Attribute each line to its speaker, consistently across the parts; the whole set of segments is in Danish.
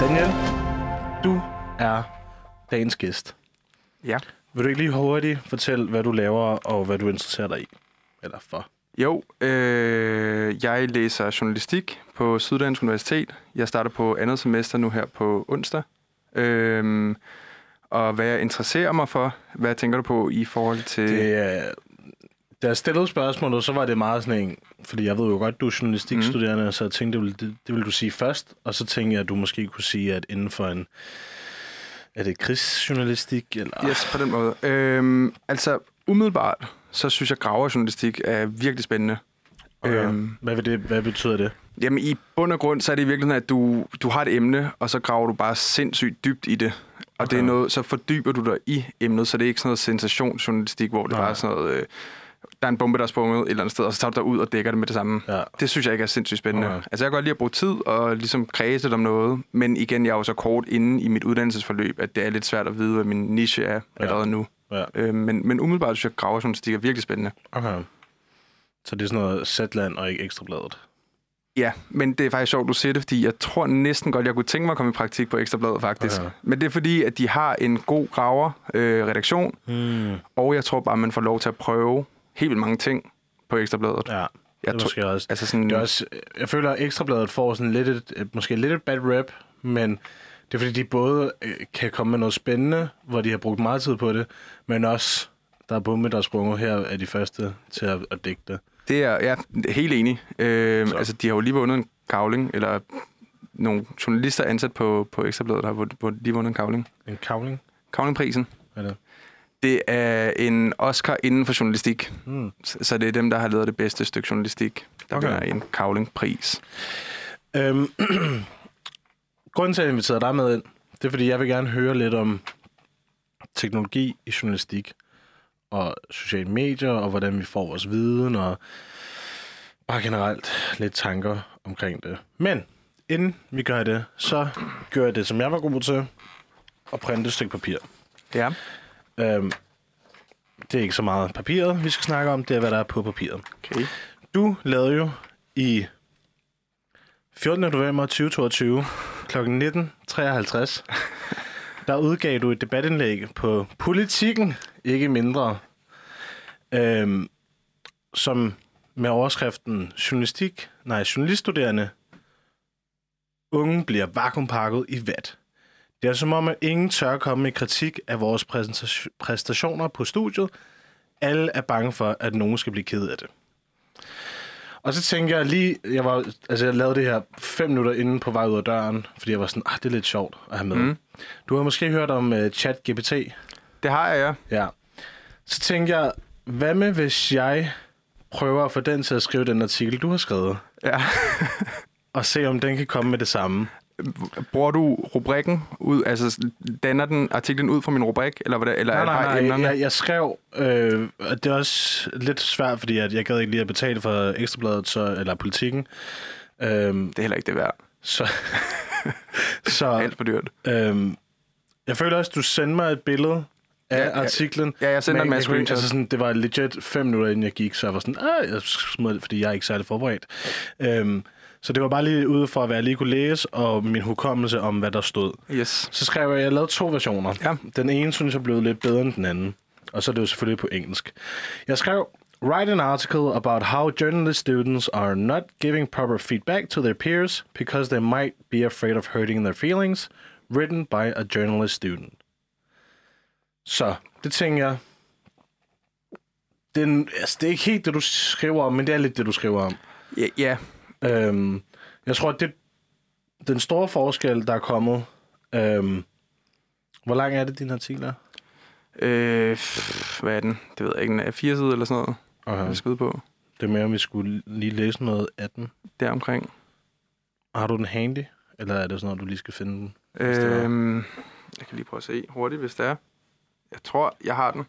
Speaker 1: Daniel, du er dagens gæst.
Speaker 2: Ja.
Speaker 1: Vil du ikke lige hurtigt fortælle, hvad du laver og hvad du interesserer dig i? Eller for?
Speaker 2: Jo, øh, jeg læser journalistik på Syddansk Universitet. Jeg starter på andet semester nu her på onsdag. Øh, og hvad jeg interesserer mig for, hvad tænker du på i forhold til...
Speaker 1: Det er... Da jeg stillede spørgsmålet, så var det meget sådan en... Fordi jeg ved jo godt, du er journalistikstuderende, mm. så jeg tænkte, det ville, det, det ville du sige først. Og så tænkte jeg, at du måske kunne sige, at inden for en... Er det krigsjournalistik? Eller?
Speaker 2: Yes, på den måde. Øh, altså, umiddelbart, så synes jeg, at graverjournalistik er virkelig spændende.
Speaker 1: Okay.
Speaker 2: Øhm.
Speaker 1: Hvad, vil det, hvad betyder det?
Speaker 2: Jamen, i bund og grund, så er det i virkeligheden, at du, du har et emne, og så graver du bare sindssygt dybt i det. Og
Speaker 1: Okay.
Speaker 2: det er noget, så fordyber du dig i emnet, så det er ikke sådan noget sensationsjournalistik, hvor det
Speaker 1: Nej.
Speaker 2: bare er sådan noget, øh, der er en bombe, der er sprunget et eller andet sted, og så tager du dig ud og dækker det med det samme.
Speaker 1: Ja.
Speaker 2: Det synes jeg ikke er sindssygt spændende.
Speaker 1: Okay.
Speaker 2: Altså, jeg kan godt lide at bruge tid og ligesom kredse lidt om noget, men igen, jeg er jo så kort inde i mit uddannelsesforløb, at det er lidt svært at vide, hvad min niche er
Speaker 1: Ja.
Speaker 2: allerede nu.
Speaker 1: Ja.
Speaker 2: Øh, men, men umiddelbart synes jeg, at graverjournalistik er virkelig spændende.
Speaker 1: Okay. Så det er sådan noget Zetland og ikke Ekstrabladet?
Speaker 2: Ja, men det er faktisk sjovt, du siger det, fordi jeg tror næsten godt, jeg kunne tænke mig at komme i praktik på Ekstrabladet, faktisk.
Speaker 1: Okay.
Speaker 2: Men det er fordi, at de har en god graver øh, redaktion,
Speaker 1: Hmm.
Speaker 2: og jeg tror bare, man får lov til at prøve helt vildt mange ting på Ekstrabladet.
Speaker 1: Ja, det
Speaker 2: Jeg tror-
Speaker 1: måske også.
Speaker 2: Altså sådan,
Speaker 1: Det er også, jeg føler, at Ekstrabladet får sådan lidt et, måske lidt et bad rap, men det er fordi, de både øh, kan komme med noget spændende, hvor de har brugt meget tid på det, men også, der er bombe, der er sprunget her, er de første til at, at digte.
Speaker 2: det er jeg er helt enig. Øh,
Speaker 1: Så.
Speaker 2: altså, de har jo lige vundet en kavling, eller nogle journalister ansat på, på Ekstrabladet har vundet- vundet- lige vundet en kavling.
Speaker 1: En kavling?
Speaker 2: Kavlingprisen.
Speaker 1: Hvad er det?
Speaker 2: Det er en Oscar inden for journalistik.
Speaker 1: Hmm.
Speaker 2: Så det er dem, der har lavet det bedste stykke journalistik, der
Speaker 1: Okay.
Speaker 2: vinder en kavlingpris.
Speaker 1: Øhm, grunden til, at jeg inviterede dig med ind, det er, fordi jeg vil gerne høre lidt om teknologi i journalistik og sociale medier, og hvordan vi får vores viden, og bare generelt lidt tanker omkring det. Men inden vi gør det, så gør jeg det, som jeg var god til, og printe et stykke papir.
Speaker 2: Ja.
Speaker 1: Øhm, det er ikke så meget papiret, vi skal snakke om, det er, hvad der er på papiret.
Speaker 2: Okay.
Speaker 1: Du lavede jo i 14. november 2022 kl. 19.53, der udgav du et debatindlæg på Politikken, ikke mindre, øhm, som med overskriften Journalistik, nej, journaliststuderende, unge bliver vakuumpakket i vat. Det er som om, at ingen tør komme med kritik af vores præstationer på studiet. Alle er bange for, at nogen skal blive ked af det. Og så tænker jeg lige, jeg, var, altså jeg lavede det her fem minutter inden på vej ud af døren, fordi jeg var sådan, ah, det er lidt sjovt at have med. Mm.
Speaker 2: Mm.
Speaker 1: Du har måske hørt om uh, ChatGPT.
Speaker 2: Det har jeg, ja.
Speaker 1: Ja. Så tænker jeg, hvad med hvis jeg prøver at få den til at skrive den artikel, du har skrevet,
Speaker 2: ja.
Speaker 1: og se om den kan komme med det samme?
Speaker 2: Bruger du rubrikken ud, altså danner den artiklen ud fra min rubrik, eller, hvad eller
Speaker 1: Nej, nej, nej.
Speaker 2: emnerne?
Speaker 1: Jeg, jeg skrev, øh, og det er også lidt svært, fordi at jeg gad ikke lige at betale for Ekstrabladet, så, eller politikken. Øhm,
Speaker 2: Det er heller ikke det værd.
Speaker 1: så, så
Speaker 2: Alt for dyrt.
Speaker 1: øhm, jeg føler også, du sendte mig et billede af
Speaker 2: Ja,
Speaker 1: ja,
Speaker 2: ja.
Speaker 1: artiklen.
Speaker 2: Ja, jeg sender en masse
Speaker 1: jeg
Speaker 2: screenshots.
Speaker 1: Altså sådan, det var legit fem minutter, inden jeg gik, så jeg var sådan, ah, jeg smed det, fordi jeg er ikke særlig forberedt. Øhm, så det var bare lige ude for, hvad jeg lige kunne læse, og min hukommelse om, hvad der stod.
Speaker 2: Yes.
Speaker 1: Så skrev jeg, at jeg lavede to versioner.
Speaker 2: Ja.
Speaker 1: Den ene synes jeg blev lidt bedre end den anden. Og så er det jo selvfølgelig på engelsk. Jeg skrev, Write an article about how journalist students are not giving proper feedback to their peers because they might be afraid of hurting their feelings. Written by a journalist student. Så, det tænker jeg. Den, altså, det er ikke helt det, du skriver om, men det er lidt det, du skriver om.
Speaker 2: Ja, ja.
Speaker 1: Øhm, jeg tror, at det, den store forskel, der er kommet... Øhm, hvor lang er det, din artikel er?
Speaker 2: Øh, hvad er den? Det ved jeg ikke. Den er fire sider eller sådan noget.
Speaker 1: Okay.
Speaker 2: Jeg skal på.
Speaker 1: Det er mere, om vi skulle lige læse noget af den.
Speaker 2: Deromkring.
Speaker 1: Har du den handy? Eller er det sådan noget, du lige skal finde den? Det.
Speaker 2: Øhm, jeg kan lige prøve at se hurtigt, hvis det er. Jeg tror, jeg har den.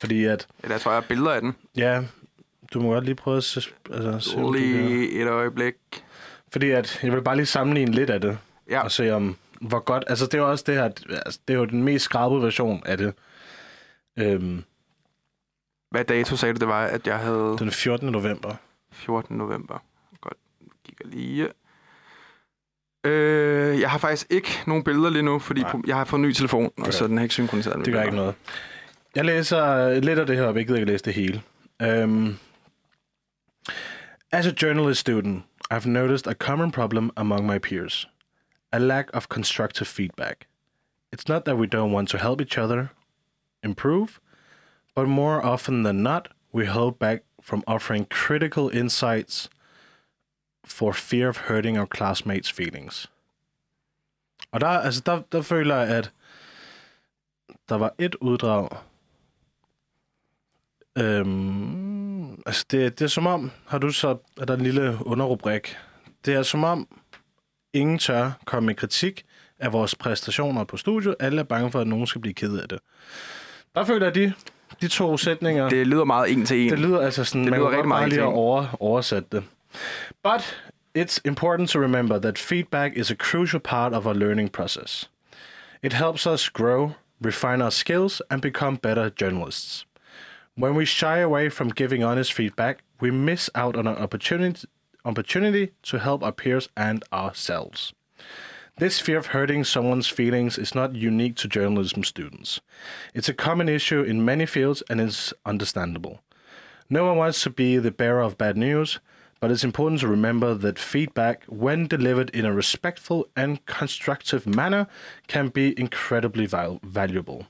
Speaker 1: Fordi at,
Speaker 2: Eller jeg tror, jeg har billeder af den.
Speaker 1: ja, du må godt lige prøve at altså, se.
Speaker 2: Lige et øjeblik.
Speaker 1: Fordi at, jeg vil bare lige sammenligne lidt af det,
Speaker 2: Ja,
Speaker 1: og se om, hvor godt, altså det er jo også det her, altså, det er jo den mest skrabede version af det. Øhm,
Speaker 2: hvad dato sagde du, det var, at jeg havde
Speaker 1: den 14. november.
Speaker 2: 14. november? Godt, kigger lige. Øh, jeg har faktisk ikke nogen billeder lige nu, fordi
Speaker 1: Nej.
Speaker 2: jeg har fået en ny telefon, og
Speaker 1: Okay.
Speaker 2: så den har ikke synkroniseret
Speaker 1: Det gør ikke noget. Jeg læser lidt af det her op. Jeg gider ikke læse det hele. Um, as a journalist student, I've noticed a common problem among my peers. A lack of constructive feedback. It's not that we don't want to help each other improve, but more often than not, we hold back from offering critical insights for fear of hurting our classmates' feelings. Og der, altså der, der føler jeg, at der var et uddrag. Øhm, altså det, det er som om, har du så, er der en lille underrubrik. Det er som om, ingen tør komme med kritik af vores præstationer på studiet. Alle er bange for, at nogen skal blive ked af det. Der føler jeg, de, de to sætninger, det,
Speaker 2: lyder meget en til en.
Speaker 1: det lyder altså sådan,
Speaker 2: det
Speaker 1: man
Speaker 2: lyder rigtig meget
Speaker 1: bare lige at over, oversætte det. But it's important to remember that feedback is a crucial part of our learning process. It helps us grow, refine our skills, and become better journalists. When we shy away from giving honest feedback, we miss out on an opportunity, opportunity to help our peers and ourselves. This fear of hurting someone's feelings is not unique to journalism students. It's a common issue in many fields and is understandable. No one wants to be the bearer of bad news, but it's important to remember that feedback, when delivered in a respectful and constructive manner, can be incredibly val- valuable.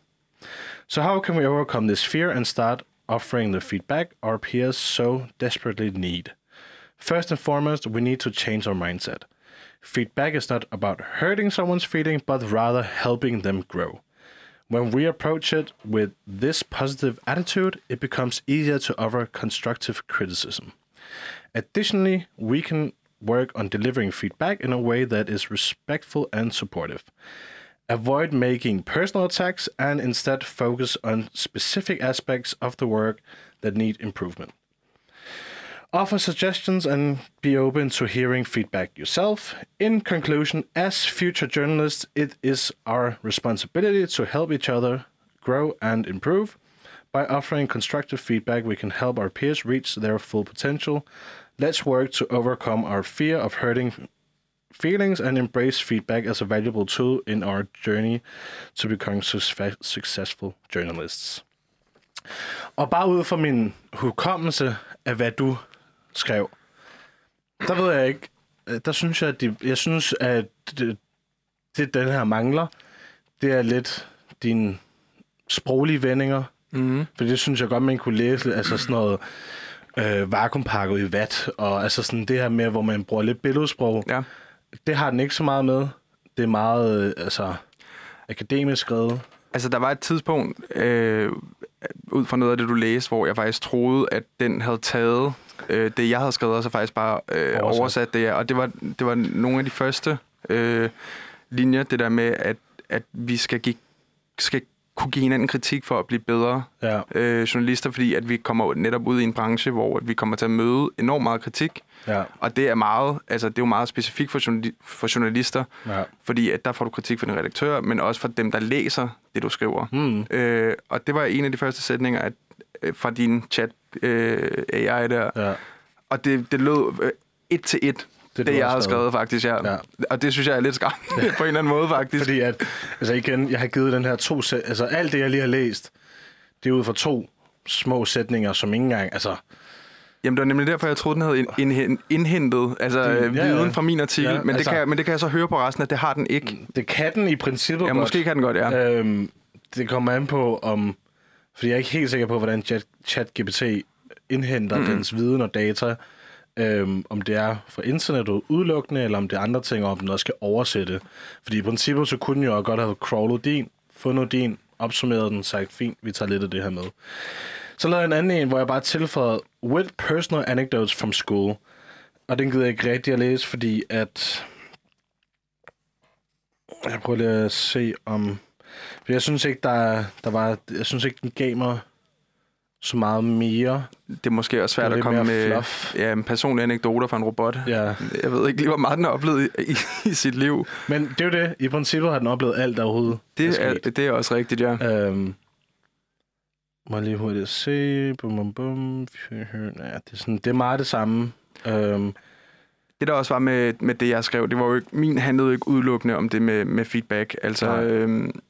Speaker 1: So, how can we overcome this fear and start offering the feedback our peers so desperately need? First and foremost, we need to change our mindset. Feedback is not about hurting someone's feeling, but rather helping them grow. When we approach it with this positive attitude, it becomes easier to offer constructive criticism. Additionally, we can work on delivering feedback in a way that is respectful and supportive. Avoid making personal attacks and instead focus on specific aspects of the work that need improvement. Offer suggestions and be open to hearing feedback yourself. In conclusion, as future journalists, it is our responsibility to help each other grow and improve. By offering constructive feedback, we can help our peers reach their full potential. Let's work to overcome our fear of hurting feelings and embrace feedback as a valuable tool in our journey to becoming success- successful journalists. Og bare ud fra min hukommelse af, hvad du skrev, der ved jeg ikke, øh, der synes jeg, at de, jeg synes, at det, det, den her mangler, det er lidt dine sproglige vendinger,
Speaker 2: Mm-hmm.
Speaker 1: for det synes jeg godt, man kunne læse, altså sådan noget øh, vakuumpakket i vat, og altså sådan det her med, hvor man bruger lidt billedsprog,
Speaker 2: Ja.
Speaker 1: Det har den ikke så meget med. Det er meget, øh, altså, akademisk skrevet.
Speaker 2: Altså, der var et tidspunkt, øh, ud fra noget af det, du læste, hvor jeg faktisk troede, at den havde taget øh, det, jeg havde skrevet, og så faktisk bare øh,
Speaker 1: Oversat.
Speaker 2: oversat. det. Og det var, det var nogle af de første øh, linjer, det der med, at, at vi skal, give, skal kunne give hinanden kritik for at blive bedre
Speaker 1: Ja,
Speaker 2: øh, journalister, fordi at vi kommer netop ud i en branche, hvor at vi kommer til at møde enormt meget kritik,
Speaker 1: ja,
Speaker 2: og det er meget, altså det er jo meget specifikt for, journali- for journalister,
Speaker 1: ja.
Speaker 2: fordi at der får du kritik fra din redaktør, men også fra dem, der læser det, du skriver.
Speaker 1: Mm.
Speaker 2: Øh, og det var en af de første sætninger at, øh, fra din chat øh, AI der.
Speaker 1: Ja,
Speaker 2: Og det, det lød øh, et til et, det, det jeg
Speaker 1: har skrevet.
Speaker 2: faktisk, ja.
Speaker 1: Ja.
Speaker 2: Og det synes jeg er lidt skræmmende på en eller anden måde, faktisk.
Speaker 1: fordi at, altså igen, jeg har givet den her to sæt, altså alt det, jeg lige har læst, det er ud fra to små sætninger, som ikke engang, altså,
Speaker 2: Jamen, det var nemlig derfor, jeg troede, den havde ind- indhen- indhentet altså,
Speaker 1: Det-
Speaker 2: øh,
Speaker 1: ja, ja.
Speaker 2: viden fra min artikel.
Speaker 1: Ja,
Speaker 2: men,
Speaker 1: altså-
Speaker 2: det kan, jeg- men det kan jeg så høre på resten, at det har den ikke.
Speaker 1: det kan den i princippet
Speaker 2: Ja,
Speaker 1: godt.
Speaker 2: måske kan den godt, ja.
Speaker 1: Øhm, det kommer an på, om... Fordi jeg er ikke helt sikker på, hvordan Chat- ChatGPT indhenter mm. dens viden og data. Øhm, om det er fra internettet udelukkende, eller om det er andre ting, og om den også skal oversætte. Fordi i princippet, så kunne jeg jo godt have crawlet din, fundet din, opsummeret den, sagt, fint, vi tager lidt af det her med. Så lavede jeg en anden en, hvor jeg bare tilføjede, with personal anecdotes from school. Og den gider jeg ikke rigtig at læse, fordi at... Jeg prøver lige at se om... For jeg synes ikke, der, der var... Jeg synes ikke, den gav mig så meget mere.
Speaker 2: Det er måske også svært at komme med
Speaker 1: fluff.
Speaker 2: ja, en personlige anekdoter fra en robot.
Speaker 1: Ja.
Speaker 2: Jeg ved ikke lige, hvor meget den har oplevet i, i, i sit liv.
Speaker 1: Men det er jo det. I princippet har den oplevet alt overhovedet.
Speaker 2: Det er, det er også rigtigt, ja.
Speaker 1: Øhm, må jeg lige hurtigt se. Bum, bum, bum. Ja, det, er sådan, det er meget det samme. Øhm,
Speaker 2: det der også var med, med det, jeg skrev, det var jo ikke, min handlede jo ikke udelukkende om det med, med feedback. Altså, øhm,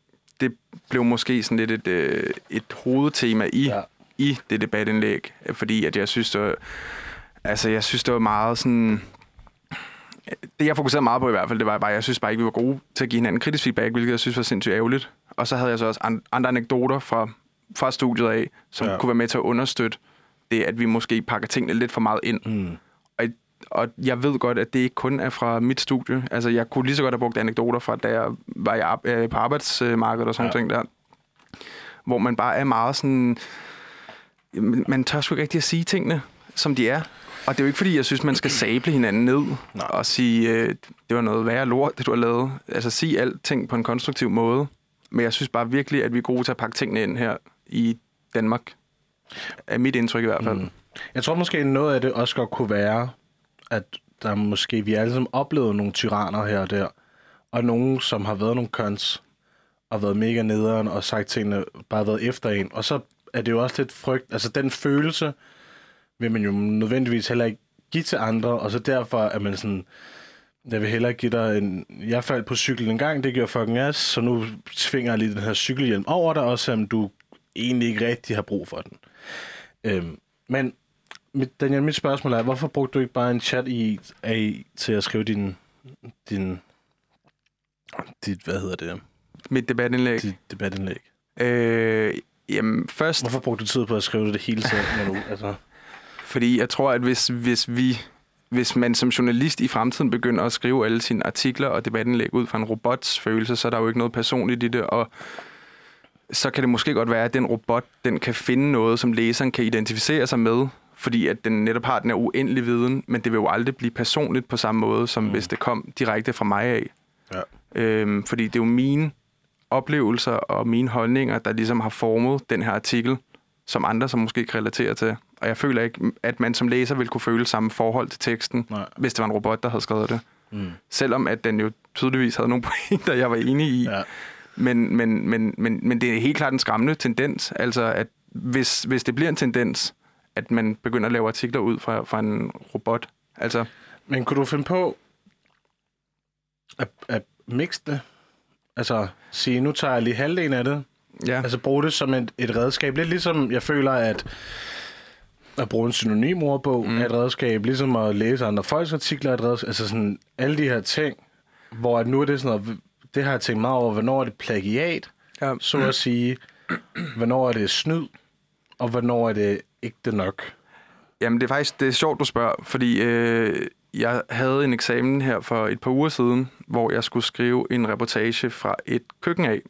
Speaker 2: det blev måske sådan lidt et, øh, et hovedtema i, ja. I det debatindlæg, fordi at jeg synes, det altså, jeg synes, det var meget sådan... Det, jeg fokuserede meget på i hvert fald, det var bare, jeg synes bare ikke, vi var gode til at give hinanden kritisk feedback, hvilket jeg synes var sindssygt ærgerligt. Og så havde jeg så også andre anekdoter fra, fra studiet af, som ja. kunne være med til at understøtte det, at vi måske pakker tingene lidt for meget ind. Mm. Og, og jeg ved godt, at det ikke kun er fra mit studie. Altså, jeg kunne lige så godt have brugt anekdoter fra, da jeg var i, øh, på arbejdsmarkedet og sådan ja. ting der. Hvor man bare er meget sådan... Man tør sgu ikke rigtig at sige tingene, som de er. Og det er jo ikke, fordi jeg synes, man skal sable hinanden ned Nej. og sige, øh, det var noget værre lort, det du har lavet. Altså, sige alting på en konstruktiv måde. Men jeg synes bare virkelig, at vi er gode til at pakke tingene ind her i Danmark. Er mit indtryk i hvert fald. Mm.
Speaker 1: Jeg tror måske, noget af det også godt kunne være, at der måske, vi alle sammen oplevet nogle tyranner her og der, og nogen, som har været nogle køns, og været mega nederen, og sagt tingene, bare været efter en. Og så er det jo også lidt frygt, altså den følelse vil man jo nødvendigvis heller ikke give til andre, og så derfor er man sådan, jeg vil hellere give dig en... Jeg faldt på cyklen en gang, det gør fucking ass, så nu tvinger jeg lige den her cykelhjelm over dig, også selvom du egentlig ikke rigtig har brug for den. Øhm, men mit, Daniel, mit spørgsmål er, hvorfor brugte du ikke bare en chat i AI til at skrive din, din, dit, hvad hedder det?
Speaker 2: Mit debatindlæg.
Speaker 1: Dit debatindlæg.
Speaker 2: Øh, jamen, først...
Speaker 1: Hvorfor brugte du tid på at skrive det hele tiden? Når du, altså?
Speaker 2: Fordi jeg tror, at hvis, hvis vi hvis man som journalist i fremtiden begynder at skrive alle sine artikler og debatindlæg ud fra en robots følelse, så er der jo ikke noget personligt i det, og så kan det måske godt være, at den robot den kan finde noget, som læseren kan identificere sig med, fordi at den netop har den her uendelig viden, men det vil jo aldrig blive personligt på samme måde, som mm. hvis det kom direkte fra mig af. Ja. Øhm, fordi det er jo mine oplevelser og mine holdninger, der ligesom har formet den her artikel, som andre som måske kan relatere til. Og jeg føler ikke, at man som læser vil kunne føle samme forhold til teksten, Nej. hvis det var en robot, der havde skrevet det. Mm. Selvom at den jo tydeligvis havde nogle pointer, jeg var enig i. Ja. Men, men, men, men, men det er helt klart en skræmmende tendens. Altså, at hvis, hvis det bliver en tendens, at man begynder at lave artikler ud fra, fra en robot. Altså,
Speaker 1: men kunne du finde på at, at mixe det? Altså, sige, nu tager jeg lige halvdelen af det. Ja. Altså, bruge det som et, et redskab. Lidt ligesom, jeg føler, at at bruge en synonym ordbog mm. er et redskab, ligesom at læse andre folks artikler er et redskab. Altså sådan alle de her ting, hvor at nu er det sådan noget, det har jeg tænkt meget over, hvornår er det plagiat, ja. så at sige, hvornår er det snyd, og hvornår er det ikke det nok.
Speaker 2: Jamen det er faktisk det er sjovt, du spørger, fordi øh, jeg havde en eksamen her for et par uger siden, hvor jeg skulle skrive en reportage fra et køkken af.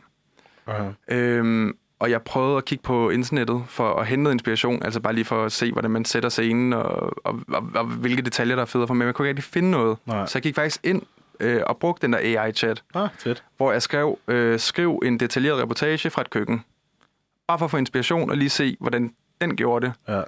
Speaker 2: Uh-huh. Øhm, og jeg prøvede at kigge på internettet for at hente noget inspiration, altså bare lige for at se, hvordan man sætter scenen, og, og, og, og hvilke detaljer, der er fede for mig. Men jeg kunne ikke rigtig finde noget. Nej. Så jeg gik faktisk ind øh, og brugte den der AI-chat,
Speaker 1: ah, fedt.
Speaker 2: hvor jeg skrev, øh, skrev en detaljeret reportage fra et køkken. Bare for at få inspiration og lige se, hvordan den gjorde det. Ja.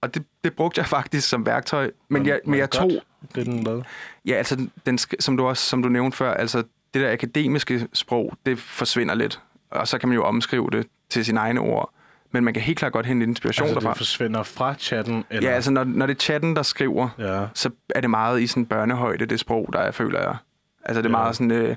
Speaker 2: Og det, det brugte jeg faktisk som værktøj. Men, men jeg, men jeg tog...
Speaker 1: Det den lavede?
Speaker 2: Ja, altså, den, som, du også, som du nævnte før, altså det der akademiske sprog, det forsvinder lidt. Og så kan man jo omskrive det til sine egne ord. Men man kan helt klart godt hente inspiration
Speaker 1: altså,
Speaker 2: derfra.
Speaker 1: det forsvinder fra chatten? Eller?
Speaker 2: Ja, altså når, når det er chatten, der skriver, ja. så er det meget i sådan børnehøjde, det sprog, der jeg føler jeg. Altså det er ja. meget sådan... Øh, det er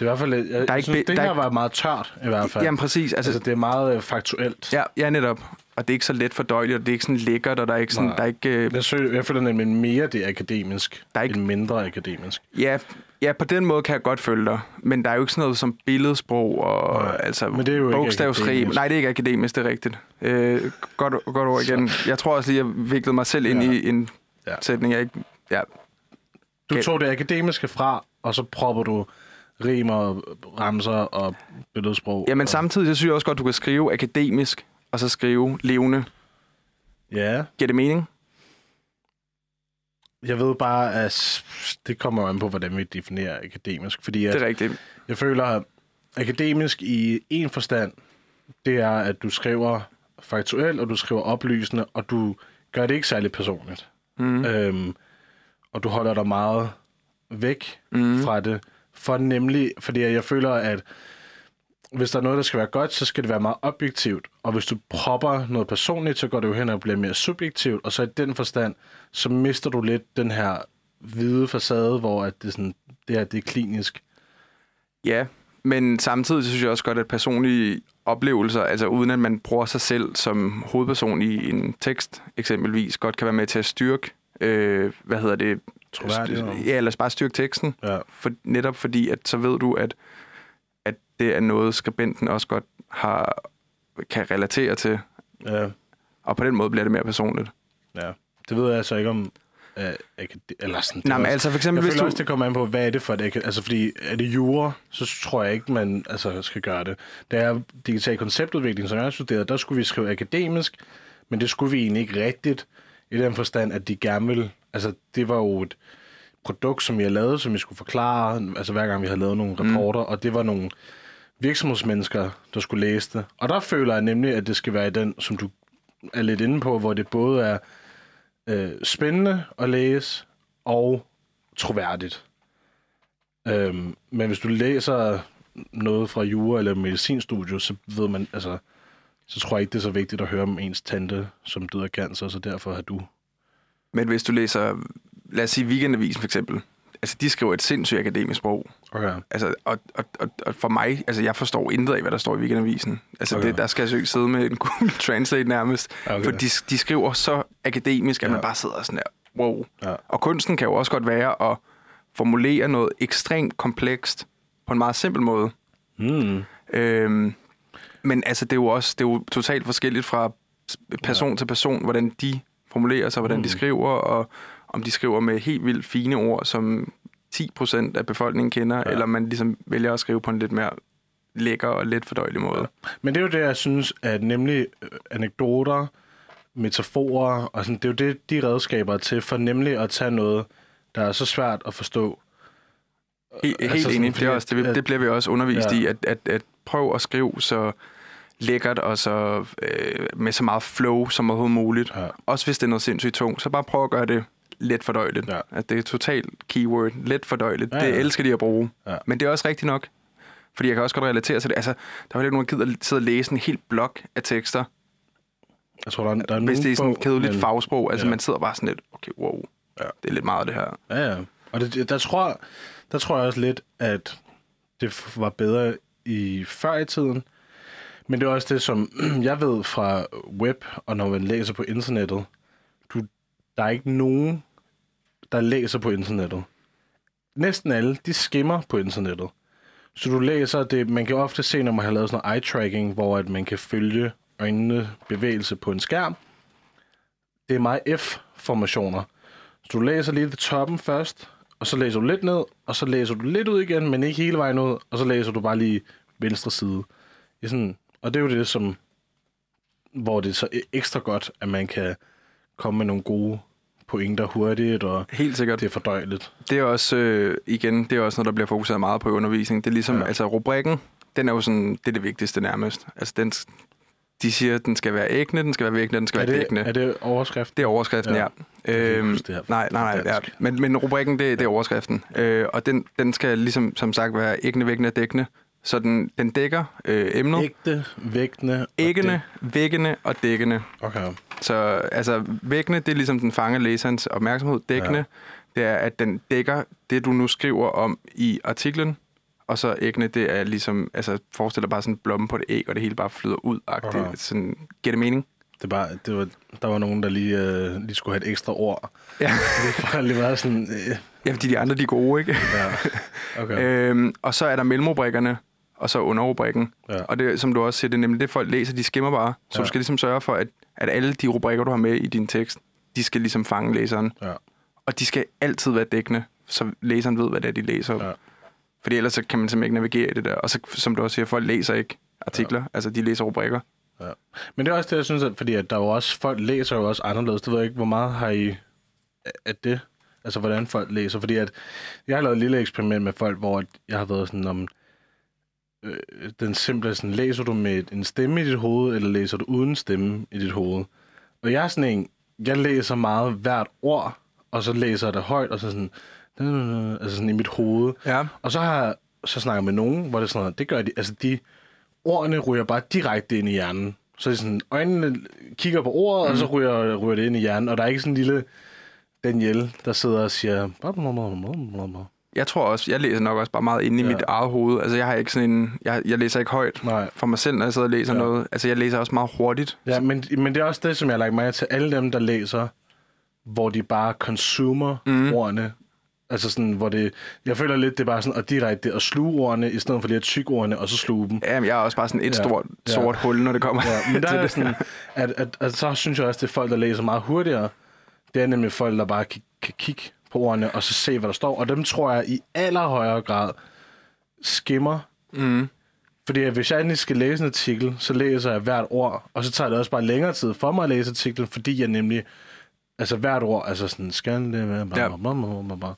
Speaker 1: i hvert fald... Jeg, der er ikke, synes, det der her var meget tørt, i hvert fald.
Speaker 2: Jamen præcis.
Speaker 1: Altså, altså det er meget øh, faktuelt.
Speaker 2: Ja, ja, netop. Og det er ikke så let fordøjeligt, og det er ikke sådan lækkert, og der er ikke sådan... Der er ikke, øh,
Speaker 1: jeg, synes, jeg føler nemlig mere, det er akademisk, der er ikke, end mindre akademisk.
Speaker 2: Ja, ja, på den måde kan jeg godt følge dig. Men der er jo ikke sådan noget som billedsprog og Nej, altså,
Speaker 1: men det er jo bogstavsrim.
Speaker 2: Nej, det er ikke akademisk, det er rigtigt. Øh, godt, godt ord igen. Så. Jeg tror også lige, jeg viklede mig selv ind ja. i en ja. sætning, jeg ikke... Ja.
Speaker 1: Du tog det akademiske fra, og så propper du rimer, ramser og billedsprog.
Speaker 2: Ja, men
Speaker 1: og...
Speaker 2: samtidig så synes jeg også godt, du kan skrive akademisk, og så skrive levende.
Speaker 1: Ja.
Speaker 2: Giver det mening?
Speaker 1: Jeg ved bare, at det kommer an på, hvordan vi definerer akademisk. Fordi
Speaker 2: at det er rigtigt.
Speaker 1: Jeg føler, at akademisk i en forstand, det er, at du skriver faktuelt, og du skriver oplysende, og du gør det ikke særlig personligt. Mm. Øhm, og du holder dig meget væk mm. fra det. For nemlig, fordi jeg føler, at hvis der er noget, der skal være godt, så skal det være meget objektivt. Og hvis du propper noget personligt, så går det jo hen og bliver mere subjektivt. Og så i den forstand, så mister du lidt den her hvide facade, hvor at det, sådan, det her det er klinisk.
Speaker 2: Ja, men samtidig synes jeg også godt, at personlige oplevelser, altså uden at man bruger sig selv som hovedperson i en tekst eksempelvis, godt kan være med til at styrke, øh, hvad hedder det?
Speaker 1: Troværdighed.
Speaker 2: Ja, eller bare styrke teksten.
Speaker 1: Ja.
Speaker 2: For, netop fordi, at så ved du, at det er noget, skribenten også godt har, kan relatere til.
Speaker 1: Ja,
Speaker 2: Og på den måde bliver det mere personligt.
Speaker 1: ja. Det ved jeg altså ikke om... Uh, eller sådan, det
Speaker 2: Nej, men
Speaker 1: også-
Speaker 2: altså for eksempel,
Speaker 1: Jeg
Speaker 2: hvis
Speaker 1: føler
Speaker 2: du...
Speaker 1: også, det kommer an på, hvad er det for et... Altså, fordi er det jura, så tror jeg ikke, man altså, skal gøre det. Da jeg digital konceptudvikling, som jeg studerede, der skulle vi skrive akademisk, men det skulle vi egentlig ikke rigtigt, i den forstand, at de gerne ville... Altså, det var jo et produkt, som har lavet, som vi skulle forklare, altså hver gang vi har lavet nogle rapporter, mm. og det var nogle virksomhedsmennesker, der skulle læse det. Og der føler jeg nemlig, at det skal være i den, som du er lidt inde på, hvor det både er øh, spændende at læse og troværdigt. Øhm, men hvis du læser noget fra jura eller medicinstudio, så ved man, altså, så tror jeg ikke, det er så vigtigt at høre om ens tante, som døde af cancer, så derfor har du...
Speaker 2: Men hvis du læser, lad os sige Weekendavisen for eksempel, altså de skriver et sindssygt akademisk sprog.
Speaker 1: Okay.
Speaker 2: Altså, og, og, og, og for mig, altså jeg forstår intet af, hvad der står i Weekendavisen. Altså
Speaker 1: Okay.
Speaker 2: det, der skal jeg så ikke sidde med en Google Translate nærmest.
Speaker 1: Okay.
Speaker 2: For de, de skriver så akademisk, at
Speaker 1: Ja.
Speaker 2: man bare sidder sådan der, wow.
Speaker 1: Ja.
Speaker 2: Og kunsten kan jo også godt være at formulere noget ekstremt komplekst på en meget simpel måde.
Speaker 1: Mm.
Speaker 2: Øhm, men altså, det er jo også det er jo totalt forskelligt fra person ja. til person, hvordan de formulerer sig, hvordan mm. de skriver, og om de skriver med helt vildt fine ord, som 10% af befolkningen kender, ja. eller man ligesom vælger at skrive på en lidt mere lækker og let fordøjelig måde. Ja.
Speaker 1: Men det er jo det, jeg synes, at nemlig øh, anekdoter, metaforer, og sådan, det er jo det, de redskaber er til, for nemlig at tage noget, der er så svært at forstå.
Speaker 2: Helt,
Speaker 1: Altså
Speaker 2: helt
Speaker 1: sådan,
Speaker 2: enig. Det, er også, det, det bliver vi også undervist
Speaker 1: Ja.
Speaker 2: i, at, at, at prøve at skrive så lækkert og så øh, med så meget flow som overhovedet muligt.
Speaker 1: Ja.
Speaker 2: Også hvis det er noget sindssygt tungt, så bare prøv at gøre det let fordøjeligt.
Speaker 1: Ja.
Speaker 2: At det er totalt keyword. Let fordøjeligt.
Speaker 1: Ja,
Speaker 2: Ja, ja. Det elsker de at bruge.
Speaker 1: Ja.
Speaker 2: Men det er også rigtigt nok. Fordi jeg kan også godt relatere til det. Altså, der er jo ikke nogen, der gider sidde og læse en helt blok af tekster,
Speaker 1: Jeg tror, der er, der er
Speaker 2: hvis det er sådan
Speaker 1: få,
Speaker 2: kedeligt
Speaker 1: men-
Speaker 2: fagsprog. Altså,
Speaker 1: ja.
Speaker 2: man sidder bare sådan lidt, okay, wow,
Speaker 1: Ja.
Speaker 2: det er lidt meget det her.
Speaker 1: Ja, ja. Og det, der, tror, der tror jeg også lidt, at det var bedre i før i tiden. Men det er også det, som jeg ved fra web, og når man læser på internettet. Du, der er ikke nogen, der læser på internettet. Næsten alle, de skimmer på internettet. Så du læser det, man kan ofte se, når man har lavet sådan noget eye-tracking, hvor at man kan følge øjnene bevægelse på en skærm. Det er meget F-formationer. Så du læser lige ved toppen først, og så læser du lidt ned, og så læser du lidt ud igen, men ikke hele vejen ud, og så læser du bare lige venstre side. Det sådan, og det er jo det, som, hvor det er så e- ekstra godt, at man kan komme med nogle gode pointer hurtigt, og
Speaker 2: Helt sikkert.
Speaker 1: det er fordøjeligt.
Speaker 2: Det er også, øh, igen, det er også noget, der bliver fokuseret meget på i undervisning. Det er ligesom,
Speaker 1: Ja.
Speaker 2: altså rubrikken, den er jo sådan, det er det vigtigste nærmest. Altså den, de siger, at den skal være ægne, den skal være væggende, den skal
Speaker 1: Er
Speaker 2: være
Speaker 1: det,
Speaker 2: dækkende.
Speaker 1: er det overskrift?
Speaker 2: Det er overskriften,
Speaker 1: Ja.
Speaker 2: ja. Øhm,
Speaker 1: det her
Speaker 2: nej, nej, nej. Ja. Men, men rubrikken, det, det er overskriften. Øh, og den, den skal ligesom, som sagt, være ægne, væggende og dækkende. Så den, den dækker øh, emnet.
Speaker 1: Ægte, vægtende. og
Speaker 2: Æggende, væggende og dækkende.
Speaker 1: Okay.
Speaker 2: Så altså, væggende, det er ligesom den fanger læserens opmærksomhed. Dækkende, ja. det er, at den dækker det, du nu skriver om i artiklen. Og så æggende, det er ligesom, altså forestil dig bare sådan en blomme på et æg, og det hele bare flyder ud.
Speaker 1: Okay.
Speaker 2: Sådan, giver det mening?
Speaker 1: Det bare, det var, der var nogen, der lige, øh, lige skulle have et ekstra ord.
Speaker 2: Ja.
Speaker 1: Det var lige været sådan... Øh,
Speaker 2: ja, fordi de andre, de er gode, ikke?
Speaker 1: ja. Okay.
Speaker 2: Øhm, og så er der mellemrubrikkerne, og så underrubrikken.
Speaker 1: Ja.
Speaker 2: Og det, som du også siger, det er nemlig det, folk læser, de skimmer bare. Så
Speaker 1: Ja.
Speaker 2: du skal ligesom sørge for, at, at alle de rubrikker, du har med i din tekst, de skal ligesom fange læseren.
Speaker 1: Ja.
Speaker 2: Og de skal altid være dækkende, så læseren ved, hvad det er, de læser.
Speaker 1: Ja.
Speaker 2: Fordi ellers så kan man simpelthen ikke navigere i det der. Og så, som du også siger, folk læser ikke artikler. Ja. Altså, de læser rubrikker.
Speaker 1: Ja. Men det er også det, jeg synes, at, fordi at der er jo også, folk læser jo også anderledes. Det ved jeg ikke, hvor meget har I af det? Altså, hvordan folk læser. Fordi at, jeg har lavet et lille eksperiment med folk, hvor jeg har været sådan om, øh, den simple, sådan, læser du med en stemme i dit hoved, eller læser du uden stemme i dit hoved? Og jeg er sådan en, jeg læser meget hvert ord, og så læser jeg det højt, og så sådan, altså sådan i mit hoved.
Speaker 2: Ja.
Speaker 1: Og så har jeg så snakket med nogen, hvor det er sådan noget, det gør de, altså de, ordene ryger bare direkte ind i hjernen. Så det er sådan, øjnene kigger på ordet, mm. og så ryger, ryger det ind i hjernen, og der er ikke sådan en lille, Danielle, der sidder og siger...
Speaker 2: Jeg tror også, jeg læser nok også bare meget inde i
Speaker 1: Ja.
Speaker 2: ja. mit eget hoved. Altså, jeg har ikke sådan en... Jeg, jeg læser ikke højt
Speaker 1: Nej.
Speaker 2: for mig selv, når jeg sidder og læser
Speaker 1: Ja.
Speaker 2: ja. noget. Altså, jeg læser også meget hurtigt.
Speaker 1: Ja, men, men det er også det, som jeg har lagt mærke til. Alle dem, der læser, hvor de bare consumer mm. Ordene. Altså sådan, hvor det... Jeg føler lidt, det er bare sådan at direkte at sluge ordene, i stedet for lige at tykke ordene, og så sluge dem.
Speaker 2: Jamen, jeg er også bare sådan et
Speaker 1: Ja.
Speaker 2: ja. stort,
Speaker 1: Ja.
Speaker 2: sort hul, når det kommer
Speaker 1: Ja, men der
Speaker 2: til
Speaker 1: er
Speaker 2: det.
Speaker 1: sådan, at, at, at, så synes jeg også, det er folk, der læser meget hurtigere. Det er nemlig folk, der bare kan, kan kigge ordene, og så se, hvad der står. Og dem tror jeg i allerhøjere grad skimmer.
Speaker 2: Mm.
Speaker 1: Fordi hvis jeg endelig skal læse en artikel, så læser jeg hvert ord, og så tager det også bare længere tid for mig at læse artiklen, fordi jeg nemlig, altså hvert ord, altså sådan, skal det være, bla, bla, bla.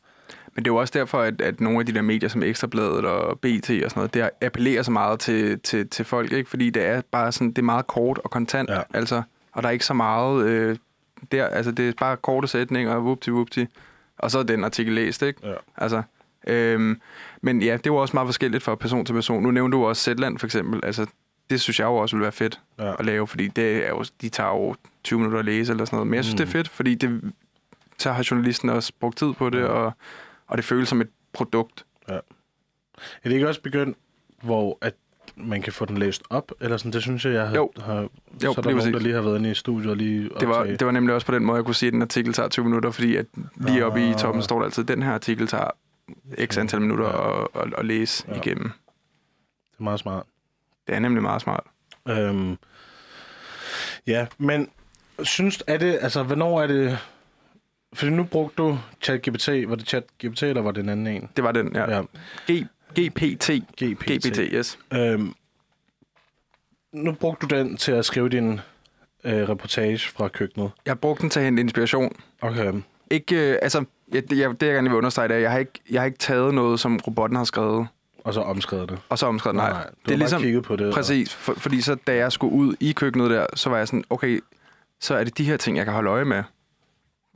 Speaker 2: Men det er jo også derfor, at, at nogle af de der medier som Ekstrabladet og BT og sådan noget, det appellerer så meget til, til, til folk, ikke? Fordi det er bare sådan, det er meget kort og kontant,
Speaker 1: Ja.
Speaker 2: altså. Og der er ikke så meget øh, der, altså det er bare korte sætninger, whoopty whoopty, og så er den artikel læst, ikke?
Speaker 1: Ja.
Speaker 2: Altså, øhm, men ja, det jo også meget forskelligt fra person til person. Nu nævnte du også Zetland for eksempel, altså det synes jeg jo også ville være fedt
Speaker 1: Ja.
Speaker 2: at lave, fordi det er jo, de tager jo 20 minutter at læse eller sådan noget. Men jeg synes,
Speaker 1: Mm.
Speaker 2: mm. det er fedt, fordi det, så har journalisten også brugt tid på det,
Speaker 1: Ja.
Speaker 2: og, og det føles som et produkt.
Speaker 1: Er det ikke også begyndt, hvor at man kan få den læst op? Eller sådan, det synes jeg, jeg har...
Speaker 2: Jo.
Speaker 1: har
Speaker 2: Jo,
Speaker 1: så er der
Speaker 2: lige
Speaker 1: nogen,
Speaker 2: præcis.
Speaker 1: der lige har været inde i studiet og lige
Speaker 2: Det var, det var nemlig også på den måde, jeg kunne sige, at en artikel tager 20 minutter, fordi at lige oppe i
Speaker 1: Ah.
Speaker 2: toppen står der altid, at den her artikel tager x antal minutter
Speaker 1: Ja.
Speaker 2: at, at, at læse
Speaker 1: Ja.
Speaker 2: igennem.
Speaker 1: det er meget smart.
Speaker 2: Det er nemlig meget smart.
Speaker 1: Øhm, ja, men synes, er det, altså, hvornår er det... Fordi nu brugte du ChatGPT. Var det ChatGPT, eller var det en anden en?
Speaker 2: Det var den, ja.
Speaker 1: ja
Speaker 2: GPT.
Speaker 1: GPT.
Speaker 2: GPT, yes.
Speaker 1: Øhm, nu brugte du den til at skrive din øh, reportage fra køkkenet.
Speaker 2: Jeg brugte den til at hente inspiration.
Speaker 1: Okay.
Speaker 2: Ikke, øh, altså, jeg, det, jeg, det jeg gerne vil understrege, det er, at jeg har, ikke, jeg har ikke taget noget, som robotten har skrevet,
Speaker 1: Og så omskrevet det.
Speaker 2: og så omskrevet. Nej,
Speaker 1: nej. Du
Speaker 2: det er ligesom,
Speaker 1: kigget på det.
Speaker 2: præcis, for, fordi så da jeg skulle ud i køkkenet der, så var jeg sådan, okay, så er det de her ting, jeg kan holde øje med.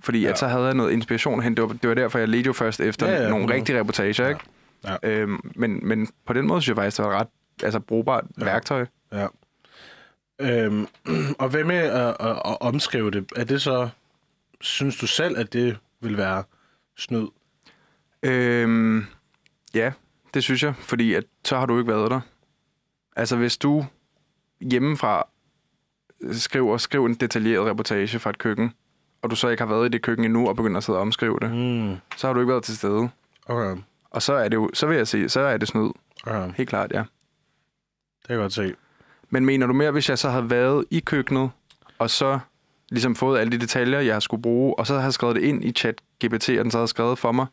Speaker 2: Fordi
Speaker 1: Ja.
Speaker 2: at så havde jeg noget inspiration at hente. Det var, det var derfor, jeg ledte jo først efter
Speaker 1: Ja,
Speaker 2: ja, nogle
Speaker 1: 100.
Speaker 2: rigtige reportager, ikke?
Speaker 1: Ja.
Speaker 2: Øhm, men, men på den måde synes jeg faktisk, det var et ret altså, brugbart
Speaker 1: Ja.
Speaker 2: ja. værktøj.
Speaker 1: Ja. Øhm, og hvad med at, at, at omskrive det? Er det så... Synes du selv, at det vil være snyd?
Speaker 2: Øhm, ja, det synes jeg, fordi at, så har du ikke været der. Altså hvis du hjemmefra skriver, skriver en detaljeret reportage fra et køkken, og du så ikke har været i det køkken endnu og begynder at sidde og omskrive det,
Speaker 1: Mm.
Speaker 2: så har du ikke været til stede.
Speaker 1: Okay.
Speaker 2: Og så er det jo, så vil jeg sige, så er det snyd.
Speaker 1: okay.
Speaker 2: Helt klart, ja.
Speaker 1: Det kan jeg godt se.
Speaker 2: Men mener du mere, hvis jeg så havde været i køkkenet, og så ligesom fået alle de detaljer, jeg skulle bruge, og så havde skrevet det ind i chat GPT, og den så havde skrevet for mig?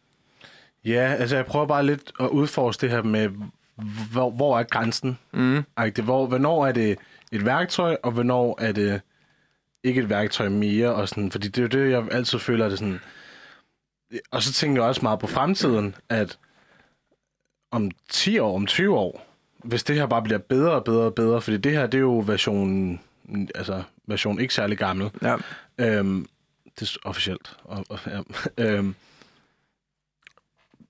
Speaker 1: Ja, altså jeg prøver bare lidt at udforske det her med, hvor, hvor er grænsen?
Speaker 2: Mm.
Speaker 1: Hvor, hvornår er det et værktøj, og hvornår er det ikke et værktøj mere? Og sådan, fordi det er jo det, jeg altid føler, det sådan... Og så tænker jeg også meget på fremtiden, at om 10 år, om 20 år, hvis det her bare bliver bedre og bedre og bedre, fordi det her, det er jo version, altså version ikke særlig gammel,
Speaker 2: Ja.
Speaker 1: Øhm, det er officielt. Og, og, ja. øhm,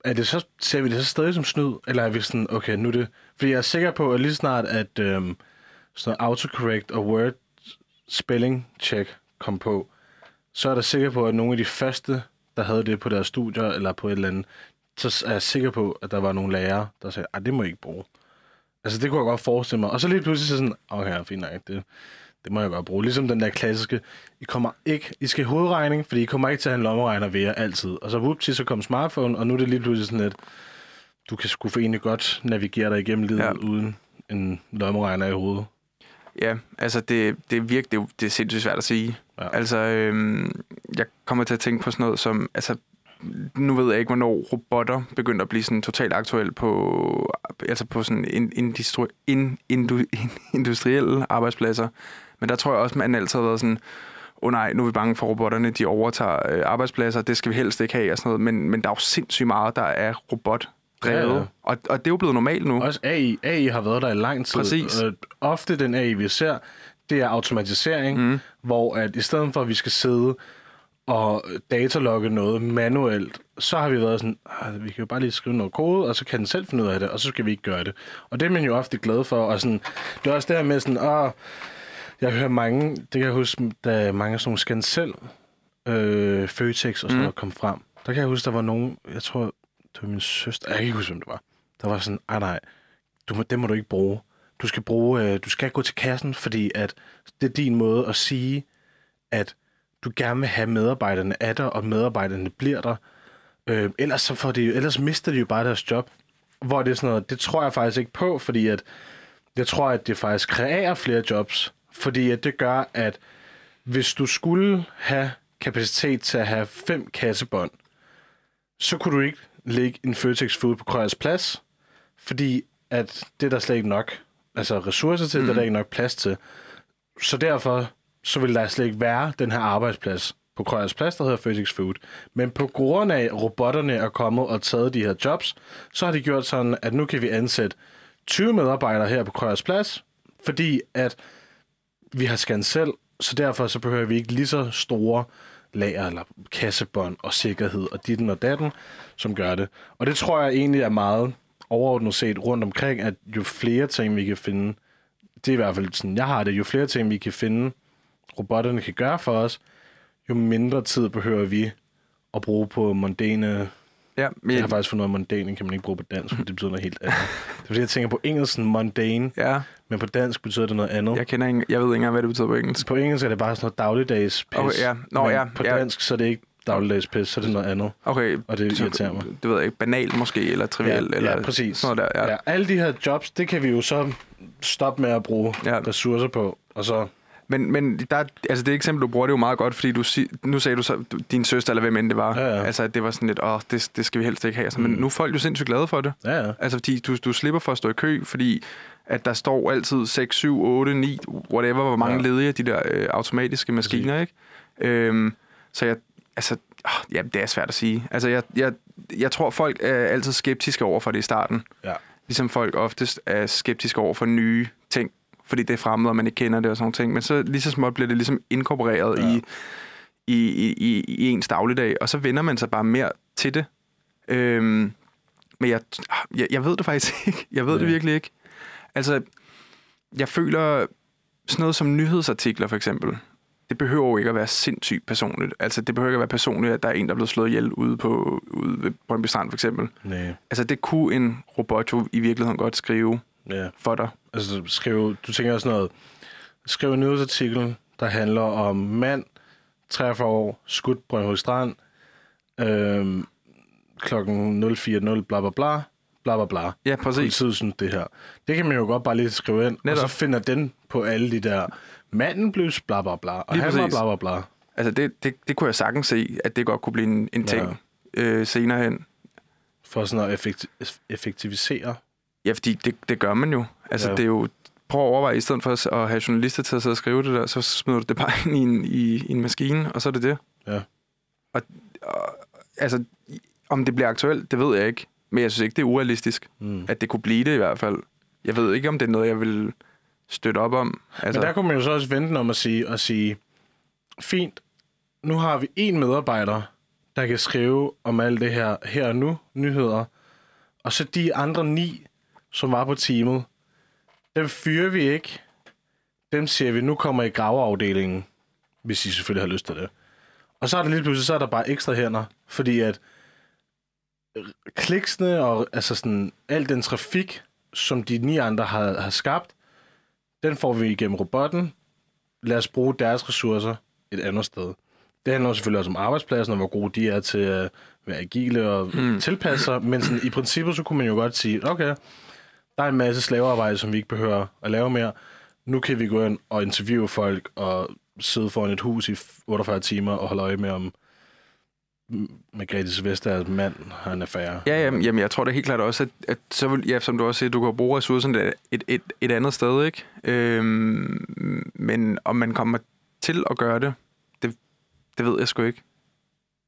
Speaker 1: er det så, ser vi det så stadig som snyd? Eller er vi sådan, okay, nu er det... Fordi jeg er sikker på, at lige snart, at øhm, sådan noget autocorrect og word spelling check kom på, så er da sikker på, at nogle af de første, der havde det på deres studier, eller på et eller andet, så er jeg sikker på, at der var nogle lærere, der sagde, at det må I ikke bruge. Altså, det kunne jeg godt forestille mig. Og så lige pludselig så sådan, okay, fint nok, det, det må jeg godt bruge. Ligesom den der klassiske, I kommer ikke, I skal i hovedregning, fordi I kommer ikke til at have en lommeregner ved jer altid. Og så whoopty, så kom smartphone, og nu er det lige pludselig sådan lidt, du kan sgu for egentlig godt navigere dig igennem livet ja. Uden en lommeregner i hovedet.
Speaker 2: Ja, altså det, det er virkelig, det det er sindssygt svært at sige.
Speaker 1: Ja.
Speaker 2: Altså, øhm, jeg kommer til at tænke på sådan noget som, altså, nu ved jeg ikke, hvornår robotter begynder at blive sådan totalt aktuelle på, altså på sådan in, industri, in, indu, in, industrielle arbejdspladser. Men der tror jeg også, man altid har været sådan, åh oh nej, nu er vi bange for robotterne, de overtager øh, arbejdspladser, det skal vi helst ikke have og sådan noget. Men, men der er jo sindssygt meget, der er robot drevet.
Speaker 1: Ja.
Speaker 2: ja. Og, og det er jo blevet normalt nu.
Speaker 1: Også AI. AI har været der i lang tid.
Speaker 2: Præcis.
Speaker 1: Øh, ofte den AI, vi ser, det er automatisering, mm. hvor at i stedet for, at vi skal sidde og datalogge noget manuelt, så har vi været sådan, "Ah, vi kan jo bare lige skrive noget kode, og så kan den selv finde ud af det, og så skal vi ikke gøre det. Og det er man jo ofte glad for, og sådan, det er også det her med sådan, åh, jeg hører mange, det kan jeg huske, er mange sådan nogle scancel øh, Føtex og sådan
Speaker 2: Mm.
Speaker 1: noget kom frem, der kan jeg huske, der var nogen, jeg tror, det var min søster, jeg kan ikke huske, hvem det var, der var sådan, ej nej, du må, det må du ikke bruge. Du skal bruge, øh, du skal gå til kassen, fordi at det er din måde at sige, at du gerne vil have medarbejderne af dig, og medarbejderne bliver der. Øh, ellers, så får de, jo- ellers mister de jo bare deres job. Hvor det er sådan noget, det tror jeg faktisk ikke på, fordi at jeg tror, at det faktisk kreerer flere jobs. Fordi at det gør, at hvis du skulle have kapacitet til at have fem kassebånd, så kunne du ikke lægge en Føtex Food på Krøjers Plads, fordi at det er der slet ikke nok altså ressourcer til, mm. det er der ikke nok plads til. Så derfor så ville der slet ikke være den her arbejdsplads på Krøjers Plads, der hedder Physics Food. Men på grund af, at robotterne er kommet og taget de her jobs, så har de gjort sådan, at nu kan vi ansætte 20 medarbejdere her på Krøjers Plads, fordi at vi har scan selv, så derfor så behøver vi ikke lige så store lager eller kassebånd og sikkerhed og ditten og datten, som gør det. Og det tror jeg egentlig er meget overordnet set rundt omkring, at jo flere ting vi kan finde, det er i hvert fald sådan, jeg har det, jo flere ting vi kan finde, robotterne kan gøre for os, jo mindre tid behøver vi at bruge på mondane...
Speaker 2: Ja, men
Speaker 1: Jeg har faktisk fundet ud af, at mondane kan man ikke bruge på dansk, for det betyder noget helt andet. Det er fordi, jeg tænker på engelsk mundane,
Speaker 2: ja,
Speaker 1: men på dansk betyder det noget andet.
Speaker 2: jeg kender ikke, jeg ved ikke engang, hvad det betyder på engelsk.
Speaker 1: På engelsk er det bare sådan noget dagligdags pis.
Speaker 2: Okay, ja. Nå, ja,
Speaker 1: På
Speaker 2: ja.
Speaker 1: dansk, så er det ikke dagligdags pis, så er det noget andet.
Speaker 2: Okay,
Speaker 1: Og det
Speaker 2: så-
Speaker 1: irriterer mig.
Speaker 2: Det ved jeg ikke, banal måske, eller trivial,
Speaker 1: ja,
Speaker 2: eller
Speaker 1: ja, præcis.
Speaker 2: sådan noget der. Ja.
Speaker 1: Ja. Alle de her jobs, det kan vi jo så stoppe med at bruge
Speaker 2: ja.
Speaker 1: ressourcer på, og så...
Speaker 2: Men, men der, er- altså det eksempel, du bruger, det er jo meget godt, fordi du, sig- nu sagde du så, du- din søster, eller hvem end det var,
Speaker 1: Ja, ja.
Speaker 2: altså at det var sådan lidt, åh, det, det skal vi helst ikke have. Altså, Men
Speaker 1: Mm.
Speaker 2: nu er folk jo sindssygt glade for det.
Speaker 1: Ja, ja.
Speaker 2: Altså fordi du, du slipper for at stå i kø, fordi at der står altid 6, 7, 8, 9, whatever, hvor mange ja. Ledige de der øh, automatiske maskiner, ikke? Øhm, så jeg, altså, åh, ja, det er svært at sige. Altså jeg, jeg, jeg tror, folk er altid skeptiske over for det i starten.
Speaker 1: Ja.
Speaker 2: Ligesom folk oftest er skeptiske over for nye ting, fordi det er fremmed, og man ikke kender det og sådan nogle ting. Men så lige så småt bliver det ligesom inkorporeret ja. I, i, i, i, i ens dagligdag, og så vender man sig bare mere til det. Øhm, men jeg, jeg, jeg ved det faktisk ikke. Jeg ved det
Speaker 1: Ja.
Speaker 2: virkelig ikke. Altså, jeg føler sådan noget som nyhedsartikler for eksempel. Det behøver jo ikke at være sindssygt personligt. Altså, det behøver ikke at være personligt, at der er en, der er blevet slået ihjel ude, på, ude ved Brøndby Strand for eksempel.
Speaker 1: Nej.
Speaker 2: Altså, det kunne en robot jo i virkeligheden godt skrive
Speaker 1: Ja.
Speaker 2: for dig.
Speaker 1: Altså, skrive, du tænker også noget... Skriv en nyhedsartikel, der handler om mand, 43 år, skudt Brøndby Strand, øhm, klokken 040, bla bla bla, bla bla bla.
Speaker 2: Ja, præcis.
Speaker 1: Politiet synes det her. Det kan man jo godt bare lige skrive ind,
Speaker 2: Netop.
Speaker 1: og så finder den på alle de der, manden blev bla bla bla, og
Speaker 2: Lige
Speaker 1: han var
Speaker 2: præcis.
Speaker 1: bla bla bla.
Speaker 2: Altså, det, det, det kunne jeg sagtens se, at det godt kunne blive en, en ting ja. øh, senere hen.
Speaker 1: For sådan at effekti- effektivisere.
Speaker 2: Ja, fordi det, det gør man jo. Altså, ja. Det er jo... Prøv at overveje, i stedet for at have journalister til at sidde og skrive det der, så smider du det bare ind i en, i, i en maskine, og så er det det.
Speaker 1: Ja.
Speaker 2: Og, og, altså, om det bliver aktuelt, det ved jeg ikke. Men jeg synes ikke, det er urealistisk,
Speaker 1: Mm.
Speaker 2: at det kunne blive det i hvert fald. Jeg ved ikke, om det er noget, jeg vil støtte op om. Altså,
Speaker 1: Men der kunne man jo så også vente om at sige, og sige, fint, nu har vi en medarbejder, der kan skrive om alt det her her og nu, nyheder, og så de andre ni, som var på teamet, dem fyrer vi ikke. Dem siger vi, nu kommer I graveafdelingen, hvis I selvfølgelig har lyst til det. Og så er der lige pludselig, så er der bare ekstra hænder, fordi at kliksene og altså sådan, al den trafik, som de ni andre har, har skabt, den får vi igennem robotten. Lad os bruge deres ressourcer et andet sted. Det handler jo selvfølgelig også om arbejdspladsen, og hvor gode de er til at være agile og mm. tilpasse sig. Men sådan, i princippet, så kunne man jo godt sige, okay, der er en masse slavearbejde, som vi ikke behøver at lave mere. Nu kan vi gå ind og interviewe folk og sidde foran et hus i 48 timer og holde øje med, om Margrethe Vesters mand har en affære.
Speaker 2: Ja, jamen, jamen, jeg tror da helt klart også, at, at så vil, ja, som du også siger, du kan bruge ressourcerne et, et, et, et andet sted, ikke? Øhm, men om man kommer til at gøre det, det, det ved jeg sgu ikke.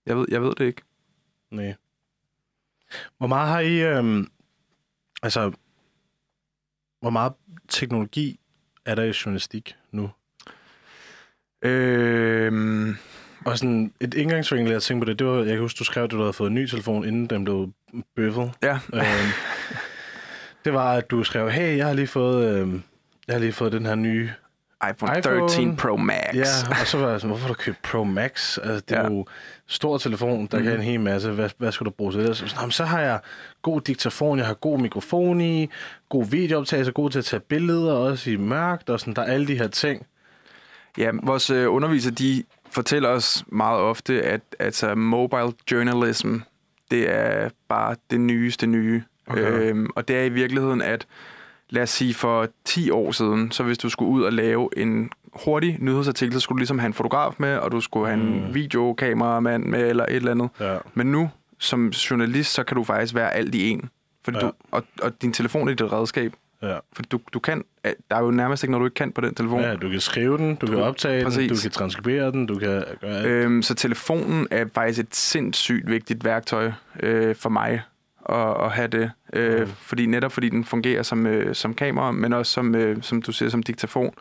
Speaker 2: Jeg ved, jeg ved det ikke.
Speaker 1: Nej. Hvor meget har I... Øhm, altså, hvor meget teknologi er der i journalistik nu?
Speaker 2: Øhm,
Speaker 1: Og sådan et indgangsvinkel, jeg tænkte på det, det var, jeg kan huske, du skrev, at du havde fået en ny telefon, inden den blev bøffet.
Speaker 2: ja,
Speaker 1: øhm, det var, at du skrev, hey, jeg har lige fået, øhm, jeg har lige fået den her nye
Speaker 2: iPhone,
Speaker 1: iPhone.
Speaker 2: 13 Pro Max.
Speaker 1: Ja, og så var jeg sådan, hvorfor har du købt Pro Max? Altså, det er
Speaker 2: Ja.
Speaker 1: jo stor telefon, der mm. kan en hel masse. Hvad, hvad skulle du bruge til det? Så, sådan, "Nå, men så har jeg god diktafon, jeg har god mikrofon i, god videooptagelse, god til at tage billeder, også i mørkt, og sådan, der er alle de her ting.
Speaker 2: Ja, vores øh, undervisere, de fortæller os meget ofte, at altså, mobile journalism, det er bare det nyeste nye.
Speaker 1: Okay.
Speaker 2: Øhm, og det er i virkeligheden, at lad os sige for 10 år siden, så hvis du skulle ud og lave en hurtig nyhedsartikel, så skulle du ligesom have en fotograf med, og du skulle have en
Speaker 1: Mm.
Speaker 2: videokameramand med, eller et eller andet.
Speaker 1: Ja.
Speaker 2: Men nu, som journalist, så kan du faktisk være alt i en. Fordi
Speaker 1: Ja.
Speaker 2: du, og, og din telefon er dit redskab.
Speaker 1: Ja.
Speaker 2: For du, du kan, der er jo nærmest ikke noget, du ikke kan på den telefon.
Speaker 1: ja, du kan skrive den, du kan
Speaker 2: Du-
Speaker 1: optage den,
Speaker 2: præcis.
Speaker 1: du kan transkribere den, du kan gøre alt.
Speaker 2: Øhm, så telefonen er faktisk et sindssygt vigtigt værktøj øh, for mig at, at have det. Øh,
Speaker 1: Mm.
Speaker 2: fordi netop fordi den fungerer som, øh, som kamera, men også som, øh, som du siger, som diktafon.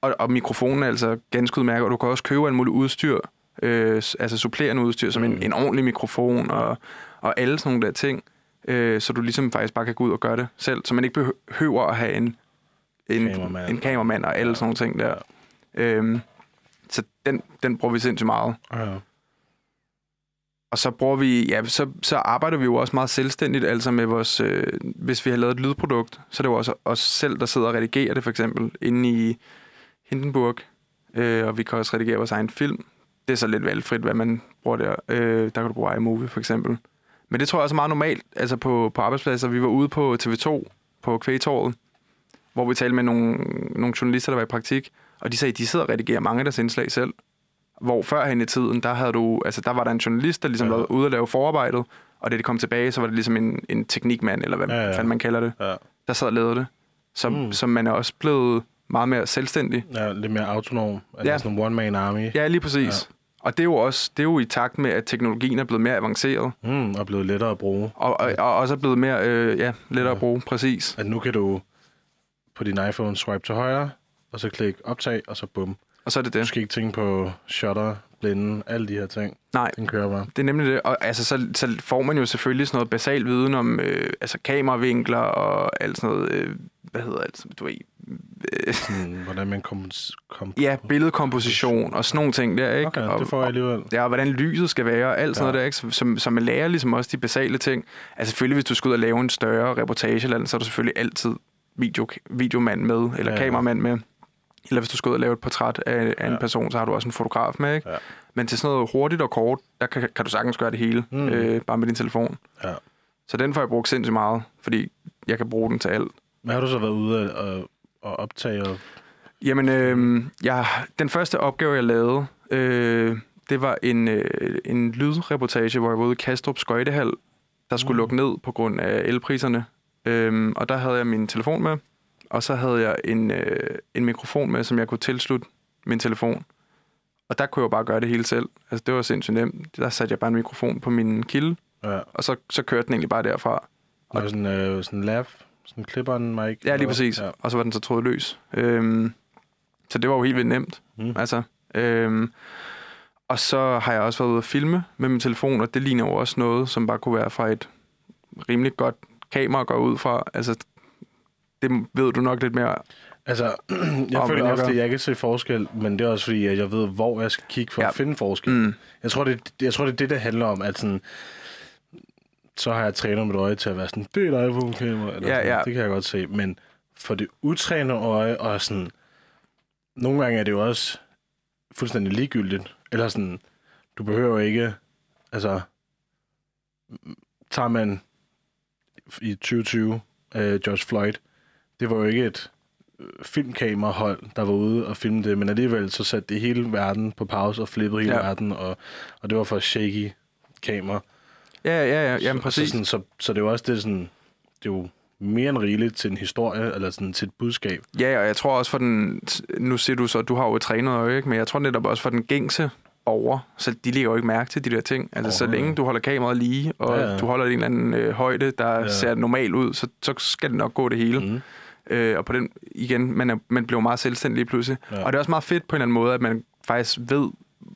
Speaker 2: Og, og mikrofonen er altså ganske udmærket, og du kan også købe en mulig udstyr, øh, altså supplerende udstyr, som
Speaker 1: Mm.
Speaker 2: en, en ordentlig mikrofon og, og alle sådan nogle der ting. Øh, så du ligesom faktisk bare kan gå ud og gøre det selv, så man ikke behøver at have en, en,
Speaker 1: Kameramand.
Speaker 2: en kameramand og alle sådan nogle ting der. Øhm, så den, den bruger vi sindssygt meget.
Speaker 1: Ja.
Speaker 2: Og så bruger vi, ja, så, så arbejder vi jo også meget selvstændigt, altså med vores, øh, hvis vi har lavet et lydprodukt, så er det jo også os selv, der sidder og redigerer det, for eksempel, inde i Hindenburg, øh, og vi kan også redigere vores egen film. Det er så lidt valgfrit, hvad man bruger der. Øh, der kan du bruge iMovie, for eksempel. Men det tror jeg også er meget normalt, altså på, på arbejdspladser. Vi var ude på TV2, på Kvægetorvet, hvor vi talte med nogle, nogle journalister, der var i praktik, og de sagde, at de sidder og redigerer mange af deres indslag selv. Hvor førhen i tiden, der, havde du, altså, der var der en journalist, der ligesom
Speaker 1: Ja.
Speaker 2: var ude og lave forarbejdet, og da de kom tilbage, så var det ligesom en, en teknikmand, eller hvad
Speaker 1: Ja,
Speaker 2: ja, fanden man kalder det,
Speaker 1: Ja.
Speaker 2: der sad og lavede det. Som,
Speaker 1: Mm.
Speaker 2: som man er også blevet meget mere selvstændig.
Speaker 1: ja, lidt mere autonom. Altså
Speaker 2: Ja.
Speaker 1: sådan en one-man army.
Speaker 2: Ja, lige præcis. Ja. Og det er jo også det er jo i takt med, at teknologien er blevet mere avanceret,
Speaker 1: Mm, og blevet lettere at bruge.
Speaker 2: og, og, og også er blevet mere øh, ja, lettere
Speaker 1: Ja.
Speaker 2: at bruge, præcis.
Speaker 1: At nu kan du på din iPhone swipe til højre, og så klikke optag, og så bum.
Speaker 2: Og så er det
Speaker 1: Du
Speaker 2: det.
Speaker 1: skal ikke tænke på shutter, blinde, alle de her ting.
Speaker 2: Nej,
Speaker 1: Den kører bare.
Speaker 2: det er nemlig det. Og altså, så, så får man jo selvfølgelig sådan noget basal viden om øh, altså kameravinkler og alt sådan noget, øh, hvad hedder det, du ved, øh,
Speaker 1: Sådan, hvordan man kom... kom
Speaker 2: ja, billedkomposition og sådan nogle ting der, ikke?
Speaker 1: Okay,
Speaker 2: og,
Speaker 1: det får jeg alligevel.
Speaker 2: Ja, og hvordan lyset skal være, og alt sådan
Speaker 1: Ja.
Speaker 2: noget der, ikke? Så, som, som man lærer ligesom også de basale ting. Altså selvfølgelig, hvis du skal ud og lave en større reportage eller andet, så er du selvfølgelig altid video, videomand med, eller
Speaker 1: ja,
Speaker 2: ja. kameramand med. Eller hvis du skal ud og lave et portræt af, af en
Speaker 1: Ja.
Speaker 2: person, så har du også en fotograf med, ikke?
Speaker 1: Ja.
Speaker 2: Men til sådan noget hurtigt og kort, der kan, kan du sagtens gøre det hele,
Speaker 1: Mm.
Speaker 2: øh, bare med din telefon.
Speaker 1: Ja.
Speaker 2: Så den får jeg brugt sindssygt meget, fordi jeg kan bruge den til alt.
Speaker 1: Men har du så været ude og, og optage? Og...
Speaker 2: Jamen, øh, jeg, den første opgave, jeg lavede, øh, det var en, øh, en lydreportage, hvor jeg var ude i Kastrup Skøjtehal, der skulle
Speaker 1: mm.
Speaker 2: lukke ned på grund af elpriserne. Øh, og der havde jeg min telefon med, og så havde jeg en, øh, en mikrofon med, som jeg kunne tilslutte min telefon. Og der kunne jeg jo bare gøre det hele selv. Altså, det var sindssygt nemt. Der satte jeg bare en mikrofon på min kilde,
Speaker 1: Ja.
Speaker 2: og så, så kørte den egentlig bare derfra.
Speaker 1: Og sådan, øh, sådan en lav, sådan klipper en mic.
Speaker 2: Ja, lige præcis.
Speaker 1: Ja.
Speaker 2: Og så var den så trådløs. Øhm, så det var jo helt vildt nemt.
Speaker 1: Mm.
Speaker 2: Altså, øhm, og så har jeg også været ude at filme med min telefon, og det ligner jo også noget, som bare kunne være fra et rimelig godt kamera at gå ud fra. Altså, det ved du nok lidt mere.
Speaker 1: Altså, jeg
Speaker 2: Om,
Speaker 1: føler
Speaker 2: jeg
Speaker 1: ofte, at jeg kan se forskel, men det er også fordi, at jeg ved, hvor jeg skal kigge for ja. At finde forskel.
Speaker 2: Mm.
Speaker 1: Jeg, tror, det, jeg tror, det er det, det handler om, at sådan, så har jeg trænet mit øje til at være sådan, det er et iPhone-kamera, eller
Speaker 2: Ja,
Speaker 1: sådan,
Speaker 2: ja.
Speaker 1: det kan jeg godt se, men for det utrænede øje, og sådan, nogle gange er det jo også fuldstændig ligegyldigt, eller sådan, du behøver ikke, altså, tager man i 2020 øh, George Floyd, det var jo ikke et øh, filmkamerahold, der var ude og filme det, men alligevel så satte det hele verden på pause og flippede hele ja. Verden, og, og det var for shaky kamera.
Speaker 2: Ja, ja, ja. Jamen,
Speaker 1: så,
Speaker 2: præcis.
Speaker 1: Så, sådan, så, så det er jo også det, sådan, det er jo mere end rigeligt til en historie, eller sådan til et budskab.
Speaker 2: Ja, og jeg tror også for den... Nu siger du så, du har jo et trænet øje, ikke? men jeg tror netop også for den gængse over, så de lægger jo ikke mærke til de der ting. Altså, så
Speaker 1: Overhovedet
Speaker 2: længe du holder kameraet lige, og
Speaker 1: Ja,
Speaker 2: ja, du holder en eller anden øh, højde, der
Speaker 1: ja.
Speaker 2: ser normal ud, så, så skal det nok gå det hele.
Speaker 1: Mm.
Speaker 2: Øh, og på den, igen, man, er, man bliver meget selvstændig pludselig.
Speaker 1: Ja.
Speaker 2: Ja. Og det er også meget fedt på en eller anden måde, at man faktisk ved,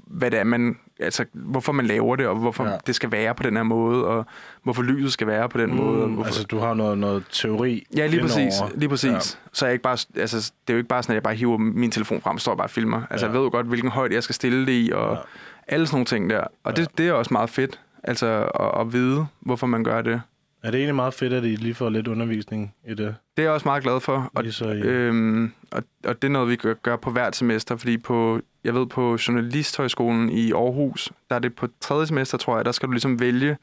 Speaker 2: hvad det er, man altså, hvorfor man laver det, og hvorfor
Speaker 1: Ja.
Speaker 2: ja. det skal være på den her måde, og hvorfor lyset skal være på den mm, måde. Og hvorfor...
Speaker 1: Altså, du har noget, noget teori
Speaker 2: Ja, lige præcis. Lige præcis.
Speaker 1: Ja.
Speaker 2: Ja. Så er jeg ikke bare, altså, det er jo ikke bare sådan, at jeg bare hiver min telefon frem og står og bare filmer. Altså,
Speaker 1: Ja.
Speaker 2: ja. jeg ved jo godt, hvilken højde jeg skal stille det i, og
Speaker 1: Ja.
Speaker 2: ja. alle sådan nogle ting der. Og det, det er også meget fedt, altså at, at vide, hvorfor man gør det.
Speaker 1: Er det egentlig meget fedt, at I lige får lidt undervisning i det?
Speaker 2: Det er jeg også meget glad for. Og,
Speaker 1: så I...
Speaker 2: øhm, og, og det er noget, vi gør, gør på hvert semester, fordi på, jeg ved, på Journalisthøjskolen i Aarhus, der er det på tredje semester, tror jeg, der skal du ligesom vælge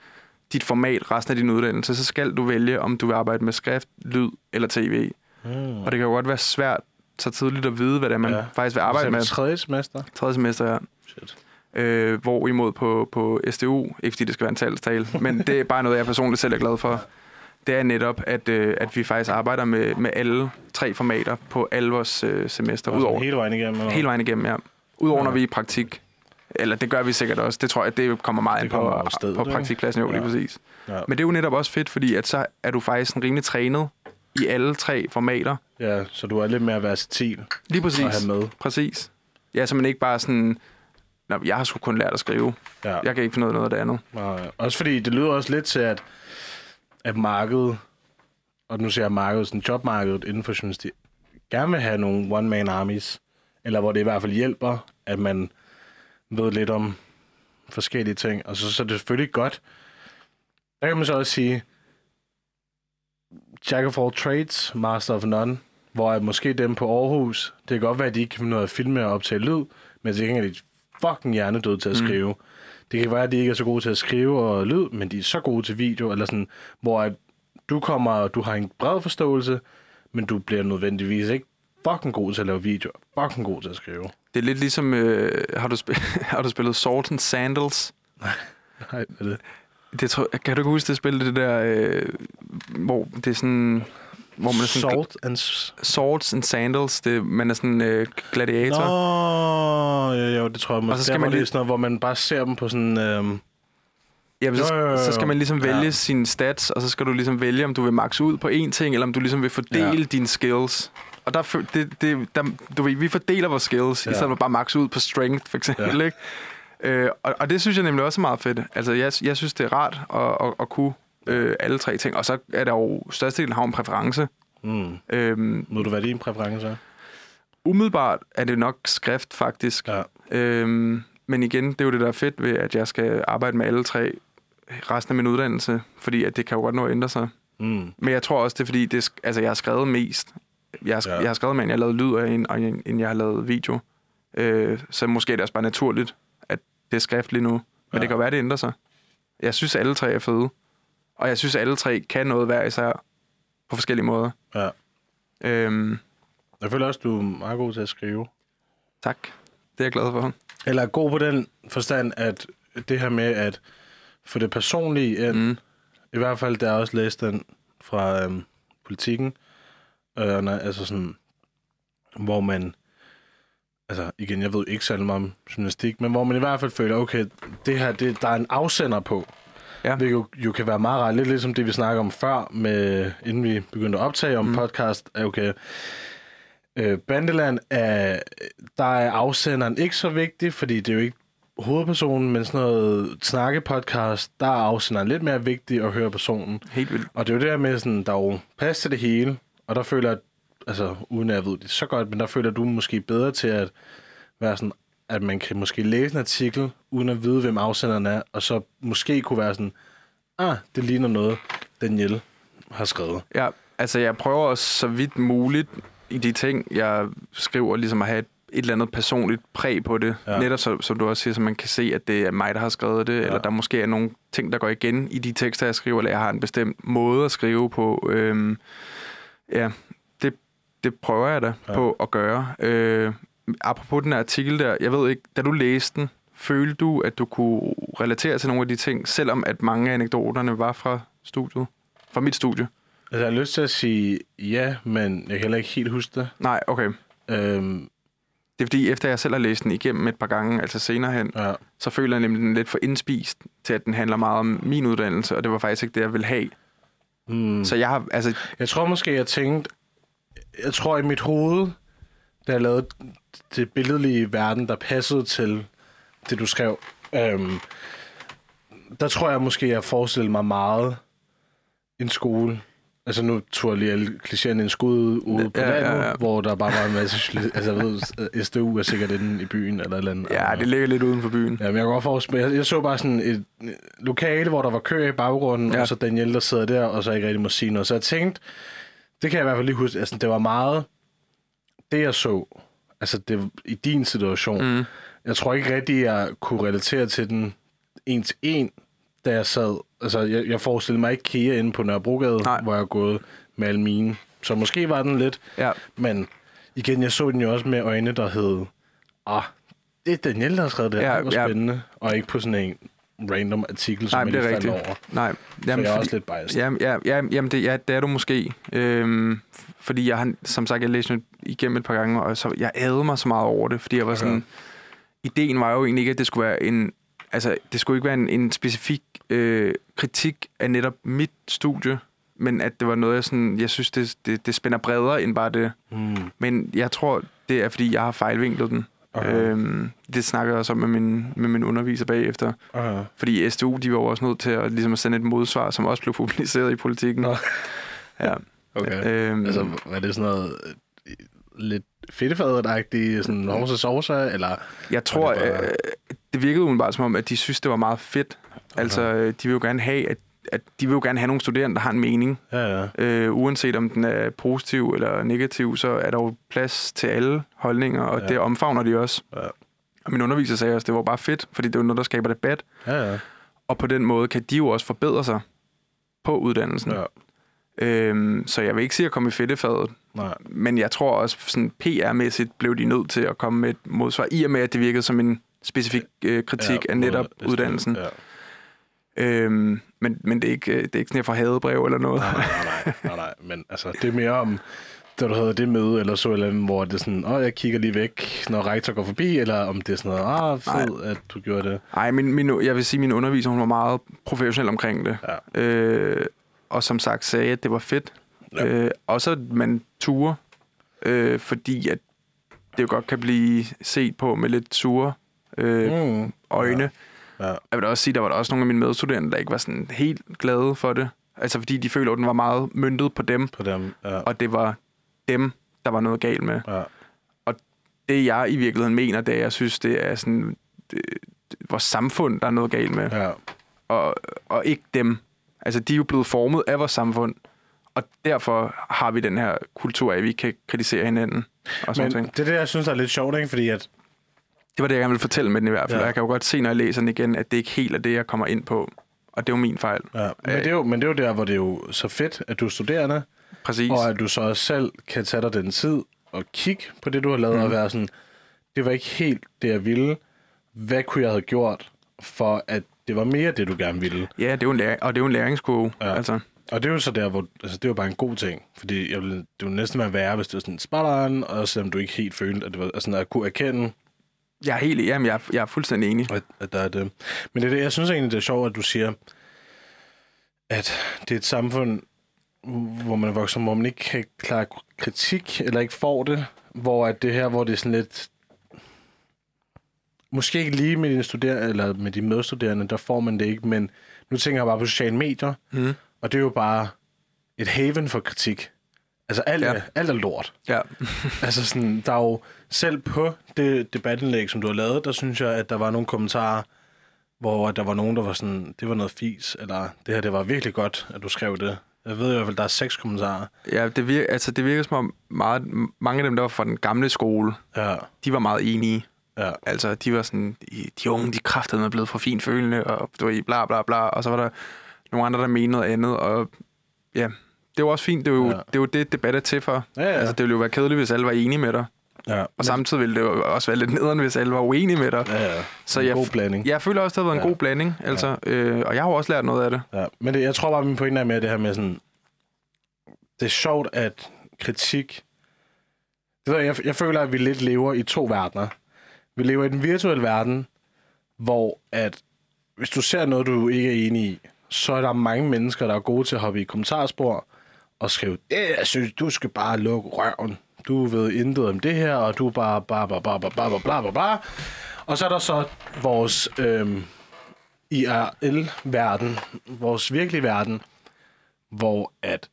Speaker 2: dit format resten af din uddannelse. Så skal du vælge, om du vil arbejde med skrift, lyd eller tv.
Speaker 1: Mm.
Speaker 2: Og det kan jo godt være svært så tidligt at vide, hvad det er, man
Speaker 1: Ja.
Speaker 2: ja. faktisk vil arbejde med.
Speaker 1: tredje semester?
Speaker 2: Tredje semester, ja.
Speaker 1: Shit.
Speaker 2: Øh, hvorimod på, på SDU, ikke fordi det skal være en talstale, men det er bare noget, jeg personligt selv er glad for. Det er netop, at, øh, at vi faktisk arbejder med, med alle tre formater på alle vores øh, semester. Udover,
Speaker 1: sådan Hele vejen igennem? eller?
Speaker 2: hele vejen igennem, ja. Udover
Speaker 1: Ja.
Speaker 2: når vi er i praktik. Eller det gør vi sikkert også. Det tror jeg, det kommer meget
Speaker 1: Det
Speaker 2: ind på,
Speaker 1: stedet,
Speaker 2: på praktikpladsen. Jo,
Speaker 1: Ja.
Speaker 2: lige præcis.
Speaker 1: Ja.
Speaker 2: Men det er jo netop også fedt, fordi at så er du faktisk en rimelig trænet i alle tre formater.
Speaker 1: ja, så du er lidt mere versatil
Speaker 2: Lige præcis.
Speaker 1: at have med.
Speaker 2: Præcis. Ja, så man ikke bare sådan... Nå, jeg har sgu kun lært at skrive.
Speaker 1: Ja.
Speaker 2: Jeg kan ikke finde noget af det andet.
Speaker 1: Nej, Også fordi det lyder også lidt til, at, at markedet, og nu siger jeg markedet, sådan jobmarkedet inden for journalistik, gerne vil have nogle one-man armies, eller hvor det i hvert fald hjælper, at man ved lidt om forskellige ting. Og så, så er det selvfølgelig godt. Der kan man så også sige, Jack of all trades, master of none, hvor at måske dem på Aarhus, det kan godt være, at de ikke kan finde noget at filme og optage lyd, men til gengæld fucking hjernedøde til at
Speaker 2: Mm.
Speaker 1: skrive. Det kan være, at de ikke er så gode til at skrive og lyd, men de er så gode til video, eller sådan, hvor at du kommer, og du har en bred forståelse, men du bliver nødvendigvis ikke fucking god til at lave video, fucking god til at skrive.
Speaker 2: Det er lidt ligesom... Øh, har, du spil- har du spillet Salt and Sandals?
Speaker 1: Nej, hvad er det?
Speaker 2: Det tror, kan du ikke huske det spil, det der... Øh, hvor det er sådan... Hvor man er sådan...
Speaker 1: Salt and...
Speaker 2: Swords and Sandals. Det, man er sådan øh, gladiator.
Speaker 1: Nå, ja, jo, det tror jeg måske.
Speaker 2: Og så skal man lige-
Speaker 1: sådan noget, hvor man bare ser dem på sådan... Øhm,
Speaker 2: Ja, så,
Speaker 1: Jo, jo, jo,
Speaker 2: så skal man ligesom vælge
Speaker 1: Ja.
Speaker 2: sine stats, og så skal du ligesom vælge, om du vil max ud på én ting, eller om du ligesom vil fordele
Speaker 1: Ja.
Speaker 2: dine skills. Og der, det, det, der, du ved, vi fordeler vores skills,
Speaker 1: Ja.
Speaker 2: i stedet for bare max ud på strength, for eksempel.
Speaker 1: Ja.
Speaker 2: Ikke? Øh, og, og det synes jeg nemlig også er meget fedt. Altså, jeg, jeg synes, det er rart at, at, at kunne øh, alle tre ting. Og så er der jo størstedelen har en præference.
Speaker 1: mm.
Speaker 2: Øhm,
Speaker 1: Må du være din præference?
Speaker 2: umiddelbart er det nok skrift, faktisk.
Speaker 1: Ja.
Speaker 2: Øhm, men igen, det er jo det, der er fedt ved, at jeg skal arbejde med alle tre resten af min uddannelse, fordi at det kan jo godt nå at ændre sig.
Speaker 1: Mm.
Speaker 2: Men jeg tror også, det er fordi, det altså, jeg har skrevet mest. Jeg har,
Speaker 1: Ja.
Speaker 2: jeg har skrevet mere, end jeg har lavet lyd, af, end, og end end jeg har lavet video. Øh, så måske er det også bare naturligt, at det er skriftligt nu. Men
Speaker 1: ja.
Speaker 2: det kan jo være, det ændrer sig. Jeg synes, alle tre er fede. Og jeg synes, alle tre kan noget hver især på forskellige måder.
Speaker 1: Ja.
Speaker 2: Øhm,
Speaker 1: Jeg føler også, du er meget god til at skrive.
Speaker 2: tak. Det er jeg glad for.
Speaker 1: Eller god på den forstand, at det her med at få det personlige ind, mm. I hvert fald, der er også læst den fra øhm, politikken, øh, nej, altså sådan, hvor man, altså igen, jeg ved ikke særlig meget om journalistik, men hvor man i hvert fald føler, okay, det her, det, der er en afsender på,
Speaker 2: Ja.
Speaker 1: Det jo, jo kan være meget rart. Lidt ligesom det, vi snakker om før, med, inden vi begyndte at optage om mm. Podcast. er Okay, øh, Bandeland, er, der er afsenderen ikke så vigtig, fordi det er jo ikke hovedpersonen, men sådan noget snakkepodcast, der er afsenderen lidt mere vigtig at høre personen.
Speaker 2: Helt vildt.
Speaker 1: Og det er jo det der med, sådan, der er jo plads til det hele, og der føler jeg, altså uden at jeg ved det så godt, men der føler du måske bedre til at være sådan, at man kan måske læse en artikel, uden at vide, hvem afsenderen er, og så måske kunne være sådan, ah, det ligner noget, Daniel har skrevet.
Speaker 2: Ja, altså jeg prøver også så vidt muligt i de ting, jeg skriver, ligesom at have et, et eller andet personligt præg på det.
Speaker 1: Ja.
Speaker 2: Netop som, som du også siger, så man kan se, at det er mig, der har skrevet det, ja. eller der måske er nogle ting, der går igen i de tekster, jeg skriver, eller jeg har en bestemt måde at skrive på. Øhm, ja, det, det prøver jeg da
Speaker 1: ja.
Speaker 2: på at gøre. Øh, apropos den her artikel der, jeg ved ikke, da du læste den, følte du, at du kunne relatere til nogle af de ting, selvom at mange af anekdoterne var fra studiet? Fra mit studie?
Speaker 1: Altså, jeg har lyst til at sige ja, men jeg kan heller ikke helt huske det.
Speaker 2: Nej, okay.
Speaker 1: Øhm,
Speaker 2: Det er fordi, efter jeg selv har læst den igennem et par gange, altså senere hen,
Speaker 1: ja.
Speaker 2: så føler jeg nemlig den lidt for indspist til, at den handler meget om min uddannelse, og det var faktisk ikke det, jeg ville have.
Speaker 1: Mm.
Speaker 2: Mm. Så jeg har, altså,
Speaker 1: Jeg tror måske, jeg tænkte... Jeg tror i mit hoved, da jeg lavede det billedlige verden, der passede til det, du skrev, Øhm, der tror jeg måske, jeg forestiller mig meget en skole. Altså nu tror jeg lige alle klichéerne en skud ude på
Speaker 2: Ja,
Speaker 1: landet,
Speaker 2: ja, ja.
Speaker 1: hvor der bare var en masse... altså jeg ved, SDU er sikkert inde i byen eller et eller andet.
Speaker 2: Ja, det ligger lidt uden for byen.
Speaker 1: Ja, men jeg kan godt forestille jeg, jeg så bare sådan et lokale, hvor der var kø i baggrunden. Ja. og så Daniel, der sidder der, og så ikke rigtig må sige noget. Så jeg tænkte, det kan jeg i hvert fald lige huske, altså det var meget det, jeg så, altså det, i din situation.
Speaker 2: Mm.
Speaker 1: Jeg tror ikke rigtig, jeg kunne relatere til den en til en, da jeg sad. Altså, jeg, jeg forestillede mig ikke Kia inde på Nørrebrogade,
Speaker 2: Nej.
Speaker 1: hvor jeg er gået med alle mine. Så måske var den lidt,
Speaker 2: Ja.
Speaker 1: men igen, jeg så den jo også med øjne, der hed, ah, det er Daniel, der har skrevet det her.
Speaker 2: Ja,
Speaker 1: det var
Speaker 2: ja.
Speaker 1: spændende. Og ikke på sådan en random artikel, som
Speaker 2: Nej,
Speaker 1: jeg
Speaker 2: det er rigtigt.
Speaker 1: over.
Speaker 2: Nej,
Speaker 1: Så jeg er også lidt biased.
Speaker 2: Jamen, ja, ja, jamen det, ja, det er du måske. Øhm, fordi jeg har, som sagt, jeg læste igennem et par gange, og så, jeg ædede mig så meget over det, fordi jeg var sådan... Ideen var jo egentlig ikke, at det skulle være en... Altså, det skulle ikke være en, en specifik øh, kritik af netop mit studie, men at det var noget, jeg sådan... Jeg synes, det, det, det spænder bredere end bare det.
Speaker 1: Mm.
Speaker 2: Men jeg tror, det er, fordi jeg har fejlvinklet den.
Speaker 1: Okay.
Speaker 2: Øhm, det snakker jeg også om med min, med min underviser bagefter.
Speaker 1: Okay.
Speaker 2: Fordi SDU, de var også nødt til at, ligesom at sende et modsvar, som også blev publiceret i politikken.
Speaker 1: Nå.
Speaker 2: Ja.
Speaker 1: okay.
Speaker 2: Øhm,
Speaker 1: Altså, var det sådan noget øh, lidt fedtefadet-agtigt, sådan Horse Sauce, eller...
Speaker 2: jeg tror,
Speaker 1: det bare-
Speaker 2: øh, det virkede umiddelbart som om, at de synes, det var meget fedt. Altså, øh, de vil jo gerne have, at, at de vil jo gerne have nogle studerende, der har en mening.
Speaker 1: Ja, ja.
Speaker 2: Øh, uanset om den er positiv eller negativ, så er der jo plads til alle holdninger, og
Speaker 1: ja.
Speaker 2: det omfavner de også.
Speaker 1: Ja.
Speaker 2: Og min underviser sagde også, at det var bare fedt, fordi det er jo noget, der skaber debat.
Speaker 1: Ja, ja.
Speaker 2: Og på den måde kan de jo også forbedre sig på uddannelsen.
Speaker 1: ja.
Speaker 2: Øhm, så jeg vil ikke sige at komme i fedtefadet,
Speaker 1: Nej.
Speaker 2: men jeg tror også, sådan PR-mæssigt blev de nødt til at komme med et modsvar, i og med, at det virkede som en specifik øh, kritik
Speaker 1: ja,
Speaker 2: af netop
Speaker 1: det-
Speaker 2: uddannelsen.
Speaker 1: Ja.
Speaker 2: Øhm, men, men det er ikke, øh, det er ikke sådan, jeg får hadebrev eller noget.
Speaker 1: Nej, nej, nej, nej. Men altså, det er mere om, da du havde det møde, eller så eller hvor det er sådan, åh, jeg kigger lige væk, når rektor går forbi, eller om det er sådan noget, ah, fed, at du gjorde det.
Speaker 2: Nej, min, min, jeg vil sige, at min underviser hun var meget professionel omkring det.
Speaker 1: Ja.
Speaker 2: Øh, og som sagt sagde, at det var fedt.
Speaker 1: Ja.
Speaker 2: Ja. Øh, også at man turer, øh, fordi at det jo godt kan blive set på med lidt sure øh,
Speaker 1: Mm.
Speaker 2: øjne.
Speaker 1: Ja.
Speaker 2: Jeg vil også sige, der var der også nogle af mine medstuderende, der ikke var sådan helt glade for det. Altså fordi de føler, at den var meget myndet på dem,
Speaker 1: På dem, ja.
Speaker 2: og det var dem, der var noget galt med.
Speaker 1: ja.
Speaker 2: Det jeg i virkeligheden mener, det er, jeg synes, det er sådan det, vores samfund, der er noget galt med,
Speaker 1: ja.
Speaker 2: og, og ikke dem. Altså de er jo blevet formet af vores samfund, og derfor har vi den her kultur af, at vi kan kritisere hinanden og sådan
Speaker 1: Men
Speaker 2: ting.
Speaker 1: det er det, jeg synes, der er lidt sjovt, ikke? Fordi at,
Speaker 2: Det var det, jeg gerne ville fortælle med den i hvert fald.
Speaker 1: Ja.
Speaker 2: Jeg kan jo godt se, når jeg læser den igen, at det ikke helt er det, jeg kommer ind på. Og det er jo min fejl.
Speaker 1: ja. Men, det er jo, men det er jo der, hvor det er jo så fedt, at du er studerende,
Speaker 2: Præcis.
Speaker 1: og at du så også selv kan tage dig den tid og kigge på det, du har lavet, mm. og være sådan, det var ikke helt det, jeg ville. Hvad kunne jeg have gjort, for at det var mere det, du gerne ville?
Speaker 2: Ja, det er jo en, læring, og det er jo en læringskurve.
Speaker 1: Ja.
Speaker 2: Altså,
Speaker 1: Og det er jo så der, hvor altså, det jo bare en god ting. Fordi jeg ville, det ville næsten være værre, hvis det var sådan spalleren, og selvom du ikke helt følte, at det var altså, at kunne erkende,
Speaker 2: jeg er helt jamen, jeg, er, jeg er fuldstændig enig.
Speaker 1: at, at der er det. Men det er det, jeg synes egentlig, det er sjovt, at du siger, at det er et samfund, hvor man vokser, hvor man ikke kan klare kritik, eller ikke får det, hvor at det her, hvor det er sådan lidt, måske ikke lige med dine studerende, eller med de medstuderende, der får man det ikke, men nu tænker jeg bare på sociale medier,
Speaker 2: Mm.
Speaker 1: og det er jo bare et haven for kritik. Altså alt, ja.
Speaker 2: Ja.
Speaker 1: er, alt er lort.
Speaker 2: Ja.
Speaker 1: Altså sådan, der er jo selv på det debatindlæg, som du har lavet, der synes jeg, at der var nogle kommentarer, hvor der var nogen, der var sådan, det var noget fis, eller det her, det var virkelig godt, at du skrev det. Jeg ved i hvert fald, der er seks kommentarer.
Speaker 2: ja, det virker, altså, det virker som om meget, mange af dem, der var fra den gamle skole,
Speaker 1: Ja,
Speaker 2: de var meget enige.
Speaker 1: Ja,
Speaker 2: Altså, de var sådan, de, unge, de kræftede er blevet for finfølende, og du ved, bla bla bla. Og så var der nogle andre, der mente noget andet, og ja, det var også fint. Det er jo,
Speaker 1: Ja.
Speaker 2: ja. det, er jo det, debat er til for.
Speaker 1: Ja, ja.
Speaker 2: Altså, det ville jo være kedeligt, hvis alle var enige med dig.
Speaker 1: ja.
Speaker 2: Og samtidig ville det jo også være lidt nederen, hvis alle var uenige med dig.
Speaker 1: Ja, ja.
Speaker 2: Så
Speaker 1: en
Speaker 2: jeg,
Speaker 1: god blanding.
Speaker 2: jeg føler også, det har været en
Speaker 1: Ja.
Speaker 2: god blanding. Altså, øh, og jeg har også lært noget af det.
Speaker 1: Ja, men det, jeg tror bare, min pointe er med det her med sådan... Det er sjovt, at kritik... Det jeg, jeg, jeg føler, at vi lidt lever i to verdener. Vi lever i den virtuelle verden, hvor at hvis du ser noget, du ikke er enig i, så er der mange mennesker, der er gode til at hoppe i kommentarspor og skrive, det jeg synes, du skal bare lukke røven. Du ved intet om det her, og du er bare, bla bla bla bla bla bla bla bla. Og så er der så vores øhm, IRL-verden, vores virkelige verden, hvor at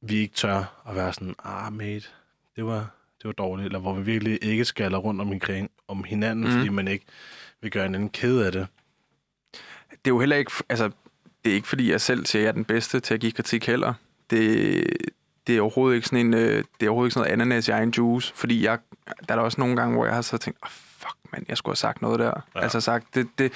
Speaker 1: vi ikke tør at være sådan, ah mate, det var, det var dårligt, eller hvor vi virkelig ikke skaller rundt om, omkring, om hinanden, mm. fordi man ikke vil gøre en anden kede af det.
Speaker 2: Det er jo heller ikke, altså, det er ikke fordi, jeg selv siger, at jeg er den bedste til at give kritik heller. Det, det er overhovedet ikke sådan en, øh, det er overhovedet ikke sådan noget ananas i egen juice, fordi jeg, der er der også nogle gange, hvor jeg har så tænkt, oh, fuck man, jeg skulle have sagt noget der. Ja. Altså sagt, det, det,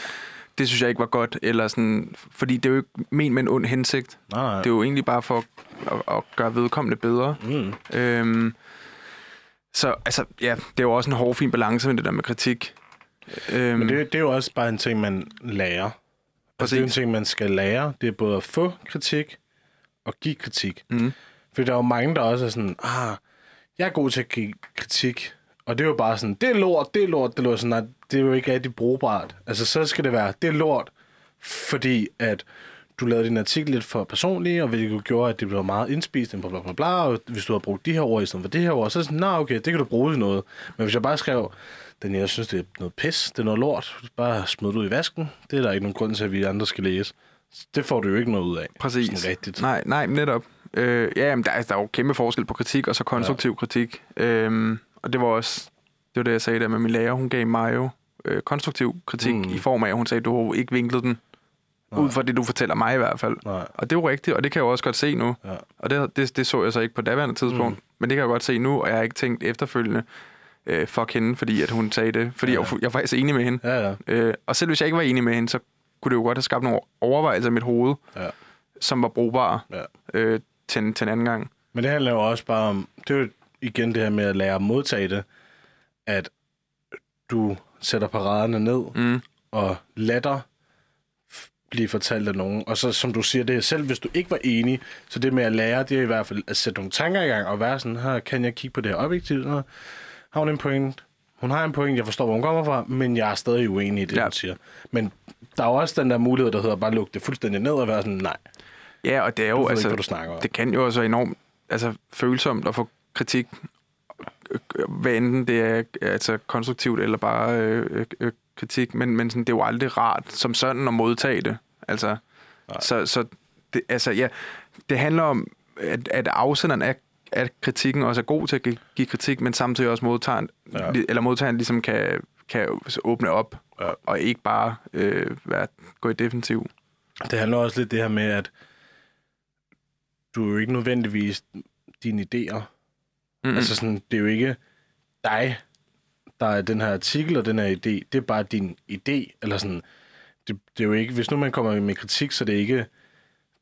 Speaker 2: det synes jeg ikke var godt, eller sådan, fordi det er jo ikke men med en ond hensigt.
Speaker 1: Nej, nej.
Speaker 2: Det er jo egentlig bare for at, at, at gøre vedkommende bedre.
Speaker 1: Mm.
Speaker 2: Øhm, så altså, ja, det er jo også en hård, fin balance med det der med kritik. Øhm,
Speaker 1: Men det, det er jo også bare en ting, man lærer. Altså, det er en ting, man skal lære. Det er både at få kritik og give kritik.
Speaker 2: Mm.
Speaker 1: For der er jo mange, der også er sådan, ah, jeg er god til at give kritik. Og det er jo bare sådan, det er lort, det er lort, det er lort. Sådan, nej, det er jo ikke rigtig brugbart. Altså, så skal det være, det er lort, fordi at du lavede din artikel lidt for personlig, og hvilket gjorde, at det blev meget indspist, bla, bla, bla, bla, og hvis du havde brugt de her ord i stedet for det her ord, så er det sådan, nej, okay, det kan du bruge til noget. Men hvis jeg bare skrev, den jeg synes, det er noget pis, det er noget lort, bare smid det ud i vasken, det er der ikke nogen grund til, at vi andre skal læse. Det får du jo ikke noget ud af.
Speaker 2: Præcis.
Speaker 1: Sådan rigtigt.
Speaker 2: Nej, nej, netop. Øh, ja, men der, er, der er jo kæmpe forskel på kritik og så konstruktiv ja. kritik. Øhm, og det var også, det var det, jeg sagde der med min lærer. Hun gav mig jo øh, konstruktiv kritik
Speaker 1: mm.
Speaker 2: i form af, at hun sagde, du har ikke vinklet den.
Speaker 1: Nej.
Speaker 2: Ud fra det, du fortæller mig i hvert fald.
Speaker 1: Nej.
Speaker 2: Og det er jo rigtigt, og det kan jeg jo også godt se nu.
Speaker 1: Ja.
Speaker 2: Og det, det, det så jeg så ikke på daværende tidspunkt. Mm. Men det kan jeg godt se nu, og jeg har ikke tænkt efterfølgende, øh, fuck hende, fordi at hun sagde det. Fordi
Speaker 1: Ja.
Speaker 2: ja. jeg, jeg var faktisk enig med hende.
Speaker 1: Ja, ja.
Speaker 2: Øh, og selv hvis jeg ikke var enig med hende, så kunne det jo godt have skabt nogle overvejelser i mit hoved,
Speaker 1: Ja.
Speaker 2: som var brugbare
Speaker 1: Ja.
Speaker 2: øh, til, en- til en anden gang.
Speaker 1: Men det handler jo også bare om, det er jo igen det her med at lære at modtage det, at du sætter paraderne ned
Speaker 2: Mm.
Speaker 1: og lader f- blive fortalt af nogen. Og så som du siger, det er selv hvis du ikke var enig, så det med at lære, det er i hvert fald at sætte nogle tanker i gang og være sådan, her kan jeg kigge på det her objektivt, Nå, har hun en point? Hun har en point, jeg forstår, hvor hun kommer fra, men jeg er stadig uenig i det, ja. Hun siger. Men der er jo også den der mulighed, der hedder bare lukke det fuldstændig ned og være sådan, nej,
Speaker 2: Ja, og det er jo, altså,
Speaker 1: ikke, du snakker om.
Speaker 2: det kan jo også enormt altså, følsomt at få kritik, øh, hvad enten det er altså, konstruktivt eller bare øh, øh, kritik, men, men sådan, det er jo aldrig rart som sådan at modtage det. Altså,
Speaker 1: Nej.
Speaker 2: så, så det, altså, ja, det handler om, at, at afsenderen af, af kritikken også er god til at gi- give kritik, men samtidig også modtageren,
Speaker 1: Ja.
Speaker 2: eller modtageren ligesom kan, kan åbne op,
Speaker 1: Ja.
Speaker 2: og ikke bare øh, være, gå i defensiv.
Speaker 1: Det handler også lidt det her med, at du er jo ikke nødvendigvis dine idéer.
Speaker 2: Mm.
Speaker 1: Mm. Altså sådan, det er jo ikke dig, der er den her artikel og den her idé. Det er bare din idé. Eller sådan, det, det er jo ikke, hvis nu man kommer med kritik, så det er ikke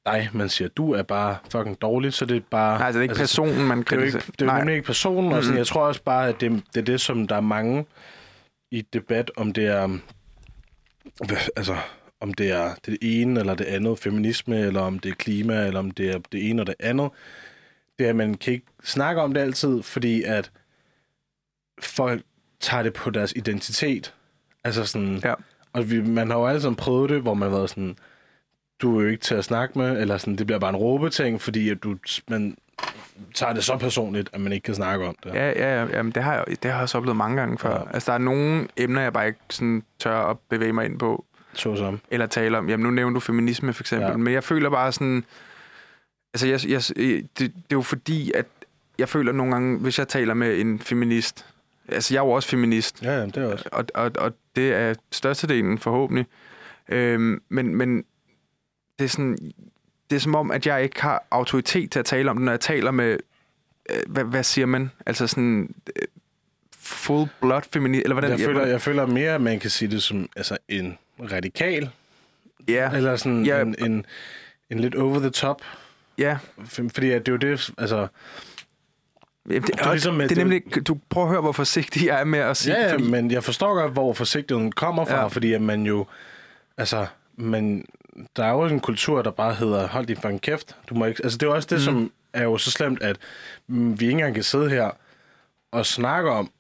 Speaker 1: dig, man siger, du er bare fucking dårlig, så det er bare...
Speaker 2: Nej, altså, det er ikke personen, man
Speaker 1: det er jo
Speaker 2: kritiserer.
Speaker 1: ikke, det er jo nemlig ikke personen, og sådan,
Speaker 2: Mhm.
Speaker 1: jeg tror også bare, at det, det er det, som der er mange i debat, om det er, altså, om det er det ene eller det andet, feminisme, eller om det er klima, eller om det er det ene og det andet. Det er, at man kan ikke snakke om det altid, fordi at folk tager det på deres identitet. Altså sådan,
Speaker 2: Ja.
Speaker 1: og vi, man har jo alle sammen prøvet det, hvor man har været sådan, du er jo ikke til at snakke med, eller sådan, det bliver bare en råbeting, fordi at du, man tager det så personligt, at man ikke kan snakke om det.
Speaker 2: Ja, ja, ja jamen, det, har jeg, det har jeg også oplevet mange gange før.
Speaker 1: Ja.
Speaker 2: Altså, der er nogle emner, jeg bare ikke sådan, tør at bevæge mig ind på,
Speaker 1: Så som.
Speaker 2: eller tale om. Jamen, nu nævner du feminisme, for eksempel.
Speaker 1: Ja.
Speaker 2: Men jeg føler bare sådan... Altså, jeg, jeg, det, det er jo fordi, at jeg føler nogle gange, hvis jeg taler med en feminist... Altså, jeg er jo også feminist,
Speaker 1: Ja, ja, det er også.
Speaker 2: og, og, og det er størstedelen forhåbentlig. Øhm, men, men det er sådan... Det er som om, at jeg ikke har autoritet til at tale om det, når jeg taler med... Øh, hvad, hvad siger man? Altså sådan... øh, Full blood feminist... Eller hvordan?
Speaker 1: Jeg føler, jeg føler mere, at man kan sige det som altså, en radikal,
Speaker 2: Ja,
Speaker 1: eller sådan
Speaker 2: Ja.
Speaker 1: en, en, en lidt over the top.
Speaker 2: ja.
Speaker 1: Fordi at det er jo det, altså...
Speaker 2: Det,
Speaker 1: Det er ligesom
Speaker 2: det er
Speaker 1: det-
Speaker 2: nemlig, du prøver at høre, hvor forsigtig jeg er med at sige,
Speaker 1: Ja,
Speaker 2: fordi,
Speaker 1: men jeg forstår godt, hvor forsigtigheden kommer fra, ja. Fordi at man jo... Altså, man, der er jo en kultur, der bare hedder, hold din fucking kæft. Du må ikke, altså, det er jo også det, mm. som er jo så slemt, at mm, vi ikke engang kan sidde her og snakke om,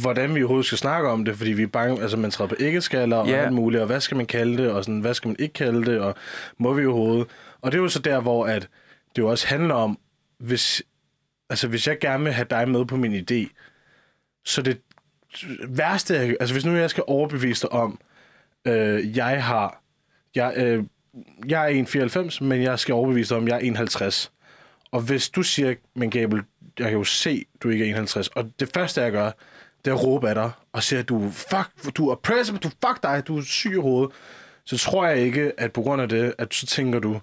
Speaker 1: hvordan vi overhovedet skal snakke om det, fordi vi er bange, altså man træder på ikke-skaller og
Speaker 2: Ja.
Speaker 1: alt muligt, og hvad skal man kalde det, og sådan, hvad skal man ikke kalde det, og må vi overhovedet. Og det er jo så der, hvor at det jo også handler om, hvis, altså hvis jeg gerne vil have dig med på min idé, så, det, værste, altså hvis nu jeg skal overbevise dig om, øh, jeg har, jeg, øh, jeg er 1,94, men jeg skal overbevise dig om, jeg er 1,50. Og hvis du siger, men Gabel, jeg kan jo se, du ikke er 1,50, og det første, jeg gør, det er at råbe af dig, og sige, at du, fuck, du er oppressive, du fuck dig, du er syg i hovedet, så tror jeg ikke, at på grund af det, at så tænker du,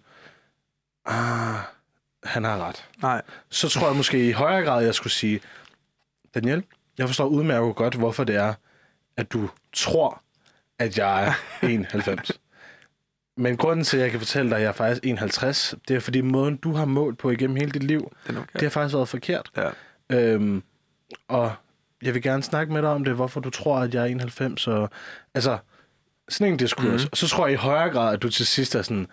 Speaker 1: ah, han har ret
Speaker 2: Nej.
Speaker 1: så tror jeg måske i højere grad, jeg skulle sige, Daniel, jeg forstår udmærket godt, hvorfor det er, at du tror, at jeg er 1,90. Men grunden til, at jeg kan fortælle dig, at jeg er faktisk 1,50, det er fordi måden, du har målt på igennem hele dit liv,
Speaker 2: er okay.
Speaker 1: det har faktisk været forkert.
Speaker 2: Ja.
Speaker 1: Øhm, og jeg vil gerne snakke med dig om det, hvorfor du tror, at jeg er 91. Og, altså, sådan en diskurs.
Speaker 2: Mhm.
Speaker 1: Mm-hmm. Og så tror jeg i højere grad, at du til sidst er sådan...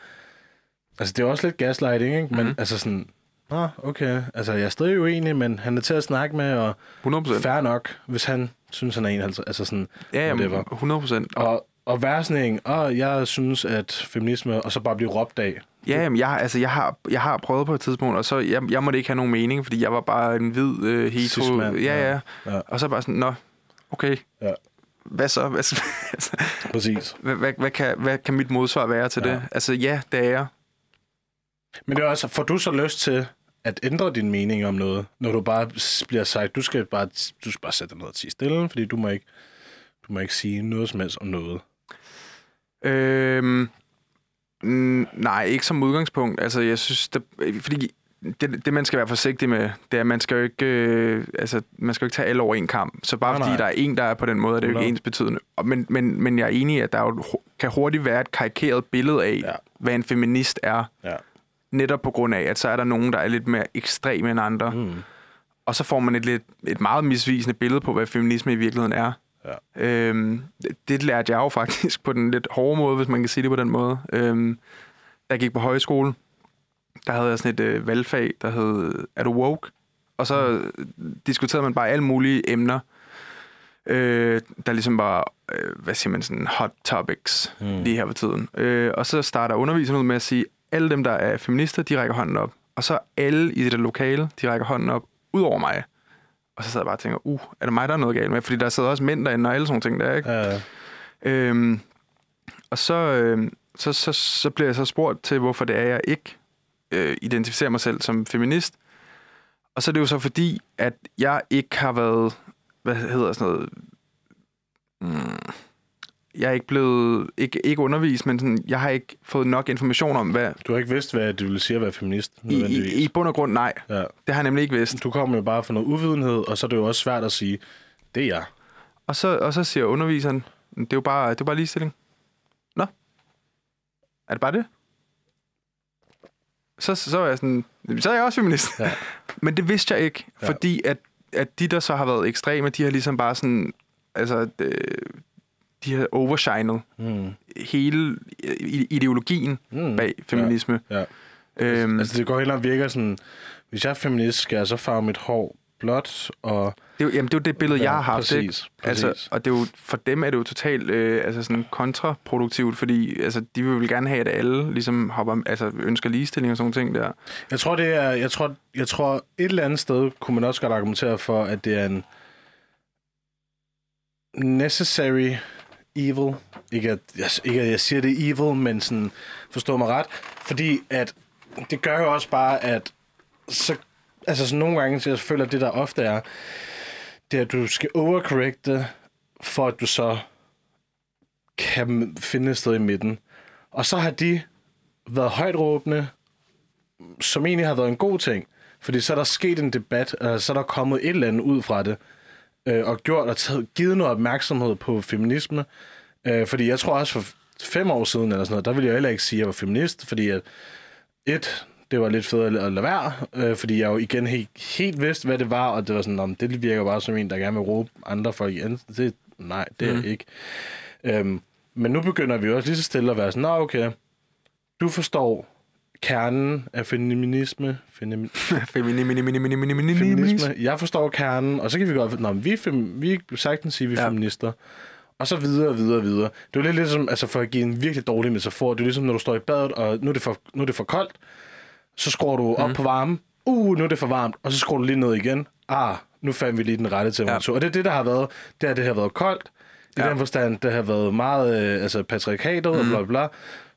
Speaker 1: Altså, det er også lidt gaslighting, ikke? Men
Speaker 2: Mhm.
Speaker 1: altså sådan... Nå, okay. Altså, jeg er stadig uenig, men han er til at snakke med, og
Speaker 2: 100 procent.
Speaker 1: fair nok, hvis han synes, han er 51. Altså sådan...
Speaker 2: Ja, jamen,
Speaker 1: whatever.
Speaker 2: 100 procent.
Speaker 1: Og, og være sådan en, åh, jeg synes, at feminisme, og så bare blive råbt af.
Speaker 2: Ja, jamen, jeg, altså, jeg, har, jeg har prøvet på et tidspunkt, og så jeg, jeg måtte ikke have nogen mening, fordi jeg var bare en hvid øh, hetero. Ja, ja,
Speaker 1: ja. Ja.
Speaker 2: Og så bare sådan, nå, okay.
Speaker 1: Ja.
Speaker 2: Hvad så? Hvad, så- altså,
Speaker 1: Præcis.
Speaker 2: hvad, hvad, hvad, kan, hvad kan mit modsvar være til
Speaker 1: Ja.
Speaker 2: det? Altså, ja, det er jeg.
Speaker 1: Men det er også, får du så lyst til at ændre din mening om noget, når du bare bliver sagt, du skal bare, du skal bare sætte dig ned og tige stille, fordi du må ikke, du må ikke sige noget som helst om noget.
Speaker 2: Øhm, nej, ikke som udgangspunkt. Altså, jeg synes, det, fordi det, det, man skal være forsigtig med, det er, at man skal jo ikke, øh, altså, man skal jo ikke tage alle over en kamp. Så bare
Speaker 1: Nej,
Speaker 2: fordi
Speaker 1: nej.
Speaker 2: der er en, der er på den måde, er det jo ikke
Speaker 1: 100.
Speaker 2: ens betydende. Men, men, men jeg er enig i, at der jo kan hurtigt være et karikeret billede af,
Speaker 1: Ja.
Speaker 2: hvad en feminist er.
Speaker 1: Ja.
Speaker 2: Netop på grund af, at så er der nogen, der er lidt mere ekstreme end andre.
Speaker 1: Mm.
Speaker 2: Og så får man et, lidt, et meget misvisende billede på, hvad feminisme i virkeligheden er.
Speaker 1: Ja.
Speaker 2: Øhm, det, lærte jeg jo faktisk på den lidt hårde måde, hvis man kan sige det på den måde. Øhm, da jeg gik på højskole, der havde jeg sådan et øh, valgfag, der hed Er du woke? Og så øh, diskuterede man bare alle mulige emner, øh, der ligesom var, øh, hvad siger man, sådan hot topics
Speaker 1: Mm.
Speaker 2: lige her på tiden. Øh, og så starter underviseren ud med at sige, alle dem, der er feminister, de rækker hånden op. Og så alle i det der lokale, de rækker hånden op, ud over mig. Og så sad jeg bare og tænker, uh, er det mig, der er noget galt med? Fordi der sidder også mænd derinde og alle sådan ting der, ikke?
Speaker 1: Ja,
Speaker 2: Øhm, og så, øhm, så, så, så bliver jeg så spurgt til, hvorfor det er, jeg ikke øh, identificerer mig selv som feminist. Og så er det jo så fordi, at jeg ikke har været, hvad hedder sådan noget, mm, jeg er ikke blevet, ikke, ikke undervist, men sådan, jeg har ikke fået nok information om, hvad,
Speaker 1: du har ikke vidst, hvad det ville sige at være feminist,
Speaker 2: i,
Speaker 1: nødvendigvis.
Speaker 2: i, i bund og grund nej.
Speaker 1: ja.
Speaker 2: Det har jeg nemlig ikke vidst.
Speaker 1: Du kommer jo bare fra noget uvidenhed, og så er det jo også svært at sige, det er jeg.
Speaker 2: Og så, og så siger underviseren, det er jo bare, det er bare ligestilling. Nå. Er det bare det? Så, så er jeg sådan, så er jeg også feminist.
Speaker 1: Ja.
Speaker 2: Men det vidste jeg ikke,
Speaker 1: Ja.
Speaker 2: fordi at, at de, der så har været ekstreme, de har ligesom bare sådan, altså, øh, de har overshinet
Speaker 1: Mm.
Speaker 2: hele i- ideologien
Speaker 1: Mm.
Speaker 2: bag feminisme.
Speaker 1: Ja.
Speaker 2: Øhm,
Speaker 1: Altså, det går helt og virker sådan, hvis jeg er feminist, skal jeg så farve mit hår blåt, og...
Speaker 2: det, er jo- jamen, det er jo det billede, jeg har haft.
Speaker 1: præcis,
Speaker 2: ikke?
Speaker 1: Præcis.
Speaker 2: Altså, og det er jo, for dem er det jo totalt øh, altså sådan kontraproduktivt, fordi altså, de vil vel gerne have, at alle ligesom hopper, altså, ønsker ligestilling og sådan ting der.
Speaker 1: Jeg tror, det er, jeg tror, jeg tror, et eller andet sted kunne man også godt argumentere for, at det er en necessary evil. Ikke at, jeg, ikke at jeg siger, det evil, men sådan, forstå mig ret. Fordi at det gør jo også bare, at så, altså sådan nogle gange, så jeg føler, at det der ofte er, det er, at du skal overcorrecte, for at du så kan finde et sted i midten. Og så har de været højt råbende, som egentlig har været en god ting. Fordi så er der sket en debat, og så er der kommet et eller andet ud fra det, øh, og gjort og taget, givet noget opmærksomhed på feminisme. Øh, fordi jeg tror også for fem år siden, eller sådan noget, der ville jeg heller ikke sige, at jeg var feminist, fordi at et, det var lidt fedt at lade være, øh, fordi jeg jo igen helt, helt vidste, hvad det var, og det var sådan, om det virker bare som en, der gerne vil råbe andre folk i ans- det, Nej, det er mm. ikke. Øhm, men nu begynder vi også lige så stille at være sådan, nå okay, du forstår kernen af feminisme, feminisme,
Speaker 2: Feminisme.
Speaker 1: Jeg forstår kernen, og så kan vi godt, nå, vi er, fem, vi er sagtens sige, at vi er
Speaker 2: Ja.
Speaker 1: feminister. Og så videre, videre, videre. Det er jo lidt ligesom, altså for at give en virkelig dårlig metafor, det er ligesom, når du står i badet, og nu er det for, nu er det for koldt, så skruer du op
Speaker 2: Mhm.
Speaker 1: på varmen, uh, nu er det for varmt, og så skruer du lige ned igen. Ah, nu fandt vi lige den rette temperatur. Ja. Og det er det, der har været, det er, det har været koldt. I
Speaker 2: Ja.
Speaker 1: den forstand, det har været meget, øh, altså patriarkatet mm. og bla bla.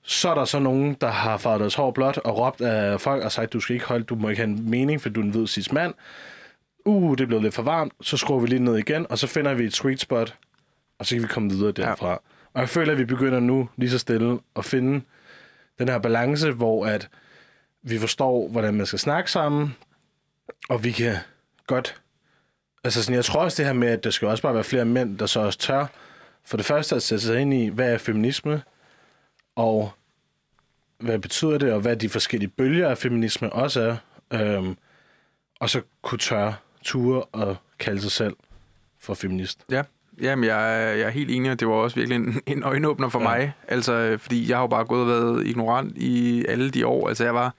Speaker 1: Så er der så nogen, der har farvet deres hår blåt og råbt af folk og sagt, du skal ikke holde, du må ikke have en mening, for du er en hvid cis mand. Uh, det er blevet lidt for varmt. Så skruer vi lige ned igen, og så finder vi et sweet spot, og så kan vi komme videre derfra. Ja. Og jeg føler, at vi begynder nu lige så stille at finde den her balance, hvor at vi forstår, hvordan man skal snakke sammen, og vi kan godt... Altså sådan, jeg tror også det her med, at der skal også bare være flere mænd, der så også tør, for det første at sætte sig ind i, hvad er feminisme, og hvad betyder det, og hvad de forskellige bølger af feminisme også er, øhm, og så kunne tørre ture og kalde sig selv for feminist.
Speaker 2: Ja, Jamen, jeg, jeg er helt enig, og det var også virkelig en, en øjenåbner for
Speaker 1: Ja.
Speaker 2: mig. Altså, fordi jeg har jo bare gået og været ignorant i alle de år. Altså, jeg var...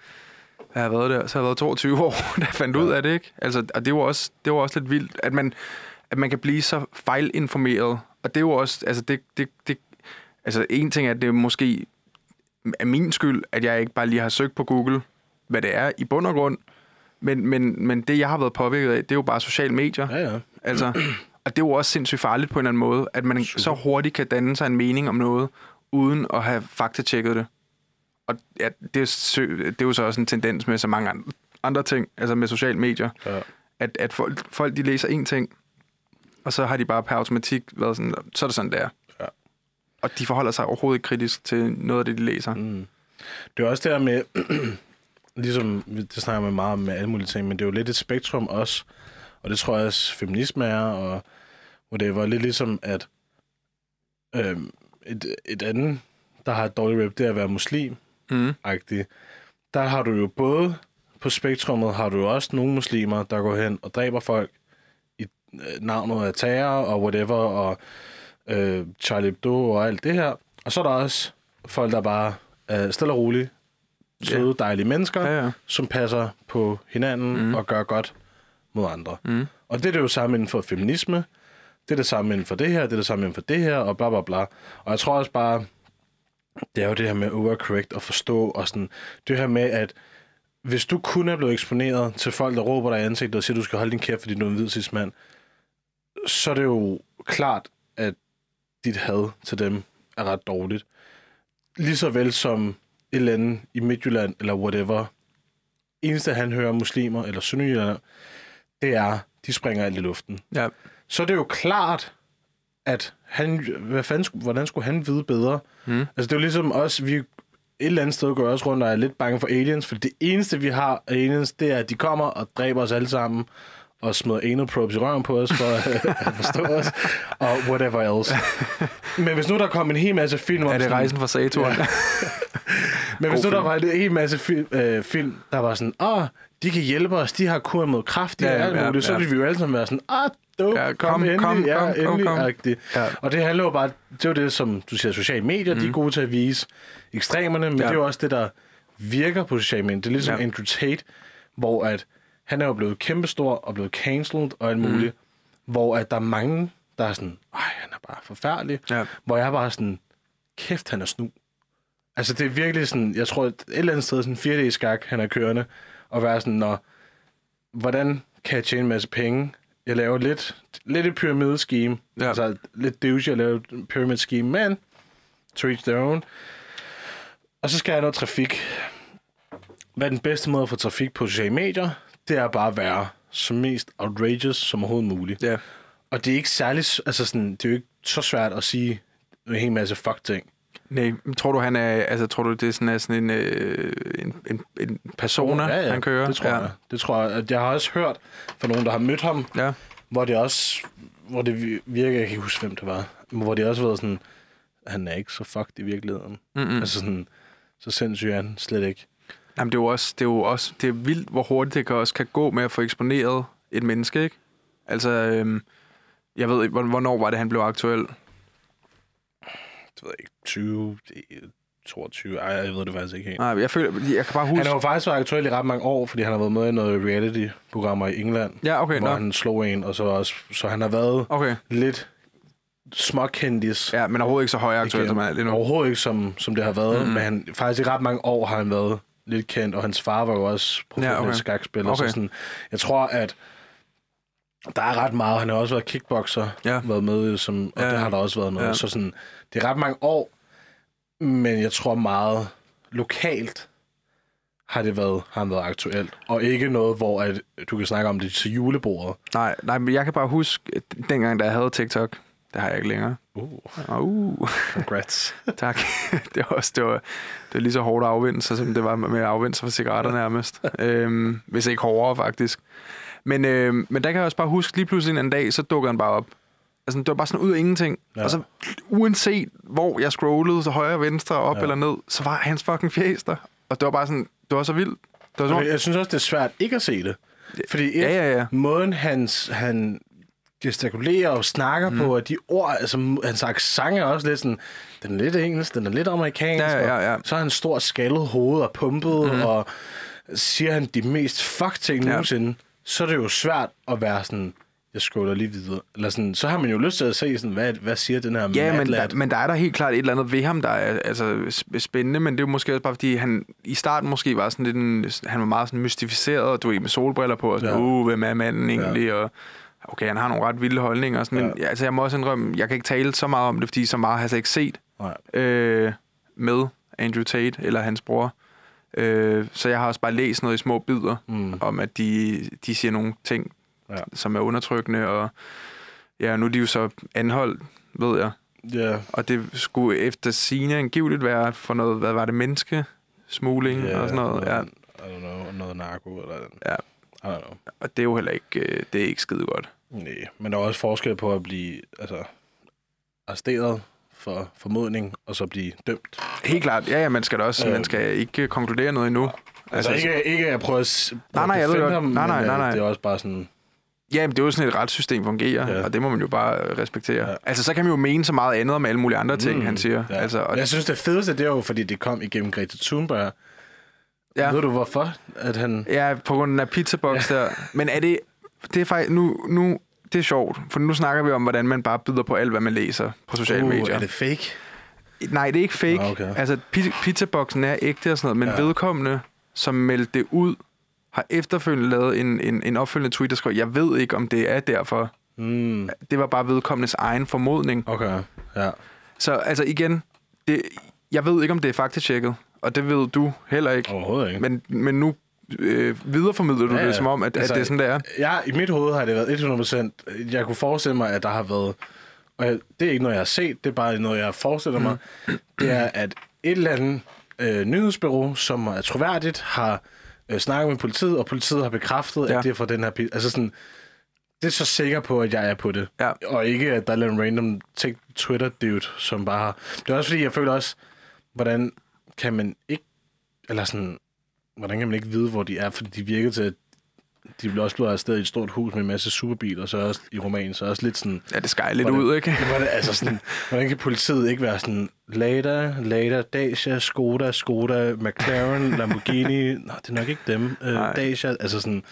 Speaker 2: Jeg har været der, så har jeg været 22 år, da jeg fandt ja. ud af det, ikke? Altså, og det var også, det var også lidt vildt, at man, at man kan blive så fejlinformeret. Og det er jo også, altså, det, det, det, altså, en ting er, at det er måske er min skyld, at jeg ikke bare lige har søgt på Google, hvad det er i bund og grund. Men, men, men det, jeg har været påvirket af, det er jo bare sociale medier.
Speaker 1: Ja, ja.
Speaker 2: Altså, og det er jo også sindssygt farligt på en eller anden måde, at man
Speaker 1: Super.
Speaker 2: så hurtigt kan danne sig en mening om noget, uden at have faktatjekket det. Og ja, det, er, det er jo så også en tendens med så mange andre, andre ting, altså med sociale medier,
Speaker 1: ja.
Speaker 2: at, at folk, folk de læser én ting, og så har de bare per automatik været sådan, så er det sådan, det er. Og de forholder sig overhovedet ikke kritisk til noget af det, de læser.
Speaker 1: Mm. Det er også det her med, ligesom det snakker man meget om med alle mulige ting, men det er jo lidt et spektrum også, og det tror jeg også feminisme er, og hvor det var lidt ligesom, at øhm, et, et andet, der har et dårligt rep, det er at være muslim
Speaker 2: Mm.
Speaker 1: -agtig. Der har du jo både, på spektrummet har du jo også nogle muslimer, der går hen og dræber folk i øh, navnet af terror og whatever, og øh, Charlie Hebdo og alt det her. Og så er der også folk, der bare er stille og roligt, søde, dejlige mennesker,
Speaker 2: Ja, ja.
Speaker 1: som passer på hinanden
Speaker 2: Mm.
Speaker 1: og gør godt mod andre.
Speaker 2: Mm.
Speaker 1: Og det er det jo samme inden for feminisme. Det er det samme inden for det her, det er det samme inden for det her, og bla bla bla. Og jeg tror også bare, det er jo det her med overcorrect og forstå, og sådan, det her med, at hvis du kun er blevet eksponeret til folk, der råber dig i ansigtet og siger, at du skal holde din kæft, fordi du er en hvid cis-mand, så er det jo klart, at dit had til dem er ret dårligt. Lige så vel som et eller andet i Midtjylland, eller whatever, eneste han hører muslimer, eller sønderjylland, det er, de springer alt i luften.
Speaker 2: Ja.
Speaker 1: Så er det jo klart, at han, hvad fanden, hvordan skulle han vide bedre?
Speaker 2: Mm.
Speaker 1: Altså, det er jo ligesom os, vi et eller andet sted går også rundt og er lidt bange for aliens, for det eneste, vi har af aliens, det er, at de kommer og dræber os alle sammen, og smider anal probes i røven på os, for at forstå os, og whatever else. Men hvis nu der kom en hel masse film om...
Speaker 2: Er det
Speaker 1: sådan-
Speaker 2: rejsen fra Saturn?
Speaker 1: Ja. Men hvis
Speaker 2: God
Speaker 1: nu der
Speaker 2: film.
Speaker 1: var en hel masse film, øh, film der var sådan, åh, de kan hjælpe os, de har kur mod kraft, de
Speaker 2: Ja,
Speaker 1: ja, alt
Speaker 2: ja,
Speaker 1: muligt, så ville vi jo alle sammen være sådan, ah, du,
Speaker 2: Ja, kom,
Speaker 1: kom, endelig,
Speaker 2: kom,
Speaker 1: ja,
Speaker 2: kom, kom,
Speaker 1: endelig,
Speaker 2: kom.
Speaker 1: agtigt.
Speaker 2: Ja.
Speaker 1: Og det handler jo bare, det er jo det, som du siger, sociale medier, mm. de er gode til at vise ekstremerne, men
Speaker 2: Ja.
Speaker 1: det er jo også det, der virker på sociale medier. Det er ligesom
Speaker 2: ja.
Speaker 1: Andrew Tate, hvor at han er jo blevet kæmpestor og blevet cancelled og alt muligt, mm. hvor at der er mange, der er sådan, ej, han er bare forfærdelig.
Speaker 2: Ja.
Speaker 1: Hvor jeg er bare sådan, kæft, han er snu. Altså, det er virkelig sådan, jeg tror, et eller andet sted, sådan 4 d skak han er kørende, og være sådan, når, hvordan kan jeg tjene en masse penge? Jeg laver lidt, lidt et pyramideskeme.
Speaker 2: Ja.
Speaker 1: Altså, lidt douche, jeg laver et pyramid scheme, men to each their own. Og så skal jeg noget trafik. Hvad er den bedste måde at få trafik på sociale medier? Det er bare at være så mest outrageous som overhovedet muligt.
Speaker 2: ja.
Speaker 1: Og det er ikke særlig, altså sådan, det er jo ikke så svært at sige en hel masse fuck ting.
Speaker 2: Nej, tror du, han er, altså, tror du, det er sådan, er sådan en, øh, en, en, en persona,
Speaker 1: ja, ja,
Speaker 2: han kører?
Speaker 1: Det tror
Speaker 2: ja.
Speaker 1: jeg. Det tror jeg. At Jeg har også hørt fra nogen, der har mødt ham,
Speaker 2: Ja.
Speaker 1: hvor det også, hvor det vi- virker, jeg kan ikke huske, hvem det var, hvor det også været sådan, han er ikke så fucked i virkeligheden.
Speaker 2: Mm-mm.
Speaker 1: Mm. Altså sådan, så sindssyg er han slet ikke.
Speaker 2: Jamen, det er jo også, det er jo også, det er vildt, hvor hurtigt det kan også kan gå med at få eksponeret et menneske, ikke? Altså, øhm, jeg ved ikke, hvor- hvornår var det, han blev aktuel?
Speaker 1: Det ved jeg ikke, 20, 22, ej, jeg ved det faktisk ikke helt.
Speaker 2: Nej, jeg føler, jeg kan bare huske...
Speaker 1: Han har jo faktisk været aktuel i ret mange år, fordi han har været med i noget reality-programmer i England,
Speaker 2: Ja, okay,
Speaker 1: hvor
Speaker 2: nå.
Speaker 1: han slog en, og så også, så han har været
Speaker 2: Okay.
Speaker 1: lidt småkendis.
Speaker 2: Ja, men overhovedet ikke så høj aktuel, som han er lige nu.
Speaker 1: Overhovedet ikke, som, som det har været. Mm-hmm. Men han, faktisk i ret mange år har han været lidt kendt, og hans far var jo også professionel
Speaker 2: Ja, okay.
Speaker 1: skakspiller.
Speaker 2: Okay.
Speaker 1: Så sådan, jeg tror, at Der er ret meget. Han har også været kickboxer,
Speaker 2: Ja.
Speaker 1: været med, som, og
Speaker 2: Ja,
Speaker 1: det har der også været noget.
Speaker 2: Ja.
Speaker 1: Så sådan, det er ret mange år, men jeg tror meget lokalt har det været, har han været aktuelt. Og ikke noget, hvor at, du kan snakke om det til julebordet.
Speaker 2: Nej, nej, men jeg kan bare huske, dengang, da jeg havde TikTok, det har jeg ikke længere.
Speaker 1: Uh,
Speaker 2: Uh,
Speaker 1: congrats.
Speaker 2: tak. det var også, det var, det var lige så hårdt at afvinde sig, som det var med at afvinde sig for cigaretter nærmest. øhm, hvis ikke hårdere, faktisk. Men, øhm, men der kan jeg også bare huske, lige pludselig en dag, så dukkede han bare op. Altså, det var bare sådan ud af ingenting.
Speaker 1: Ja.
Speaker 2: Og så uanset, hvor jeg scrollede, så højre, venstre, op
Speaker 1: Ja.
Speaker 2: eller ned, så var hans fucking fjes der. Og det var bare sådan, det var så vildt. Det var
Speaker 1: Okay, jeg synes også, det er svært ikke at se det. Fordi et,
Speaker 2: ja, ja, ja.
Speaker 1: måden hans, han gestikulerer og snakker mm. på, og de ord, altså hans accent er også lidt sådan, den er lidt engelsk, den er lidt amerikansk,
Speaker 2: Ja, ja, ja.
Speaker 1: og så har han stor skaldet hoved og pumpet, mm. og siger han de mest fuck ting
Speaker 2: Ja.
Speaker 1: nogensinde, så er det jo svært at være sådan, jeg scroller lige videre. Eller sådan, så har man jo lyst til at se, sådan, hvad, hvad siger den her
Speaker 2: Ja, men der, men der er der helt klart et eller andet ved ham, der er altså, sp- spændende, men det er jo måske også bare, fordi han i starten måske var sådan lidt en, han var meget sådan mystificeret, og du ved, med solbriller på, og sådan,
Speaker 1: ja.
Speaker 2: uh, hvem er manden egentlig, ja. og okay, han har nogle ret vilde holdninger, og sådan, ja. men ja, altså, jeg må også indrømme, jeg kan ikke tale så meget om det, fordi så meget har jeg ikke set
Speaker 1: Nej.
Speaker 2: øh, med Andrew Tate, eller hans bror. Øh, så jeg har også bare læst noget i små bidder,
Speaker 1: Mm.
Speaker 2: om at de, de siger nogle ting,
Speaker 1: Ja.
Speaker 2: som er undertrykkende, og ja, nu er de jo så anholdt, ved jeg.
Speaker 1: Ja,
Speaker 2: Og det skulle efter sine angiveligt være for noget, hvad var det, menneskesmugling
Speaker 1: ja,
Speaker 2: og sådan noget. Ja,
Speaker 1: I don't know, noget narko, eller
Speaker 2: Ja. Og det er jo heller ikke, øh, det er ikke skide godt.
Speaker 1: Nej, men der er også forskel på at blive altså, arresteret for formodning, og så blive dømt.
Speaker 2: Helt klart, ja, ja, man skal da også,
Speaker 1: Øh.
Speaker 2: man skal ikke konkludere noget endnu.
Speaker 1: Altså, altså ikke, ikke at prøve at,
Speaker 2: Nej, nej, jeg ved
Speaker 1: ham,
Speaker 2: Nej, nej, nej,
Speaker 1: øh,
Speaker 2: nej.
Speaker 1: Det er også bare sådan...
Speaker 2: Ja, men det er jo sådan et retssystem fungerer,
Speaker 1: Ja.
Speaker 2: og det må man jo bare respektere.
Speaker 1: Ja.
Speaker 2: Altså, så kan man jo mene så meget andet om alle mulige andre ting, mm, han siger.
Speaker 1: Ja.
Speaker 2: Altså, og,
Speaker 1: jeg synes, det fedeste, det er jo, fordi det kom igennem Greta Thunberg. Ja. Ved du hvorfor? At han...
Speaker 2: ja, på grund af pizzabox ja. der. Men er det, det er faktisk, nu, nu, det er sjovt, for nu snakker vi om, hvordan man bare byder på alt, hvad man læser på sociale
Speaker 1: Uh,
Speaker 2: medier.
Speaker 1: er det fake?
Speaker 2: Nej, det er ikke fake.
Speaker 1: Okay.
Speaker 2: Altså, pi- pizzaboksen er ægte og sådan noget, men
Speaker 1: Ja.
Speaker 2: vedkommende, som meldte det ud, har efterfølgende lavet en, en, en opfølgende tweet, der skriver, jeg ved ikke, om det er derfor.
Speaker 1: Mm,
Speaker 2: Det var bare vedkommendes egen formodning.
Speaker 1: okay, ja.
Speaker 2: Så altså igen, det, jeg ved ikke, om det er faktatjekket, og det ved du heller ikke.
Speaker 1: Overhovedet ikke.
Speaker 2: Men, men nu øh, videreformidler du
Speaker 1: Ja,
Speaker 2: det som om, at,
Speaker 1: Altså,
Speaker 2: at det er sådan, det er.
Speaker 1: Ja, i mit hoved har det været 100%. Jeg kunne forestille mig, at der har været... Og jeg- det er ikke noget, jeg har set, det er bare noget, jeg forestiller mig. Det er, at et eller andet øh, nyhedsbureau, som er troværdigt, har øh, snakket med politiet, og politiet har bekræftet, ja. At det er fra den her... Altså sådan... Det er så sikker på, at jeg er på det.
Speaker 2: Ja.
Speaker 1: Og ikke, at der er en random tech Twitter dude, som bare har... Det er også fordi, jeg føler også, hvordan kan man ikke... Eller sådan... Hvordan kan man ikke vide, hvor de er? Fordi de virker til, at de bliver også blevet afsted i et stort hus med en masse superbiler, så også i romanen, så også lidt sådan...
Speaker 2: Ja, det skærer lidt
Speaker 1: Hvordan-
Speaker 2: ud, ikke?
Speaker 1: Hvordan, altså sådan, hvordan kan politiet ikke være sådan, Lada, Lada, Dacia, Skoda, Skoda, McLaren, Lamborghini, nej, det er nok ikke dem, øh,
Speaker 2: Nej.
Speaker 1: Dacia, altså sådan,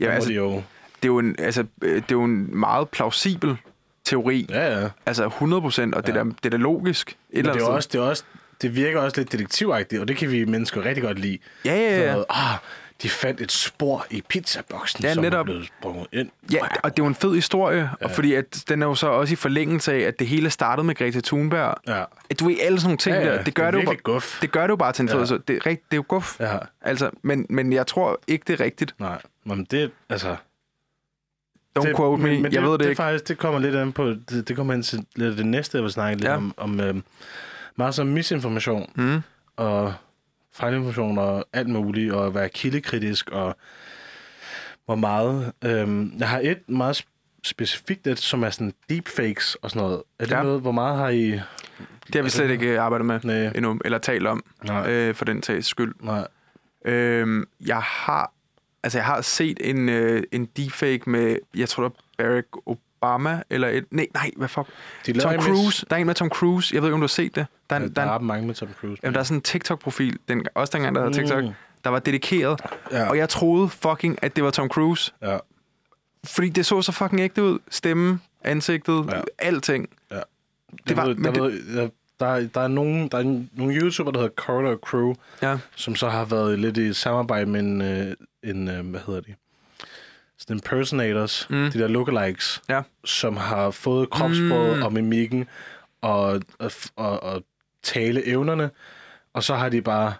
Speaker 2: Ja, altså,
Speaker 1: de jo,
Speaker 2: Det er jo en, altså, øh, det er jo en meget plausibel teori.
Speaker 1: ja, ja.
Speaker 2: Altså 100 procent, og det,
Speaker 1: Ja.
Speaker 2: er da, det er da logisk. Et
Speaker 1: Men
Speaker 2: eller
Speaker 1: det er også, det er også, det virker også lidt detektivagtigt, og det kan vi mennesker rigtig godt lide.
Speaker 2: Ja, ja, ja.
Speaker 1: Noget, ah, de fandt et spor i pizzaboksen,
Speaker 2: Ja,
Speaker 1: som
Speaker 2: netop.
Speaker 1: blevet sprunget ind.
Speaker 2: Ja, og det er jo en fed historie, ja. og fordi at den er jo så også i forlængelse af, at det hele startede med Greta Thunberg.
Speaker 1: Ja,
Speaker 2: At du ved, alle sådan nogle ting
Speaker 1: Ja, ja,
Speaker 2: der, det gør
Speaker 1: det
Speaker 2: det, jo
Speaker 1: virkelig
Speaker 2: bare,
Speaker 1: guf.
Speaker 2: det gør det jo bare til en fed,
Speaker 1: Ja.
Speaker 2: så det, er det er jo guf.
Speaker 1: ja,
Speaker 2: Altså, men, men jeg tror ikke, det er rigtigt.
Speaker 1: nej, men det, altså...
Speaker 2: Don't
Speaker 1: det,
Speaker 2: quote me,
Speaker 1: men, men
Speaker 2: jeg ved det,
Speaker 1: det
Speaker 2: ikke.
Speaker 1: Faktisk, det kommer lidt an på, det, det kommer ind til lidt det næste, jeg vil snakke lidt
Speaker 2: ja.
Speaker 1: om, om øh, meget som misinformation
Speaker 2: Mm.
Speaker 1: og fejlinformation og alt muligt, og være kildekritisk, og hvor meget... Øh, jeg har et meget sp- specifikt, et, som er sådan deepfakes og sådan noget. Er det
Speaker 2: Ja.
Speaker 1: noget, hvor meget har I...
Speaker 2: Det har vi slet ikke øh, arbejdet med
Speaker 1: Nej.
Speaker 2: endnu, eller talt om,
Speaker 1: Nej,
Speaker 2: øh, for den tages skyld.
Speaker 1: nej.
Speaker 2: Øhm, jeg har altså jeg har set en, øh, en deepfake med, jeg tror det var Barack Obama, eller et, nej, nej, hvad fuck?
Speaker 1: De
Speaker 2: Tom Cruise. Der er en med Tom Cruise. Jeg ved ikke, om du har set det. Der er,
Speaker 1: der,
Speaker 2: der, er, en,
Speaker 1: mange med Tom Cruise.
Speaker 2: jamen, der er sådan en TikTok-profil, den, også dengang, der havde TikTok,
Speaker 1: Mm.
Speaker 2: der var dedikeret.
Speaker 1: ja.
Speaker 2: Og jeg troede fucking, at det var Tom Cruise.
Speaker 1: ja.
Speaker 2: Fordi det så så fucking ægte ud. Stemme, ansigtet,
Speaker 1: Ja.
Speaker 2: alting.
Speaker 1: Ja.
Speaker 2: Det var-
Speaker 1: der, ved,
Speaker 2: men
Speaker 1: der, ved, der, der, er- nogen, der er nogle YouTuber, der hedder Carter Crew,
Speaker 2: Ja.
Speaker 1: som så har været lidt i samarbejde med en, øh, en øh, hvad hedder de? Sådan impersonators,
Speaker 2: Mm.
Speaker 1: de der lookalikes,
Speaker 2: Ja.
Speaker 1: som har fået kropssproget
Speaker 2: Mm.
Speaker 1: og mimikken og, og, og, og taleevnerne, og så har de bare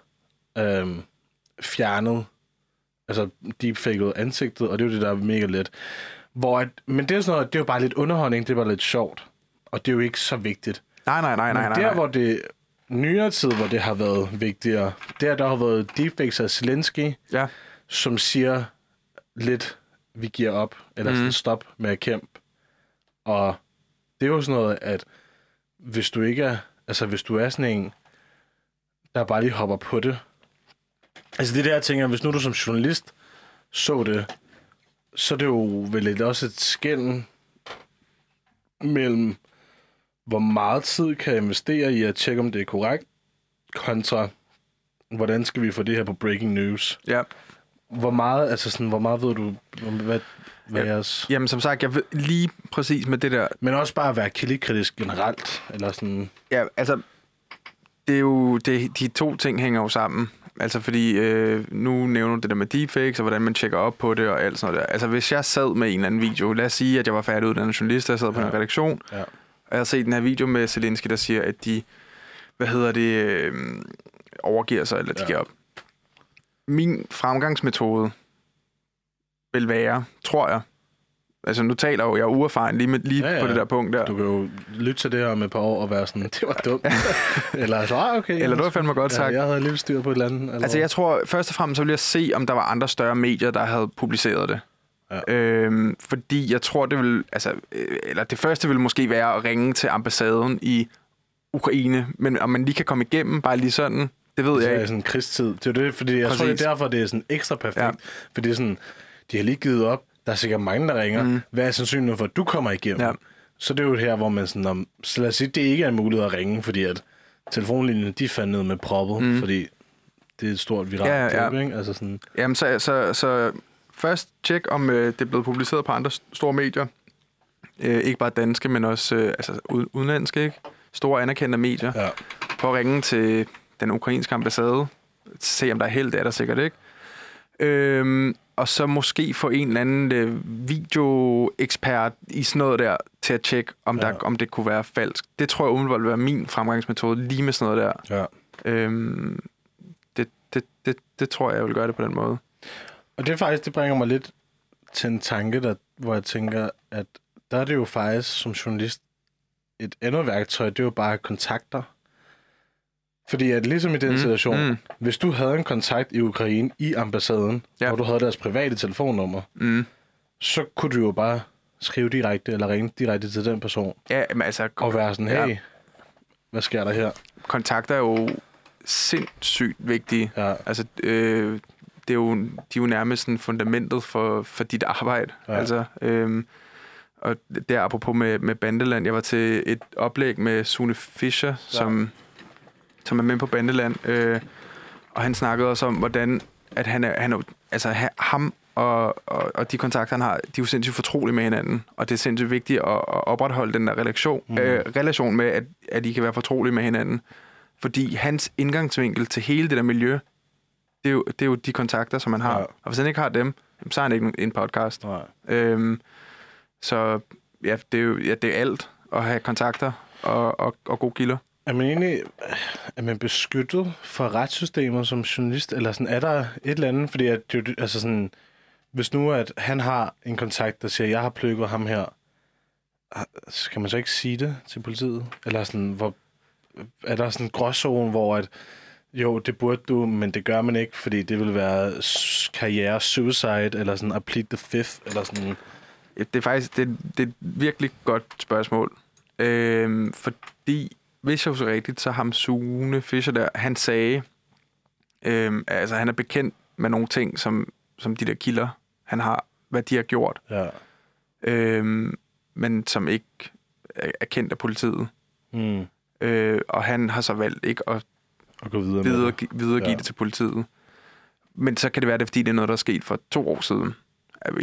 Speaker 1: øhm, fjernet, altså deepfaket ansigtet, og det er jo det, der er mega let. Hvor at, men det er sådan noget, det er jo bare lidt underholdning, det er bare lidt sjovt, og det er jo ikke så vigtigt.
Speaker 2: Nej, nej, nej, nej,
Speaker 1: Men
Speaker 2: nej.
Speaker 1: der,
Speaker 2: nej.
Speaker 1: hvor det nyere tid, hvor det har været vigtigere, der der har været deepfakes af Zelensky,
Speaker 2: Ja.
Speaker 1: som siger lidt, vi giver op, eller
Speaker 2: Mhm.
Speaker 1: sådan stop med at kæmpe. Og det er jo sådan noget, at hvis du ikke er, altså hvis du er sådan en, der bare lige hopper på det. Altså det der, jeg tænker, hvis nu du som journalist så det, så er det jo vel lidt også et skæld mellem, hvor meget tid kan jeg investere i at tjekke, om det er korrekt, kontra, hvordan skal vi få det her på breaking news?
Speaker 2: Ja.
Speaker 1: Hvor meget, altså sådan, hvor meget ved du, hvad, hvad
Speaker 2: Ja.
Speaker 1: jeres...
Speaker 2: Jamen, som sagt, jeg ved lige præcis med det der...
Speaker 1: Men også bare at være kildekritisk generelt, eller sådan...
Speaker 2: Ja, altså, det er jo... Det, de to ting hænger jo sammen. Altså, fordi øh, nu nævner du det der med deepfakes, og hvordan man tjekker op på det, og alt sådan noget der. Altså, hvis jeg sad med en eller anden video... Lad os sige, at jeg var færdiguddannet journalist, og jeg sad på
Speaker 1: Ja.
Speaker 2: en redaktion,
Speaker 1: Ja.
Speaker 2: og jeg har set den her video med Zelensky, der siger, at de... Hvad hedder det? Øh, overgiver sig, eller de
Speaker 1: Ja.
Speaker 2: giver op. Min fremgangsmetode vil være, tror jeg... Altså, nu taler jo, jeg er uerfaren lige, med, lige
Speaker 1: Ja,
Speaker 2: ja, på det der punkt der.
Speaker 1: Du kan jo lytte til det her om et par år og være sådan, det var dumt. eller så, ah, okay.
Speaker 2: Eller det var fandme godt sagt.
Speaker 1: Ja, jeg havde lidt styr på et eller andet. Eller
Speaker 2: Altså, jeg tror først og fremmest, så ville jeg se, om der var andre større medier, der havde publiceret det.
Speaker 1: Ja.
Speaker 2: Øhm, fordi jeg tror, det vil... Altså, øh, eller det første vil måske være at ringe til ambassaden i Ukraine, men om man lige kan komme igennem, bare lige sådan, det ved
Speaker 1: det
Speaker 2: jeg
Speaker 1: er
Speaker 2: ikke.
Speaker 1: sådan en krigstid. Det er det, fordi jeg tror, det
Speaker 2: Præcis.
Speaker 1: er derfor, det er sådan ekstra perfekt.
Speaker 2: Ja.
Speaker 1: Fordi sådan, de har lige givet op. Der er sikkert mange, der ringer.
Speaker 2: Mm.
Speaker 1: Hvad er sandsynligheden for, at du kommer igennem?
Speaker 2: Ja.
Speaker 1: Så det er jo her, hvor man sådan, om, så lad os sige, det ikke er en mulighed at ringe, fordi at telefonlinjen, de fandt ned med proppet,
Speaker 2: Mm.
Speaker 1: fordi det er et stort viralt
Speaker 2: Ja, ja.
Speaker 1: job, ikke? Altså sådan,
Speaker 2: Jamen, så, så, så først tjek, om øh, det er blevet publiceret på andre st- store medier. Øh, ikke bare danske, men også øh, altså, ud- udenlandske, ikke? Store anerkendte medier.
Speaker 1: ja.
Speaker 2: Prøv at ringe til den ukrainske ambassade. Se, om der er held, det er der sikkert ikke. Øhm, og så måske få en eller anden øh, videoekspert i sådan noget der, til at tjekke, om, ja. Der, om det kunne være falsk. Det tror jeg umiddelbart vil være min fremgangsmetode, lige med sådan noget der.
Speaker 1: ja.
Speaker 2: Øhm, det, det, det, det tror jeg, jeg vil gøre det på den måde.
Speaker 1: Og det faktisk, det bringer mig lidt til en tanke, der, hvor jeg tænker, at der er det jo faktisk som journalist et andet værktøj, det er jo bare kontakter. Fordi at ligesom i den mm, situation, mm. Hvis du havde en kontakt i Ukraine i ambassaden,
Speaker 2: Ja.
Speaker 1: ja. og du havde deres private telefonnummer,
Speaker 2: mm.
Speaker 1: så kunne du jo bare skrive direkte, eller ringe direkte til den person,
Speaker 2: Ja, men altså,
Speaker 1: og være sådan,
Speaker 2: Ja.
Speaker 1: hey, hvad sker der her?
Speaker 2: kontakter er jo sindssygt vigtige.
Speaker 1: Ja,
Speaker 2: Altså, øh, det er jo, de er jo nærmest sådan fundamentet for, for dit arbejde. Ja.
Speaker 1: Ja.
Speaker 2: Altså, øh, og der apropos med, med Bandeland, jeg var til et oplæg med Sune Fischer, ja. som, som er med på Bandeland, øh, og han snakkede også om, hvordan at han er, han er altså ha- ham og, og, og de kontakter, han har, de er jo sindssygt fortrolige med hinanden, og det er sindssygt vigtigt at, at opretholde den der relation, mm. Øh, relation med, at, at de kan være fortrolige med hinanden. Fordi hans indgangsvinkel til hele det der miljø, det er jo, det er jo de kontakter, som man har. Ja. Og hvis han ikke har dem, så har han ikke en podcast.
Speaker 1: nej.
Speaker 2: Øhm, så ja, det er jo ja, det er alt at have kontakter og, og, og gode kilder.
Speaker 1: Er man egentlig er man beskyttet for retssystemet som journalist? Eller sådan, er der et eller andet? Fordi at, jo- altså sådan, hvis nu at han har en kontakt, der siger, jeg har plukket ham her, ah, skal man så ikke sige det til politiet? Eller sådan, hvor, er der sådan en gråzone, hvor at, jo, det burde du, men det gør man ikke, fordi det vil være karriere suicide, eller sådan a plead the fifth, eller sådan.
Speaker 2: Det er faktisk det, det er et virkelig godt spørgsmål. Øhm, fordi, hvis jeg husker rigtigt, så ham Sune Fischer der, han sagde, øhm, altså han er bekendt med nogle ting, som, som de der kilder, han har, hvad de har gjort,
Speaker 1: Ja.
Speaker 2: øhm, men som ikke er er kendt af politiet.
Speaker 1: Mm.
Speaker 2: Øh, og han har så valgt ikke at
Speaker 1: Og gå videre med
Speaker 2: videre,
Speaker 1: det.
Speaker 2: videregive
Speaker 1: Ja.
Speaker 2: det til politiet. Men så kan det være, det er, fordi det er noget, der er sket for to år siden.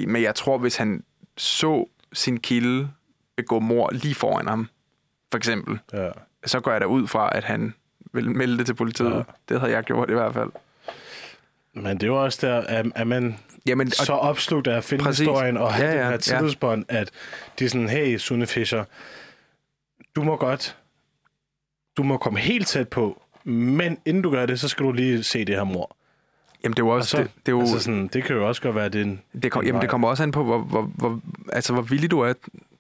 Speaker 2: Men jeg tror, hvis han så sin kilde begå mor lige foran ham, for eksempel,
Speaker 1: Ja.
Speaker 2: Så går jeg da ud fra, at han vil melde det til politiet. Ja.
Speaker 1: Ja.
Speaker 2: Det havde jeg gjort i hvert fald.
Speaker 1: Men det jo også der, at, at man
Speaker 2: Jamen,
Speaker 1: så opslugt af at finde
Speaker 2: Præcis.
Speaker 1: historien og have
Speaker 2: Ja,
Speaker 1: ja,
Speaker 2: ja,
Speaker 1: ja,
Speaker 2: ja.
Speaker 1: det her tillidsbånd, at de er sådan, hey, Sune Fischer, du må godt, du må komme helt tæt på, men inden du gør det, så skal du lige se det her mor.
Speaker 2: jamen, det er jo
Speaker 1: Og
Speaker 2: også...
Speaker 1: så,
Speaker 2: det, det, er jo,
Speaker 1: altså sådan, det kan jo også godt være, det en,
Speaker 2: Det, kom,
Speaker 1: en
Speaker 2: jamen,
Speaker 1: vej.
Speaker 2: det kommer også an på, hvor, hvor, hvor, altså, hvor villig du er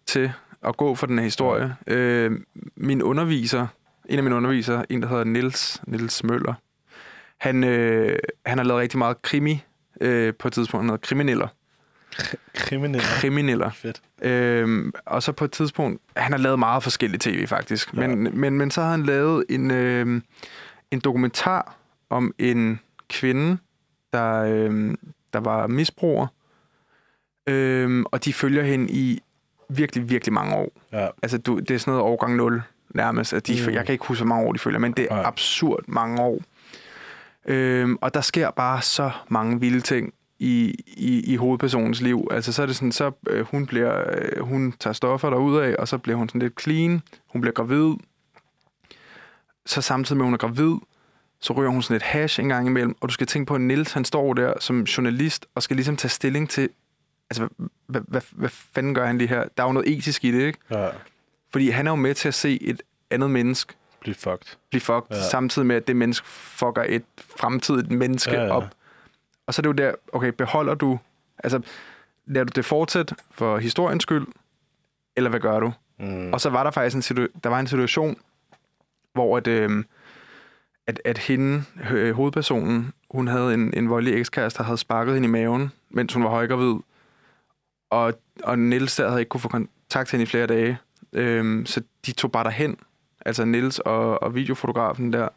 Speaker 2: til at gå for den her historie. Ja. Øh, min underviser, en af mine undervisere, en der hedder Nils, Nils Møller, han, øh, han har lavet rigtig meget krimi øh, på et tidspunkt. Han hedder Kriminiller.
Speaker 1: kriminelle.
Speaker 2: Kriminiller.
Speaker 1: Fedt.
Speaker 2: Øhm, og så på et tidspunkt, han har lavet meget forskellige tv faktisk,
Speaker 1: Ja.
Speaker 2: men, men, men så har han lavet en, øh, en dokumentar om en kvinde, der, øh, der var misbruger, øhm, og de følger hende i virkelig, virkelig mange år.
Speaker 1: Ja.
Speaker 2: Altså, du, det er sådan noget årgang 0 nærmest. At de,
Speaker 1: Mm.
Speaker 2: Jeg kan ikke huske, hvor mange år de følger, men det er
Speaker 1: Nej.
Speaker 2: absurd mange år. Øhm, og der sker bare så mange vilde ting i, i, i hovedpersonens liv. Altså, så er det sådan, så øh, hun, bliver, øh, hun tager stoffer derudad, og så bliver hun sådan lidt clean. Hun bliver gravid. Så samtidig med, at hun er gravid, så ryger hun sådan lidt hash en gang imellem. Og du skal tænke på, at Nils, han står der som journalist, og skal ligesom tage stilling til, altså, hvad, hvad, hvad fanden gør han lige her? Der er jo noget etisk i det, ikke?
Speaker 1: Ja.
Speaker 2: Fordi han er jo med til at se et andet menneske
Speaker 1: Blive fucked.
Speaker 2: blive fucked,
Speaker 1: Ja.
Speaker 2: samtidig med, at det menneske fucker et fremtidigt menneske
Speaker 1: ja.
Speaker 2: ja. op. Og så er det jo der, okay, beholder du, altså, lader du det fortsætte for historiens skyld, eller hvad gør du?
Speaker 1: Mm.
Speaker 2: Og så var der faktisk en, situ- der var en situation, hvor at, øh, at, at hende, øh, hovedpersonen, hun havde en, en voldelig ekskæreste, der havde sparket hende i maven, mens hun var højgravid. Og, og Niels der havde ikke kunne få kontakt til hende i flere dage. Øhm, så de tog bare derhen, altså Niels og, og videofotografen der,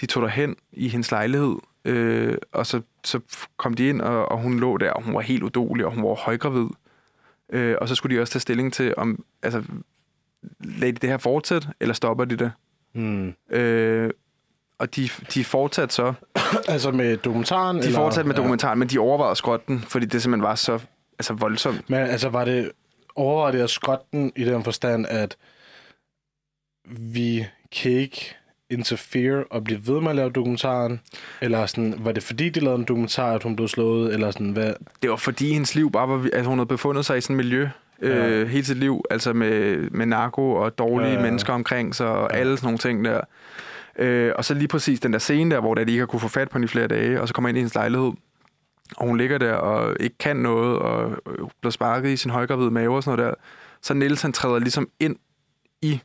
Speaker 2: de tog derhen i hendes lejlighed, øh, og så, så kom de ind, og, og hun lå der, og hun var helt udulig, og hun var højgravid. Øh, og så skulle de også tage stilling til, om altså, lader de det her fortsætte, eller stopper de det?
Speaker 1: Mm.
Speaker 2: Øh, og de, de fortsatte så.
Speaker 1: altså med dokumentaren?
Speaker 2: De
Speaker 1: eller?
Speaker 2: fortsatte med dokumentaren, men de overvejede at skrotte den, fordi det simpelthen var så altså, voldsomt.
Speaker 1: Ja. Men altså var det overvejede det at skrotte den i den forstand, at vi kan ikke interfere og blive ved med at lave dokumentaren? Eller sådan, var det fordi, de lavede en dokumentar, at hun blev slået? Eller sådan, hvad?
Speaker 2: Det var fordi hendes liv bare var, altså hun havde befundet sig i sådan et miljø øh, hele sit liv, altså med, med narko og dårlige
Speaker 1: Ja,
Speaker 2: ja,
Speaker 1: ja.
Speaker 2: mennesker omkring sig og
Speaker 1: Ja.
Speaker 2: alle sådan nogle ting der. Øh, og så lige præcis den der scene der, hvor de ikke har kunne få fat på hende i flere dage, og så kommer ind i hendes lejlighed, og hun ligger der og ikke kan noget, og bliver sparket i sin højgravide mave og sådan noget der. Så Niels han træder ligesom ind i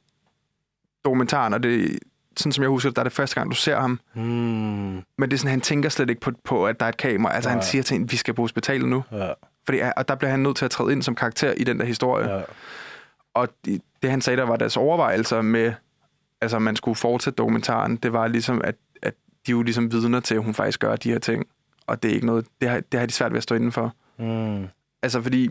Speaker 2: dokumentaren, og det sådan som jeg husker det, der er det første gang, du ser ham.
Speaker 1: Hmm.
Speaker 2: Men det er sådan, han tænker slet ikke på, på at der er et kamera. Altså
Speaker 1: Nej.
Speaker 2: han siger til hende, vi skal på hospitalet nu.
Speaker 1: Ja,
Speaker 2: Fordi, og der bliver han nødt til at træde ind som karakter i den der historie. Ja.
Speaker 1: ja.
Speaker 2: Og det, det, han sagde, der var deres overvejelser med, altså man skulle fortsætte dokumentaren, det var ligesom, at, at de jo ligesom vidner til, at hun faktisk gør de her ting. Og det er ikke noget, det har, det har de svært ved at stå indenfor.
Speaker 1: Mm.
Speaker 2: Altså fordi,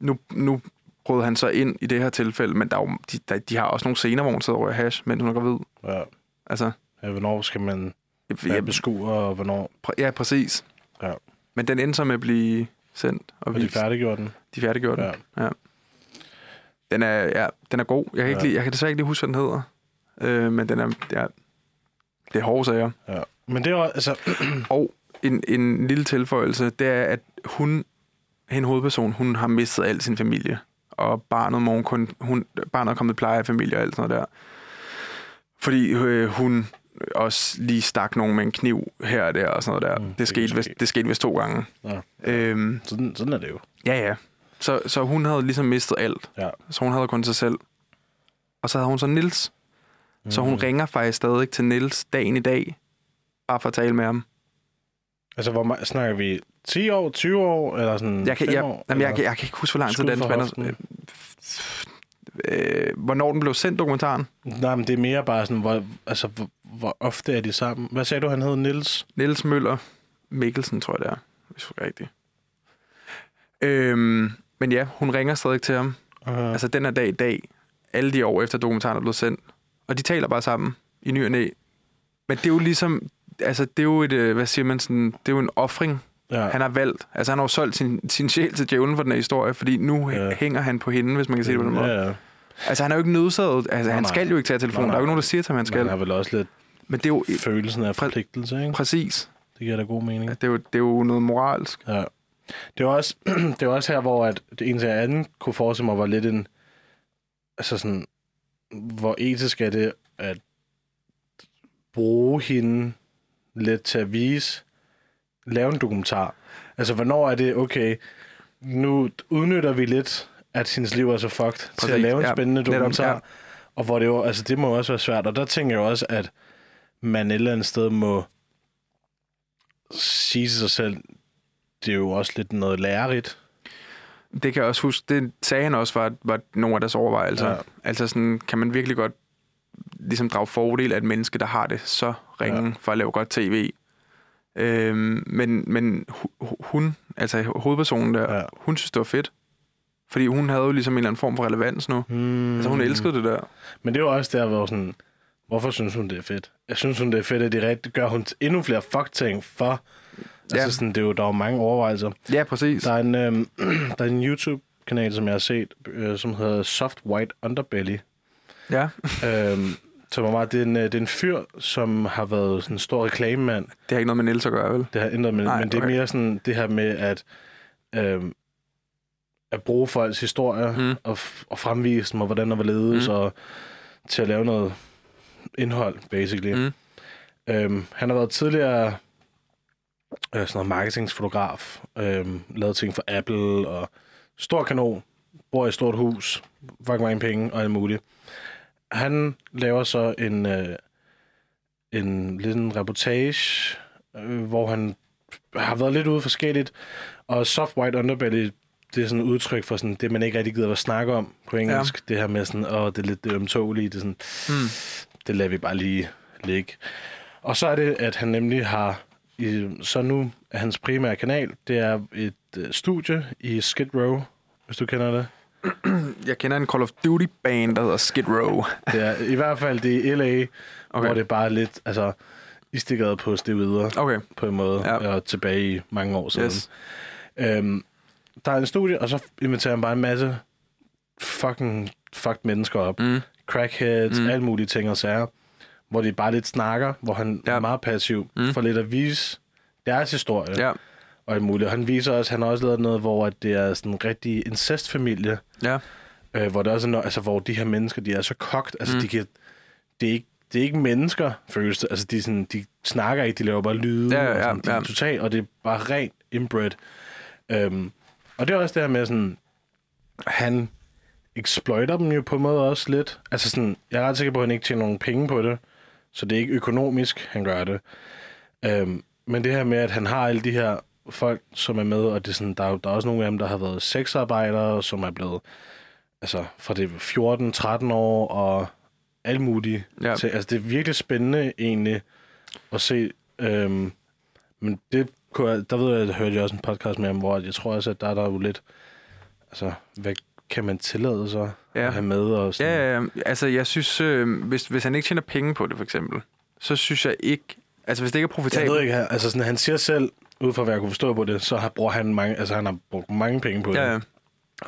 Speaker 2: nu, nu brød han så ind i det her tilfælde, men der er jo, de, der, de har også nogle scener, hvor hun sidder og rører hash, mens hun er gravid.
Speaker 1: Ja.
Speaker 2: Altså,
Speaker 1: ja. Hvornår skal man være
Speaker 2: ja,
Speaker 1: beskuer, og hvornår
Speaker 2: præ- ja, præcis.
Speaker 1: Ja.
Speaker 2: Men den endte så med at blive sendt og
Speaker 1: de
Speaker 2: vist.
Speaker 1: færdiggjort den?
Speaker 2: De færdiggjorde den.
Speaker 1: Ja.
Speaker 2: Den er, ja, den er god. Jeg kan, ikke
Speaker 1: Ja.
Speaker 2: lige, jeg kan desværre ikke lige huske, hvad den hedder. Øh, men den er, ja, det er hårde sager.
Speaker 1: ja. Men det er altså...
Speaker 2: Og en, en lille tilføjelse, det er, at hun, hende hovedperson, hun har mistet al sin familie. Og barnet, må hun kun, hun, barnet er kommet i pleje af familie og alt sådan noget der. Fordi øh, hun også lige stak nogen med en kniv her og der og sådan noget der.
Speaker 1: Mm,
Speaker 2: Mm,
Speaker 1: det
Speaker 2: det, skete vist, det skete vist to gange.
Speaker 1: Ja.
Speaker 2: Øhm,
Speaker 1: Sådan, sådan er det jo.
Speaker 2: ja, ja. Så, så hun havde ligesom mistet alt.
Speaker 1: Ja.
Speaker 2: Så hun havde kun sig selv. Og så havde hun så Nils. Mm. Så hun
Speaker 1: Mhm.
Speaker 2: ringer faktisk stadig til Nils dagen i dag. Bare for at tale med ham.
Speaker 1: Altså, hvor snakker vi? 10 år, 20 år, eller sådan
Speaker 2: Jeg kan,
Speaker 1: 5
Speaker 2: jeg,
Speaker 1: år?
Speaker 2: jamen, jeg, kan- jeg kan ikke huske, hvor lang tid den spænder. Øh, hvornår den blev sendt, dokumentaren?
Speaker 1: Nej, men det er mere bare sådan, hvor, altså, hvor, hvor ofte er de sammen? Hvad sagde du, han hed? Nils?
Speaker 2: Niels Møller Mikkelsen, tror jeg det er. Hvis det er rigtigt. Øhm, men ja, hun ringer stadig til ham.
Speaker 1: Uh,
Speaker 2: Altså den her dag i dag, alle de år efter dokumentaren er blevet sendt. Og de taler bare sammen i ny og næ. Men det er jo ligesom, altså det er jo et, øh, hvad siger man sådan, det er jo en offring,
Speaker 1: ja.
Speaker 2: han har valgt. Altså han har jo solgt sin, sin sjæl til djævlen for den her historie, fordi nu
Speaker 1: Ja.
Speaker 2: hænger han på hende, hvis man kan sige det på den måde.
Speaker 1: Ja, ja.
Speaker 2: Altså han er jo ikke nødsaget, altså
Speaker 1: Nej,
Speaker 2: han
Speaker 1: nej.
Speaker 2: skal jo ikke tage telefonen.
Speaker 1: Nej,
Speaker 2: Der er jo ikke
Speaker 1: nej.
Speaker 2: nogen, der siger til ham, han skal.
Speaker 1: har vel også lidt
Speaker 2: Men det er jo
Speaker 1: følelsen af forpligtelse, ikke?
Speaker 2: præcis.
Speaker 1: Det giver da god mening.
Speaker 2: Ja, det, er jo, det er jo noget moralsk.
Speaker 1: Ja. Det var også, det var også her, hvor at det ene til anden kunne forestille mig var lidt en... Altså sådan... Hvor etisk er det at bruge hende lidt til at vise... Lave en dokumentar. Altså, hvornår er det okay... Nu udnytter vi lidt, at hendes liv er så fucked, Præcis, til at lave en
Speaker 2: ja.
Speaker 1: spændende
Speaker 2: Netop,
Speaker 1: dokumentar.
Speaker 2: ja.
Speaker 1: Og hvor det jo, altså det må også være svært. Og der tænker jeg også, at man et eller andet sted må sige til sig selv, det er jo også lidt noget lærerigt.
Speaker 2: Det kan jeg også huske, det sagde han også var, var nogle af deres overvejelser.
Speaker 1: Ja.
Speaker 2: Altså sådan, kan man virkelig godt ligesom drage fordel af et menneske, der har det så ringe
Speaker 1: Ja.
Speaker 2: for at lave godt tv. Øhm, men, men hu- hun, altså hovedpersonen der,
Speaker 1: Ja.
Speaker 2: hun synes, det var fedt. Fordi hun havde jo ligesom en eller anden form for relevans nu.
Speaker 1: Hmm.
Speaker 2: Altså hun elskede det der.
Speaker 1: Men det er jo også der, hvor sådan, hvorfor synes hun, det er fedt? Jeg synes hun, det er fedt, at de rigtig gør hun endnu flere fuck-ting for. Altså
Speaker 2: Ja.
Speaker 1: sådan, det er jo, der er jo mange overvejelser.
Speaker 2: Ja, præcis.
Speaker 1: Der er en, øhm, der er en YouTube-kanal, som jeg har set, øh, som hedder Soft White Underbelly.
Speaker 2: Ja,
Speaker 1: øhm, som er meget, det, er en, øh, det er en fyr, som har været sådan en stor reklamemand.
Speaker 2: det har ikke noget med Niels at gøre, vel?
Speaker 1: Det har ændret, men,
Speaker 2: Nej,
Speaker 1: men det er
Speaker 2: okay.
Speaker 1: mere sådan det her med at, øhm, at bruge folks historier mm. Og, f- og fremvise dem, og hvordan der var ledes, mm. Og til at lave noget indhold, basically. Mm.
Speaker 2: Mm.
Speaker 1: Øhm, han har været tidligere øh, sådan noget marketingsfotograf, øhm, lavet ting for Apple, og stor kanon, bor i et stort hus, fucking mange penge og alt muligt. Han laver så en, øh, en lille reportage, øh, hvor han har været lidt ude forskelligt, og soft white underbelly, det er sådan et udtryk for sådan, det, man ikke rigtig gider at snakke om på engelsk. Ja. Det her med sådan, åh, det er lidt det ømtålige, det er sådan,
Speaker 2: Mm.
Speaker 1: det lader vi bare lige ligge. Og så er det, at han nemlig har, i, så nu er hans primære kanal, det er et øh, studie i Skid Row, hvis du kender det.
Speaker 2: Jeg kender en Call of Duty band, der hedder Skid Row.
Speaker 1: Det er i hvert fald det i LA, okay. Hvor det er bare lidt, altså, i stikket på stevider
Speaker 2: Okay,
Speaker 1: på en måde, ja. Og tilbage i mange år siden.
Speaker 2: yes.
Speaker 1: Øhm, der er en studie, og så inviterer han bare en masse fucking fucked mennesker op.
Speaker 2: Mm.
Speaker 1: Crackheads, mm. Alle mulige ting og sager. Hvor de bare lidt snakker, hvor han ja. Er meget passiv. Mm. for lidt at vise deres historie.
Speaker 2: Ja,
Speaker 1: Og alt muligt. Han viser også, han har også lavet noget, hvor at det er sådan en rigtig incestfamilie.
Speaker 2: ja.
Speaker 1: Øh, hvor, det også er noget, altså, hvor de her mennesker, de er så kogt. Altså, mm. De kan, det, er ikke, det er ikke mennesker, føles det. Altså, de, sådan, de snakker ikke, de laver bare lyde.
Speaker 2: Ja, ja,
Speaker 1: og sådan, de
Speaker 2: ja.
Speaker 1: totalt, og det er bare rent inbred. Øhm, og det er også det her med sådan, han exploiter dem jo på en måde også lidt. Altså sådan, jeg er ret sikker på, at han ikke tjener nogen penge på det, så det er ikke økonomisk, han gør det. Øhm, men det her med, at han har alle de her folk, som er med, og det er sådan, der, er, jo- der er også nogle af dem, der har været sexarbejdere, som er blevet, altså fra det 14-13 år, og alt muligt.
Speaker 2: Ja.
Speaker 1: Til, altså det er virkelig spændende egentlig at se, øhm, men det kunne jeg, der ved jeg, at hørte jeg også en podcast med ham, hvor jeg tror også, at der er der jo lidt, altså, hvad kan man tillade sig
Speaker 2: Ja.
Speaker 1: at have med? Og sådan.
Speaker 2: Ja, ja, ja. altså jeg synes, øh, hvis, hvis han ikke tjener penge på det, for eksempel, så synes jeg ikke, altså hvis det ikke er
Speaker 1: Jeg
Speaker 2: profitabelt,
Speaker 1: ved ikke, altså sådan, han siger selv, ud fra hvad jeg kunne forstå på det, så har, bruger han mange, altså han har brugt mange penge på
Speaker 2: ja, ja.
Speaker 1: det.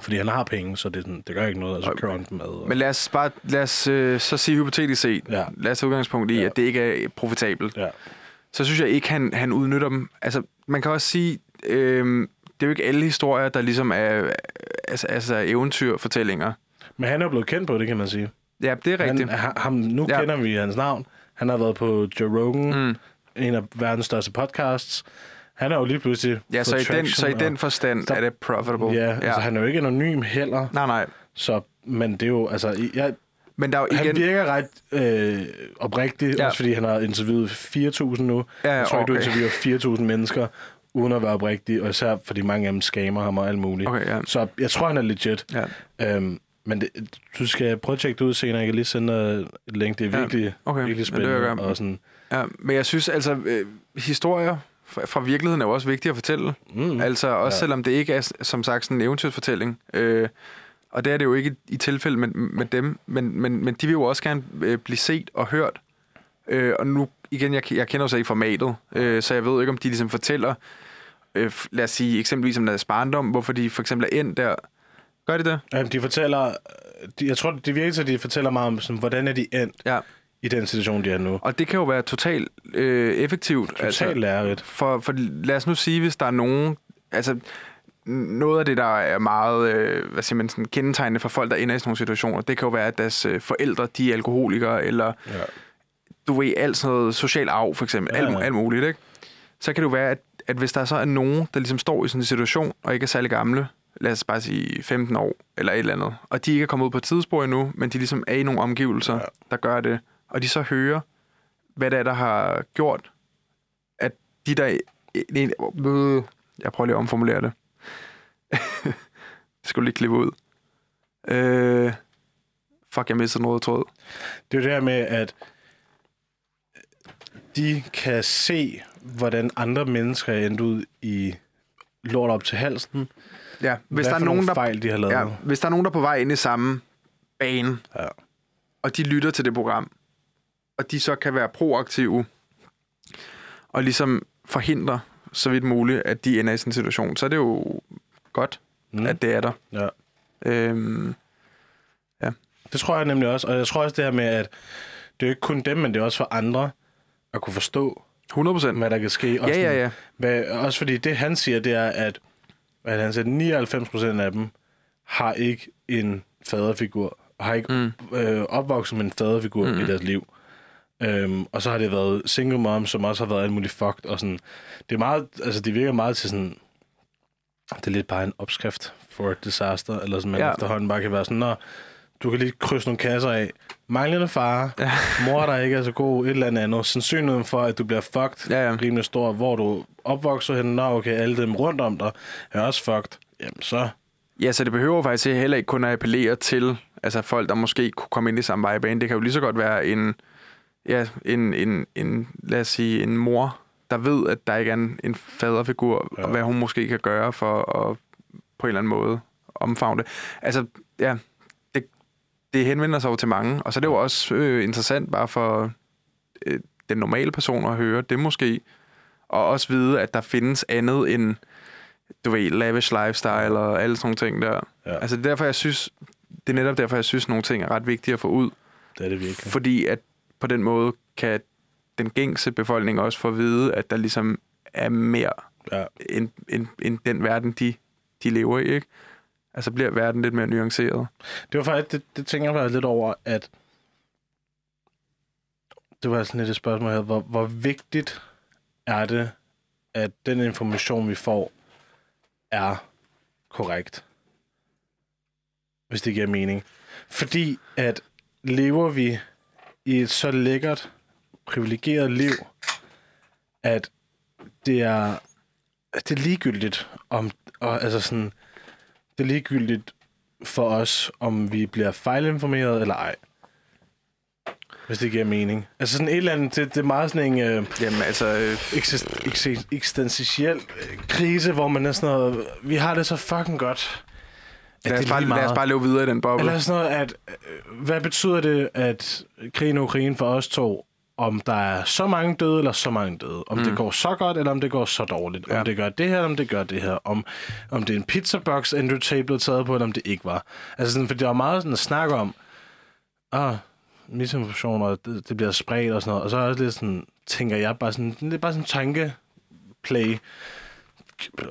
Speaker 1: Fordi han har penge, så det, sådan, det gør ikke noget, og så
Speaker 2: Og-
Speaker 1: kører han med. Og,
Speaker 2: Men lad os bare, lad os øh, så sige hypotetisk set,
Speaker 1: Ja.
Speaker 2: lad os tage udgangspunkt i,
Speaker 1: Ja.
Speaker 2: at det ikke er profitabelt.
Speaker 1: ja.
Speaker 2: Så synes jeg ikke, han, han udnytter dem. Altså, man kan også sige, øh, det er jo ikke alle historier, der ligesom er altså, altså eventyrfortællinger.
Speaker 1: Men han er blevet kendt på det, kan man sige.
Speaker 2: Ja, det er rigtigt.
Speaker 1: Han, ha- ham, nu ja.
Speaker 2: Ja.
Speaker 1: kender vi hans navn. Han har været på Joe Rogan. Mm. en af verdens største podcasts. Han er jo lige pludselig
Speaker 2: Ja, så i, den, så i den forstand
Speaker 1: Stop.
Speaker 2: er det profitable.
Speaker 1: og, ja, ja. Altså, han er jo ikke anonym heller.
Speaker 2: Nej, nej.
Speaker 1: Så, men det er jo, altså, jeg,
Speaker 2: Men der er jo
Speaker 1: han
Speaker 2: igen...
Speaker 1: virker ret øh, oprigtig, ja.
Speaker 2: Ja.
Speaker 1: også fordi han har interviewet 4.000 nu.
Speaker 2: Ja,
Speaker 1: jeg tror ikke, du
Speaker 2: okay.
Speaker 1: interviewer 4.000 mennesker, uden at være oprigtig, og især fordi mange af dem skamer ham og alt muligt.
Speaker 2: Okay, ja.
Speaker 1: Så jeg tror, han er legit.
Speaker 2: ja.
Speaker 1: Øhm, men det, du skal prøve at tjekke det ud senere. Jeg kan lige sende et link. Det er
Speaker 2: Ja,
Speaker 1: virkelig,
Speaker 2: okay.
Speaker 1: virkelig
Speaker 2: Ja, det vil
Speaker 1: spændende.
Speaker 2: jeg gøre.
Speaker 1: og sådan,
Speaker 2: ja. Men jeg synes altså, øh, historier fra, virkeligheden er jo også vigtige at fortælle.
Speaker 1: mm,
Speaker 2: Altså også
Speaker 1: Ja.
Speaker 2: selvom det ikke er, som sagt, sådan en eventyrsfortælling. Øh, og det er det jo ikke i, tilfælde med, med dem. Men, men, men de vil jo også gerne øh, blive set og hørt. Øh, og nu, igen, jeg, jeg kender jo så ikke formatet, øh, så jeg ved ikke, om de ligesom fortæller, øh, lad os sige eksempelvis om deres barndom, hvorfor de for eksempel er endt der. Gør de det?
Speaker 1: Jamen, de fortæller... De, jeg tror, det virker til, at de fortæller meget om, sådan, hvordan er de endt
Speaker 2: Ja.
Speaker 1: I den situation, de er nu.
Speaker 2: Og det kan jo være totalt øh, effektivt.
Speaker 1: Totalt altså, lærerigt.
Speaker 2: For, for lad os nu sige, hvis der er nogen... Altså, noget af det, der er meget øh, hvad siger man, sådan, kendetegnende for folk, der ender i sådan nogle situationer, det kan jo være, at deres øh, forældre, de er alkoholikere, eller ja. du ved, alt sådan noget social arv, for eksempel, ja, alt, alt muligt, ikke? Så kan det jo være, at, at hvis der så er nogen, der ligesom står i sådan en situation, og ikke er særlig gamle, lad os bare sige 15 år, eller et eller andet, og de ikke er kommet ud på et tidsspor endnu, men de ligesom er i nogle omgivelser, ja. der gør det, og de så hører, hvad det er, der har gjort, at de der... Jeg prøver lige at omformulere det. det skulle lige klippe ud. Øh, fuck, jeg mistede noget tråd.
Speaker 1: Det er det her med, at de kan se, hvordan andre mennesker er endt ud i lort op til halsen.
Speaker 2: Ja,
Speaker 1: hvis Hvad der er nogen, der, fejl, de har lavet. Ja,
Speaker 2: hvis der er nogen, der er på vej ind i samme bane, ja. og de lytter til det program, og de så kan være proaktive, og ligesom forhindre så vidt muligt, at de ender i sådan en situation, så er det jo godt, mm. at det er der.
Speaker 1: Ja. Øhm, ja. Det tror jeg nemlig også, og jeg tror også det her med, at det er jo ikke kun dem, men det er også for andre at kunne forstå,
Speaker 2: 100%.
Speaker 1: hvad der kan ske.
Speaker 2: Også, ja, ja, ja.
Speaker 1: Hvad, også fordi det, han siger, det er, at, at han siger, 99% af dem har ikke en faderfigur, har ikke mm. øh, opvokset med en faderfigur mm. i deres liv. Øhm, og så har det været single mom, som også har været alt muligt fucked. Og sådan. Det, er meget, altså, det virker meget til sådan... Det er lidt bare en opskrift for et disaster, eller sådan, man ja. efterhånden bare kan være sådan, Nå, du kan lige krydse nogle kasser af. Manglende far, ja. mor, der ikke er så god, et eller andet. Sandsynligheden for, at du bliver fucked, ja, ja. rimelig stor. Hvor du opvokser hen, nå okay, alle dem rundt om dig er også fucked. Jamen så...
Speaker 2: Ja, så det behøver faktisk heller ikke kun at appellere til altså folk, der måske kunne komme ind i samme vejbane. Det kan jo lige så godt være en ja, en, en, en, lad os sige, en mor, der ved, at der ikke er en, en faderfigur, ja. og hvad hun måske kan gøre for at på en eller anden måde omfavne det. Altså, ja, det, det henvender sig jo til mange, og så er det jo også øh, interessant bare for øh, den normale person at høre det måske, og også vide, at der findes andet end, du ved, lavish lifestyle og alle sådan nogle ting der. Ja. Altså, er derfor, jeg synes, det er netop derfor, jeg synes, nogle ting er ret vigtige at få ud.
Speaker 1: Det er det virkelig.
Speaker 2: Fordi at på den måde kan den gængse befolkning også få at vide, at der ligesom er mere ja. end, end, end den verden, de, de lever i, ikke? Altså bliver verden lidt mere nuanceret.
Speaker 1: Det var faktisk, det, det tænker jeg lidt over, at det var sådan lidt et spørgsmål her, hvor, hvor vigtigt er det, at den information, vi får, er korrekt? Hvis det giver mening. Fordi at lever vi i et så lækkert, privilegeret liv, at det er, det er ligegyldigt, om, og, altså sådan, det er ligegyldigt for os, om vi bliver fejlinformeret eller ej. Hvis det giver mening. Altså sådan et eller andet, det, det er meget sådan en øh,
Speaker 2: Jamen, altså,
Speaker 1: øh, eksist, eksistentiel øh, krise, hvor man er sådan noget, vi har det så fucking godt.
Speaker 2: Lad os, bare, lad os bare leve videre i den boble.
Speaker 1: Eller sådan noget, at, øh, hvad betyder det, at krigen og Ukraine for os to, om der er så mange døde eller så mange døde? Om mm. det går så godt, eller om det går så dårligt? Ja. Om det gør det her, eller om det gør det her? Om, om det er en pizzabox, Andrew blev taget på, eller om det ikke var? Altså sådan, for det var meget sådan at snakke om, ah, misinformation, og det, det bliver spredt og sådan noget. Og så er det lidt sådan, tænker jeg bare sådan, det er bare sådan en tankeplay.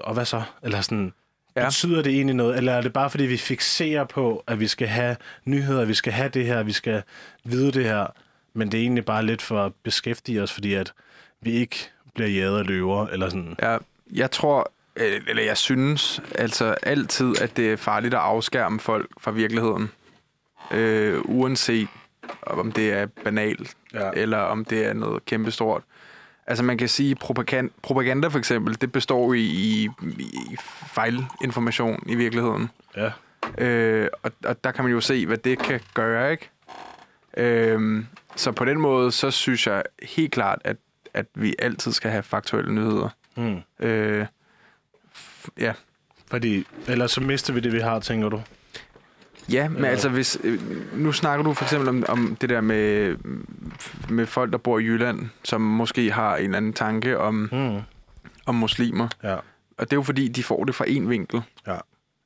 Speaker 1: Og hvad så? Eller sådan, Ja. Betyder det egentlig noget, eller er det bare fordi, vi fixerer på, at vi skal have nyheder, vi skal have det her, vi skal vide det her, men det er egentlig bare lidt for at beskæftige os, fordi at vi ikke bliver jaget af løver, eller sådan.
Speaker 2: Ja, jeg tror, øh, eller jeg synes altså altid, at det er farligt at afskærme folk fra virkeligheden. Øh, uanset om det er banalt, ja. eller om det er noget kæmpestort. Altså man kan sige, propaganda, propaganda for eksempel, det består i, i, i fejlinformation i virkeligheden.
Speaker 1: Ja.
Speaker 2: Øh, og, og der kan man jo se, hvad det kan gøre, ikke? Øh, så på den måde, så synes jeg helt klart, at, at vi altid skal have faktuelle nyheder. Mm. Øh, ja.
Speaker 1: Fordi ellers så mister vi det, vi har, tænker du?
Speaker 2: Ja, men altså hvis... Øh, nu snakker du for eksempel om, om det der med, med folk, der bor i Jylland, som måske har en eller anden tanke om, mm. om muslimer.
Speaker 1: Ja.
Speaker 2: Og det er jo fordi, de får det fra en vinkel.
Speaker 1: Ja.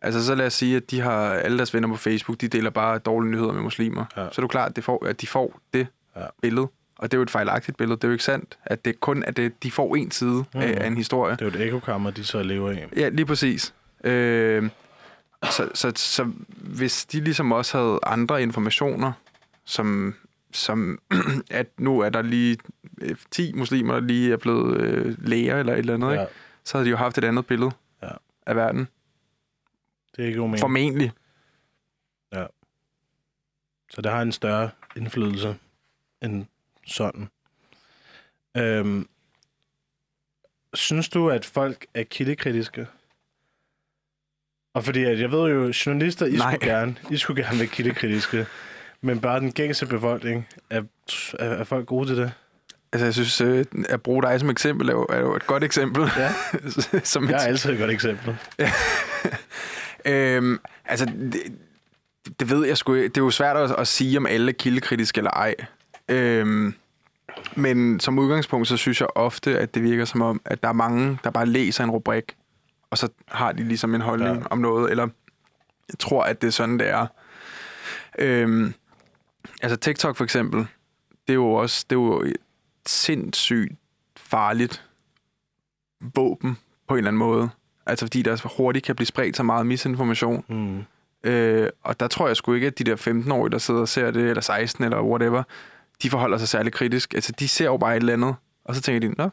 Speaker 2: Altså så lad os sige, at de har alle deres venner på Facebook, de deler bare dårlige nyheder med muslimer. Ja. Så er det jo klart, at, de får, at de får det ja. Billede. Og det er jo et fejlagtigt billede. Det er jo ikke sandt, at det kun at det, de får en side mm. af, af en historie.
Speaker 1: Det er jo et ekokammer, de så lever i.
Speaker 2: Ja, lige præcis. Øh, så, så, så hvis de ligesom også havde andre informationer, som, som at nu er der lige øh, 10 muslimer, der lige er blevet øh, læger eller et eller andet, ja.
Speaker 1: Ja,
Speaker 2: ikke? så havde de jo haft et andet billede
Speaker 1: Ja.
Speaker 2: af verden.
Speaker 1: det er ikke mening.
Speaker 2: Formentlig.
Speaker 1: Så det har en større indflydelse end sådan. Øhm, synes du, at folk er kildekritiske? Og fordi at jeg ved jo, journalister, I
Speaker 2: Nej.
Speaker 1: skulle gerne, I skulle gerne være kildekritiske, men bare den gængse befolkning, er, er, er folk gode til det?
Speaker 2: Altså, jeg synes, øh, at bruge dig som eksempel er jo, er jo et godt eksempel.
Speaker 1: Ja,
Speaker 2: som et,
Speaker 1: jeg er altid et godt eksempel.
Speaker 2: øhm, altså, det, det ved jeg sgu. Det er jo svært at, at sige, om alle er kildekritiske eller ej. Øhm, men som udgangspunkt, så synes jeg ofte, at det virker som om, at der er mange, der bare læser en rubrik, og så har de ligesom en holdning
Speaker 1: Ja.
Speaker 2: om noget, eller jeg tror, at det er sådan, det er. Øhm, altså TikTok for eksempel, det er jo også det er jo et sindssygt farligt våben på en eller anden måde. Altså fordi der hurtigt kan blive spredt så meget misinformation.
Speaker 1: Mm.
Speaker 2: Øh, og der tror jeg sgu ikke, at de der 15-årige, der sidder og ser det, eller 16 eller whatever, de forholder sig særlig kritisk. Altså, de ser jo bare et eller andet, og så tænker de, nå,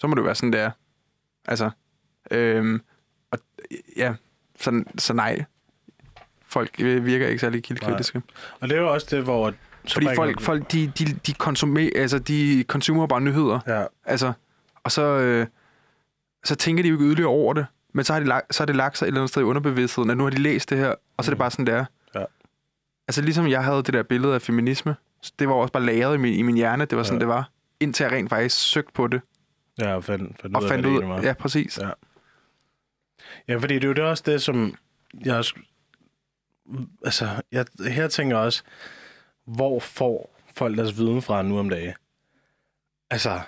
Speaker 2: så må det jo være sådan, det er. Altså, øhm, og ja, så, så nej. Folk øh, virker ikke særlig kildekritiske.
Speaker 1: Og det er jo også det, hvor...
Speaker 2: Fordi folk, folk de, de, de, konsumerer, altså, de consumer bare nyheder.
Speaker 1: Ja,
Speaker 2: Altså, og så, øh, så tænker de jo ikke yderligere over det. Men så har, de lagt, så har det lagt sig et eller andet sted i underbevidstheden, at nu har de læst det her, og så er det
Speaker 1: Mm.
Speaker 2: bare sådan, det er.
Speaker 1: Ja.
Speaker 2: Altså ligesom jeg havde det der billede af feminisme, det var også bare lagret i min, i min hjerne, det var sådan,
Speaker 1: Ja.
Speaker 2: det var. Indtil jeg rent faktisk søgte på det,
Speaker 1: ja og fandt, fandt
Speaker 2: og
Speaker 1: ud af,
Speaker 2: fandt
Speaker 1: det
Speaker 2: ud
Speaker 1: egentlig var.
Speaker 2: Ja, præcis.
Speaker 1: Ja. Ja, fordi det er jo det også det, som jeg også... Altså, jeg, her tænker jeg også, hvor får folk deres viden fra nu om dagen? Altså,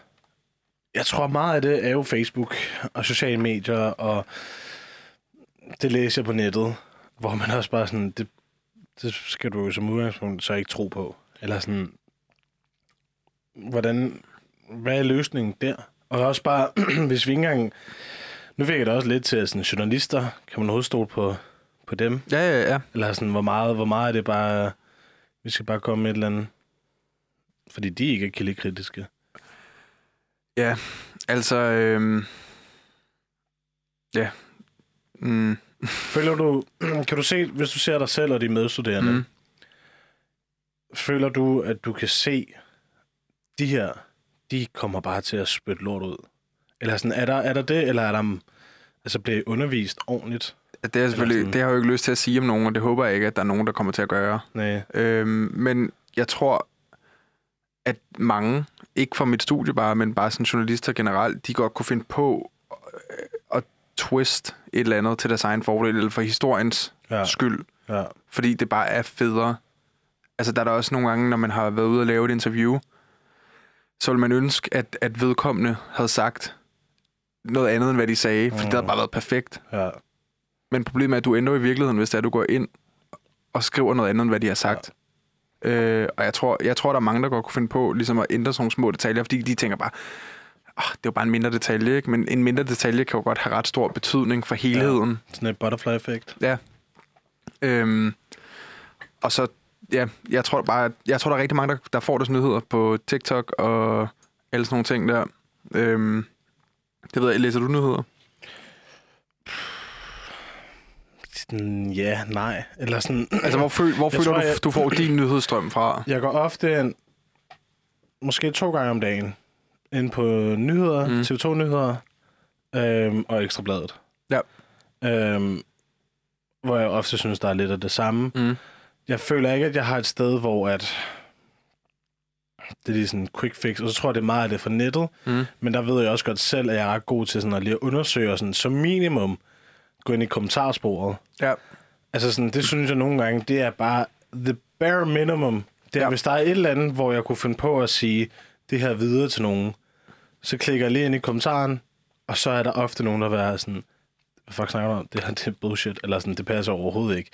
Speaker 1: jeg tror meget af det er jo Facebook og sociale medier, og det læser jeg på nettet, hvor man også bare sådan, det, det skal du jo som udgangspunkt så ikke tro på. Eller sådan, hvordan, hvad er løsningen der? Og også bare, hvis vi ikke engang nu fik jeg det også lidt til, at sådan, journalister, kan man overhovedet stole på, på dem?
Speaker 2: Ja, ja, ja.
Speaker 1: Eller sådan, hvor meget, hvor meget er det bare, vi skal bare komme med et eller andet, fordi de ikke er kildekritiske.
Speaker 2: Ja, altså... Øhm, ja. Mm,
Speaker 1: Føler du, kan du se, hvis du ser dig selv og de medstuderende, mm. føler du, at du kan se, de her, de kommer bare til at spytte lort ud? Eller sådan, er der, er der det, eller er der, altså bliver undervist ordentligt?
Speaker 2: Det, er selvfølgelig, det har jeg jo ikke lyst til at sige om nogen, og det håber jeg ikke, at der er nogen, der kommer til at gøre.
Speaker 1: Nej.
Speaker 2: Øhm, men jeg tror, at mange, ikke fra mit studie bare, men bare sådan journalister generelt, de godt kunne finde på øh, at twist et eller andet til deres egen fordel, eller for historiens
Speaker 1: ja.
Speaker 2: skyld,
Speaker 1: ja,
Speaker 2: fordi det bare er federe. Altså, der er der også nogle gange, når man har været ude og lave et interview, så vil man ønske, at, at vedkommende havde sagt noget andet, end hvad de sagde, fordi
Speaker 1: Mm.
Speaker 2: det havde bare været perfekt.
Speaker 1: ja.
Speaker 2: Men problemet er, at du ender i virkeligheden, hvis det er, at du går ind og skriver noget andet, end hvad de har sagt. Ja. Øh, og jeg tror, jeg tror, der er mange, der godt kunne finde på ligesom at ændre sådan nogle små detaljer, fordi de tænker bare, oh, det er jo bare en mindre detalje, ikke? men en mindre detalje kan jo godt have ret stor betydning for helheden.
Speaker 1: Sådan et butterfly-effekt.
Speaker 2: Ja. Øhm, og så, ja, jeg tror bare, jeg tror, der er rigtig mange, der, der får deres nyheder på TikTok og alle sådan nogle ting der. Øhm, det ved jeg, læser du nyheder?
Speaker 1: Sådan, ja, nej. Eller sådan,
Speaker 2: Altså, hvor, føl, hvor føler
Speaker 1: tror,
Speaker 2: du,
Speaker 1: jeg-
Speaker 2: du får din nyhedsstrøm fra?
Speaker 1: Jeg går ofte en, måske to gange om dagen ind på nyheder,
Speaker 2: mm.
Speaker 1: TV2-nyheder øhm, og Ekstrabladet.
Speaker 2: Ja.
Speaker 1: Øhm, hvor jeg ofte synes, der er lidt af det samme.
Speaker 2: Mm.
Speaker 1: Jeg føler ikke, at jeg har et sted, hvor at det er lige sådan en quick fix, og så tror jeg, det er meget af det fra nettet.
Speaker 2: Mm.
Speaker 1: Men der ved jeg også godt selv, at jeg er ret god til sådan at lige at undersøge og sådan, som minimum gå ind i kommentarsporet.
Speaker 2: Ja.
Speaker 1: Altså sådan, det synes jeg nogle gange, det er bare the bare minimum. Det er,
Speaker 2: Ja.
Speaker 1: hvis der er et eller andet, hvor jeg kunne finde på at sige det her videre til nogen, så klikker jeg lige ind i kommentaren, og så er der ofte nogen, der være sådan, hvad fuck snakker du om? Det her det er bullshit, eller sådan, det passer overhovedet ikke.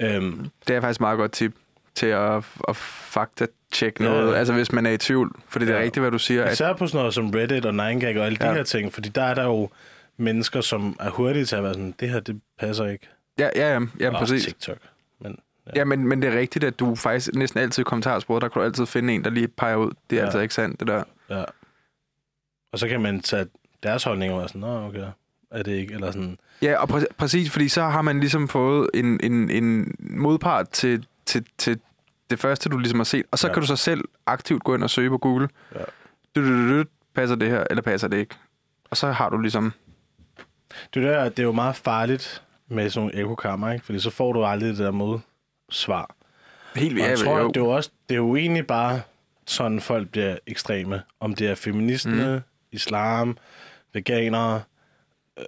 Speaker 1: Øhm,
Speaker 2: Det er faktisk et meget godt tip til at, at fakta tjekke
Speaker 1: Ja,
Speaker 2: noget,
Speaker 1: ja.
Speaker 2: altså hvis man er i tvivl. For det er
Speaker 1: Ja.
Speaker 2: rigtigt, hvad du siger. At,
Speaker 1: Især på sådan noget som Reddit og 9gag og alle de
Speaker 2: Ja.
Speaker 1: her ting, fordi der er der jo mennesker, som er hurtige til at være sådan, det her, det passer ikke.
Speaker 2: ja, ja, ja, ja
Speaker 1: Og
Speaker 2: præcis.
Speaker 1: TikTok. Men,
Speaker 2: Ja, men, men det er rigtigt, at du faktisk næsten altid i kommentarsporet, der kan du altid finde en, der lige peger ud. Det er
Speaker 1: Ja.
Speaker 2: ja. altså ikke sandt, det der.
Speaker 1: ja. Og så kan man tage deres holdninger og være sådan, nå, okay, er det ikke, eller sådan,
Speaker 2: Ja, og præ- præcis, fordi så har man ligesom fået en, en, en modpart til, til, til det første, du ligesom har set. Og så
Speaker 1: Ja.
Speaker 2: kan du så selv aktivt gå ind og søge på Google.
Speaker 1: Ja.
Speaker 2: Du, du, du, passer det her, eller passer det ikke? Og så har du ligesom...
Speaker 1: det, er der, det er jo meget farligt med sådan nogle ekokammer, ikke? Fordi så får du aldrig det der modsvar.
Speaker 2: Helt
Speaker 1: jeg
Speaker 2: ja,
Speaker 1: tror,
Speaker 2: jo.
Speaker 1: det er jo også, det er jo egentlig bare sådan, folk bliver ekstreme. Om det er feministerne, mm. islam, veganere, øh,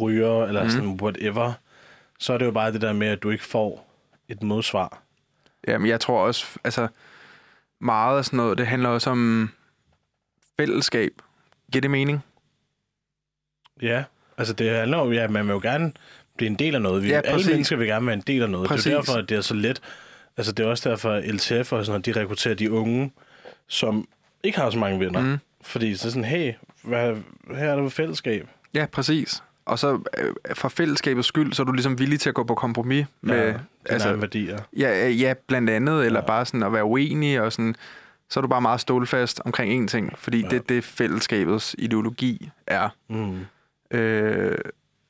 Speaker 1: ryger, eller. Mm. sådan whatever, så er det jo bare det der med, at du ikke får et modsvar.
Speaker 2: Jamen, jeg tror også, altså, meget af sådan noget, det handler også om fællesskab. Giver det mening?
Speaker 1: Ja, altså det handler jo, ja, man vil jo gerne blive en del af noget. Vi,
Speaker 2: Ja,
Speaker 1: alle mennesker vil gerne være en del af noget.
Speaker 2: Præcis.
Speaker 1: Det er derfor, at det er så let. Altså det er også derfor, at LTF og sådan noget, de rekrutterer de unge, som ikke har så mange venner. Mm. Fordi så er sådan, hey, hvad, her er der fællesskab.
Speaker 2: Ja, præcis. Og så øh, for fællesskabets skyld, så er du ligesom villig til at gå på kompromis med...
Speaker 1: ja, altså, værdier.
Speaker 2: Ja, ja, blandt andet, eller
Speaker 1: Ja.
Speaker 2: bare sådan at være uenig, og sådan, så er du bare meget stålfast omkring én ting, fordi
Speaker 1: Ja.
Speaker 2: det det fællesskabets ideologi er.
Speaker 1: Mm.
Speaker 2: Øh,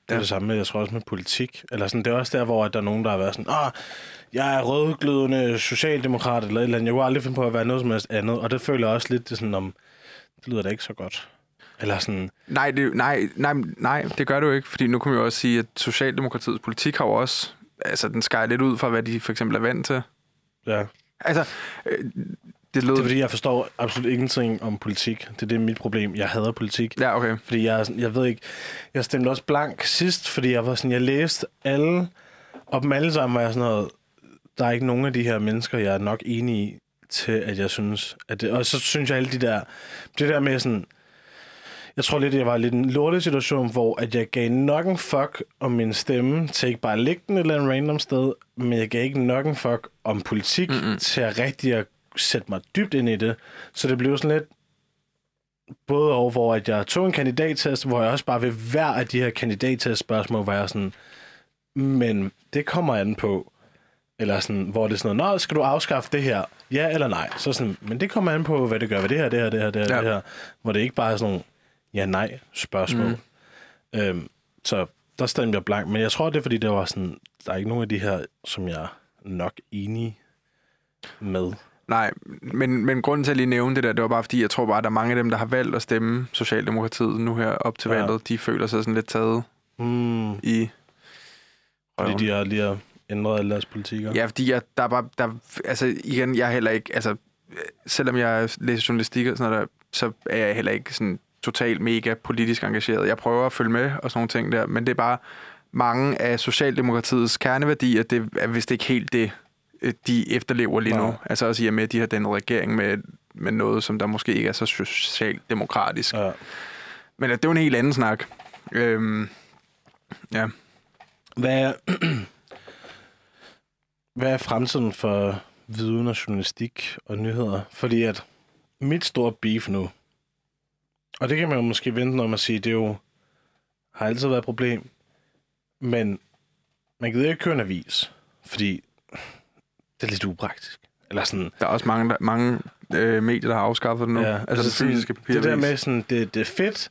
Speaker 1: Det er
Speaker 2: Ja.
Speaker 1: det samme med, jeg tror også med politik. Eller sådan, det er også der, hvor der er nogen, der har været sådan, ah, jeg er rødglødende socialdemokrat, eller et eller andet. Jeg kunne aldrig finde på at være noget som helst andet. Og det føler jeg også lidt, det sådan, om, det lyder da ikke så godt. Eller sådan,
Speaker 2: nej, det, nej, nej, nej, det gør det jo ikke, fordi nu kan man jo også sige, at Socialdemokratiets politik har jo også, altså den skærer lidt ud fra, hvad de for eksempel er vant til.
Speaker 1: ja.
Speaker 2: Altså, øh, det lød...
Speaker 1: Det er fordi, jeg forstår absolut ingenting om politik. Det er det mit problem. Jeg hader politik.
Speaker 2: Ja, okay.
Speaker 1: Fordi jeg, jeg ved ikke, jeg stemte også blank sidst, fordi jeg var sådan, jeg læste alle, og dem alle sammen var jeg sådan noget, der er ikke nogen af de her mennesker, jeg er nok enig i, til at jeg synes, at det, og så synes jeg alle de der, det der med sådan, jeg tror lidt, jeg var lidt en lortet situation, hvor at jeg gav nok en fuck om min stemme, til ikke bare at lægge den et eller andet random sted, men jeg gav ikke nok en fuck om politik, mm-hmm. til at rigtig at sætte mig dybt ind i det. Så det blev sådan lidt, både over, hvor at jeg tog en kandidattest, hvor jeg også bare ved hver af de her kandidattest spørgsmål, var jeg sådan, men det kommer an på, eller sådan, hvor det er sådan noget, Nå, skal du afskaffe det her? Ja eller nej? Så sådan, men det kommer an på, hvad det gør ved det her, det her, det her, det her,
Speaker 2: Ja.
Speaker 1: det her. Hvor det ikke bare er sådan nogle ja-nej spørgsmål. Mm. Øhm, så der stemte jeg blank. Men jeg tror, det er, fordi der var sådan, der er ikke nogen af de her, som jeg er nok enig med.
Speaker 2: Nej, men, men grunden til at lige nævne det der, det var bare fordi, jeg tror bare, at der er mange af dem, der har valgt at stemme Socialdemokratiet nu her op til
Speaker 1: Ja.
Speaker 2: valget, de føler sig sådan lidt taget
Speaker 1: Mm,
Speaker 2: i...
Speaker 1: fordi de har lige har ændret alle deres politikker.
Speaker 2: Ja, fordi jeg, der er bare, der, altså igen, jeg er heller ikke, altså, selvom jeg læser journalistik og sådan noget, der, så er jeg heller ikke sådan totalt mega politisk engageret. Jeg prøver at følge med og sådan nogle ting der, men det er bare mange af Socialdemokratiets kerneværdier, det er vist ikke helt det, øh, de efterlever lige
Speaker 1: Nej.
Speaker 2: nu. Altså også i og med, at de har den regering med, med noget, som der måske ikke er så socialdemokratisk.
Speaker 1: Ja.
Speaker 2: Men øh, det er jo en helt anden snak. Øhm, ja.
Speaker 1: Hvad er, hvad er fremtiden for viden og journalistik og nyheder? Fordi at mit store beef nu, og det kan man jo måske vente om at sige, det er jo, har altid været et problem, men man gider ikke køre en avis, fordi det er lidt upraktisk. Eller sådan,
Speaker 2: Der er også mange, der, mange øh, medier, der har afskaffet det nu. Ja, altså,
Speaker 1: sådan,
Speaker 2: den fysiske
Speaker 1: Det der med, sådan, det, det er fedt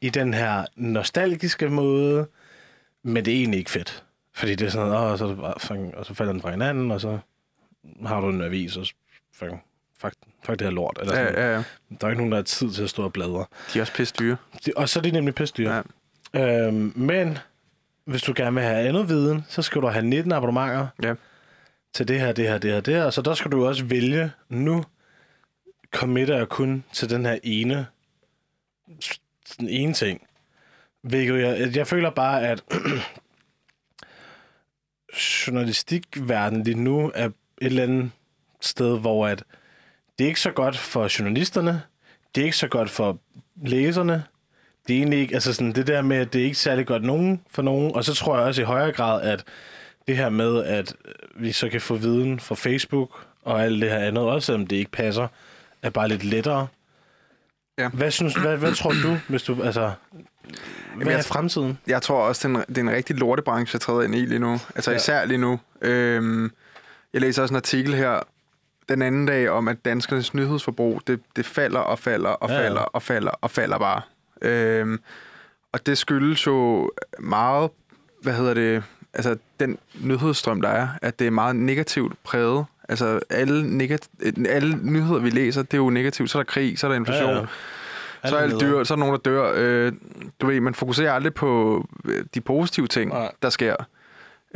Speaker 1: i den her nostalgiske måde, men det er egentlig ikke fedt. Fordi det er sådan, åh, og så, det og så falder den fra hinanden, og så har du en avis, og så, fucking, fuck, fuck det her lort. Eller sådan.
Speaker 2: Ja, ja, ja.
Speaker 1: Der er ikke nogen, der har tid til at stå og bladre.
Speaker 2: De er også pisse dyre.
Speaker 1: Det, og så er det nemlig pissdyr.
Speaker 2: Ja.
Speaker 1: Øhm, men hvis du gerne vil have andet viden, så skal du have 19 abonnementer
Speaker 2: Ja.
Speaker 1: til det her, det her, det her, det her. Så der skal du også vælge, nu committer jeg kun til den her ene, den ene ting. Hvilket jeg, jeg føler bare, at journalistikverdenen lige nu er et eller andet sted, hvor at det er ikke så godt for journalisterne, det er ikke så godt for læserne, det er egentlig ikke, altså sådan det der med, at det er ikke særlig godt nogen for nogen, og så tror jeg også i højere grad, at det her med, at vi så kan få viden fra Facebook og alt det her andet, også selvom det ikke passer, er bare lidt lettere.
Speaker 2: Ja.
Speaker 1: Hvad, synes, hvad, hvad tror du, hvis du, altså, hvad
Speaker 2: jeg-
Speaker 1: er fremtiden?
Speaker 2: Jeg tror også, det er en, det er en rigtig lortebranche, jeg træder ind i lige nu. Altså
Speaker 1: ja.
Speaker 2: især lige nu. Øhm, jeg læser også en artikel her den anden dag om, at danskernes nyhedsforbrug, det, det falder og falder og
Speaker 1: Ja, ja.
Speaker 2: falder og falder og falder bare. Øhm, og det skyldes jo meget, hvad hedder det, altså den nyhedsstrøm, der er, at det er meget negativt præget. Altså alle, negat- alle nyheder, vi læser, det er jo negativt. Så er der krig, så er der inflation.
Speaker 1: Ja, ja.
Speaker 2: Så er alt dyr, så er der nogen, der dør. Øh, du ved, man fokuserer aldrig på øh, de positive ting,
Speaker 1: Nej.
Speaker 2: der sker.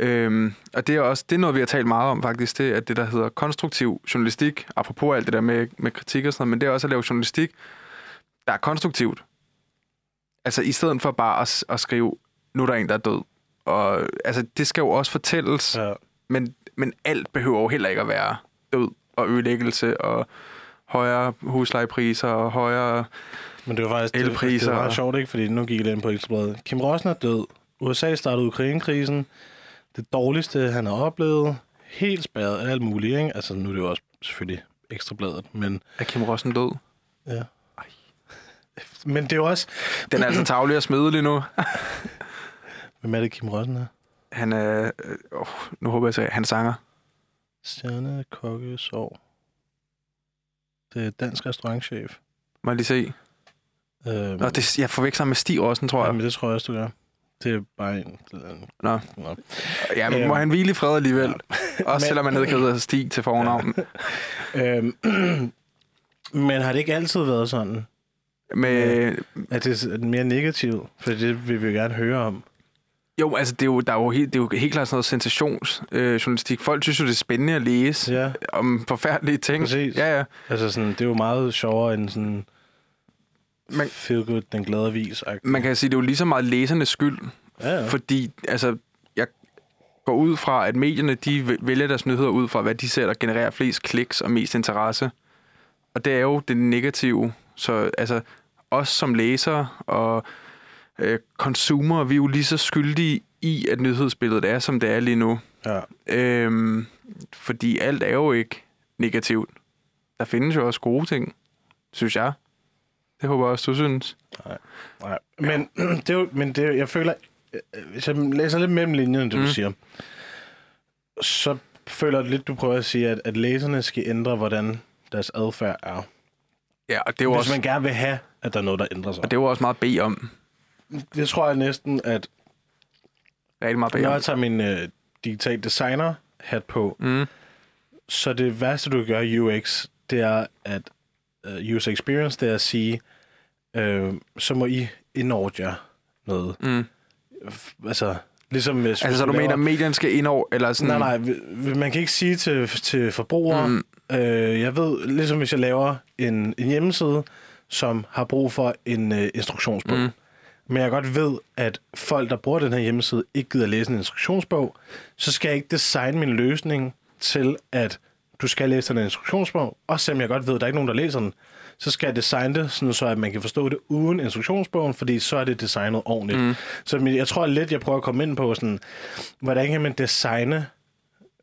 Speaker 2: Øhm, og det er også det er noget, vi har talt meget om faktisk, det er det, der hedder konstruktiv journalistik, apropos alt det der med, med kritik og sådan noget, men det er også at lave journalistik, der er konstruktivt. Altså i stedet for bare at, at skrive, nu er der en, der er død. Og altså, det skal jo også fortælles,
Speaker 1: Ja.
Speaker 2: men, men alt behøver jo heller ikke at være død og ødelæggelse og højere huslejepriser og højere
Speaker 1: Men det var faktisk det, det var meget sjovt, ikke? Fordi nu gik jeg ind på Ekstrabladet. Kim Rossen er død. USA startede Ukraine-krisen. Det dårligste, han har oplevet. Helt spærret af alt muligt, ikke? Altså, nu er det jo også selvfølgelig Ekstrabladet, men...
Speaker 2: Er Kim Rossen død?
Speaker 1: Ja. Men det er jo også...
Speaker 2: Den er altså tavlig at smide lige nu.
Speaker 1: Hvem er det, Kim Rossen er?
Speaker 2: Han er... Øh, oh, nu håber jeg, at han sanger.
Speaker 1: Stjerne Kokke Sov. Det er dansk restaurantchef.
Speaker 2: Må jeg lige se.
Speaker 1: Øhm,
Speaker 2: Nå, det, jeg forveksler ham med Stig Rossen, tror jeg.
Speaker 1: Jamen, det tror jeg også, du gør. Det er bare en...
Speaker 2: Nå.
Speaker 1: Nå.
Speaker 2: Ja, men
Speaker 1: Øhm.
Speaker 2: må han hvile i fred alligevel. Også
Speaker 1: Men-
Speaker 2: selvom han ikke hedder Stig til fornavn.
Speaker 1: Øhm, men har det ikke altid været sådan,
Speaker 2: Med,
Speaker 1: at det er mere negativt? For det vil vi jo gerne høre om.
Speaker 2: jo, altså, det er jo, der er jo helt, det er jo helt klart sådan noget sensationsjournalistik. Øh. Folk synes jo, det er spændende at læse
Speaker 1: Ja,
Speaker 2: om forfærdelige ting.
Speaker 1: Præcis.
Speaker 2: Ja, ja.
Speaker 1: altså sådan, det er jo meget sjovere end sådan
Speaker 2: Man-
Speaker 1: feel good, den glade avis.
Speaker 2: Man kan sige, det er jo lige så meget læsernes skyld.
Speaker 1: Ja, ja.
Speaker 2: Fordi, altså, jeg går ud fra, at medierne, de væ- vælger deres nyheder ud fra, hvad de ser, der genererer flest kliks og mest interesse. Og det er jo det negative. Så altså, os som læsere og øh, consumer, vi er jo lige så skyldige i, at nyhedsbilledet er, som det er lige nu.
Speaker 1: ja.
Speaker 2: Øhm, fordi alt er jo ikke negativt. Der findes jo også gode ting, synes jeg. Det håber jeg også, du synes.
Speaker 1: Nej. Men, det er jo, men det er, jeg føler, øh, hvis jeg læser lidt mellem linjerne, det du
Speaker 2: Mm.
Speaker 1: siger, så føler jeg lidt, du prøver at sige, at, at læserne skal ændre, hvordan deres adfærd er.
Speaker 2: Ja, og det er
Speaker 1: Hvis
Speaker 2: også,
Speaker 1: man gerne vil have, at der er noget, der ændrer sig.
Speaker 2: og det er jo også meget bede om.
Speaker 1: Det tror jeg næsten, at
Speaker 2: Rigtig meget at bede
Speaker 1: når
Speaker 2: om.
Speaker 1: jeg tager min øh, digital designer hat på,
Speaker 2: Mm.
Speaker 1: så det værste, du i UX, det er at uh, user experience, det er at sige, øh, så må I indordne jer noget.
Speaker 2: Mm.
Speaker 1: Altså, ligesom hvis...
Speaker 2: Altså, så du mener, at medierne skal ind over, eller sådan...
Speaker 1: Nej, nej, man kan ikke sige til, til forbrugere,
Speaker 2: Mm.
Speaker 1: øh, jeg ved, ligesom hvis jeg laver en, en hjemmeside, som har brug for en øh, instruktionsbog,
Speaker 2: mm.
Speaker 1: men jeg godt ved, at folk, der bruger den her hjemmeside, ikke gider læse en instruktionsbog, så skal jeg ikke designe min løsning til, at du skal læse den instruktionsbog, også selvom jeg godt ved, at der er ikke nogen, der læser den, så skal jeg designe det, sådan så at man kan forstå det uden instruktionsbogen, fordi så er det designet ordentligt. Mm. Så jeg tror lidt, jeg prøver at komme ind på, sådan, hvordan kan man designe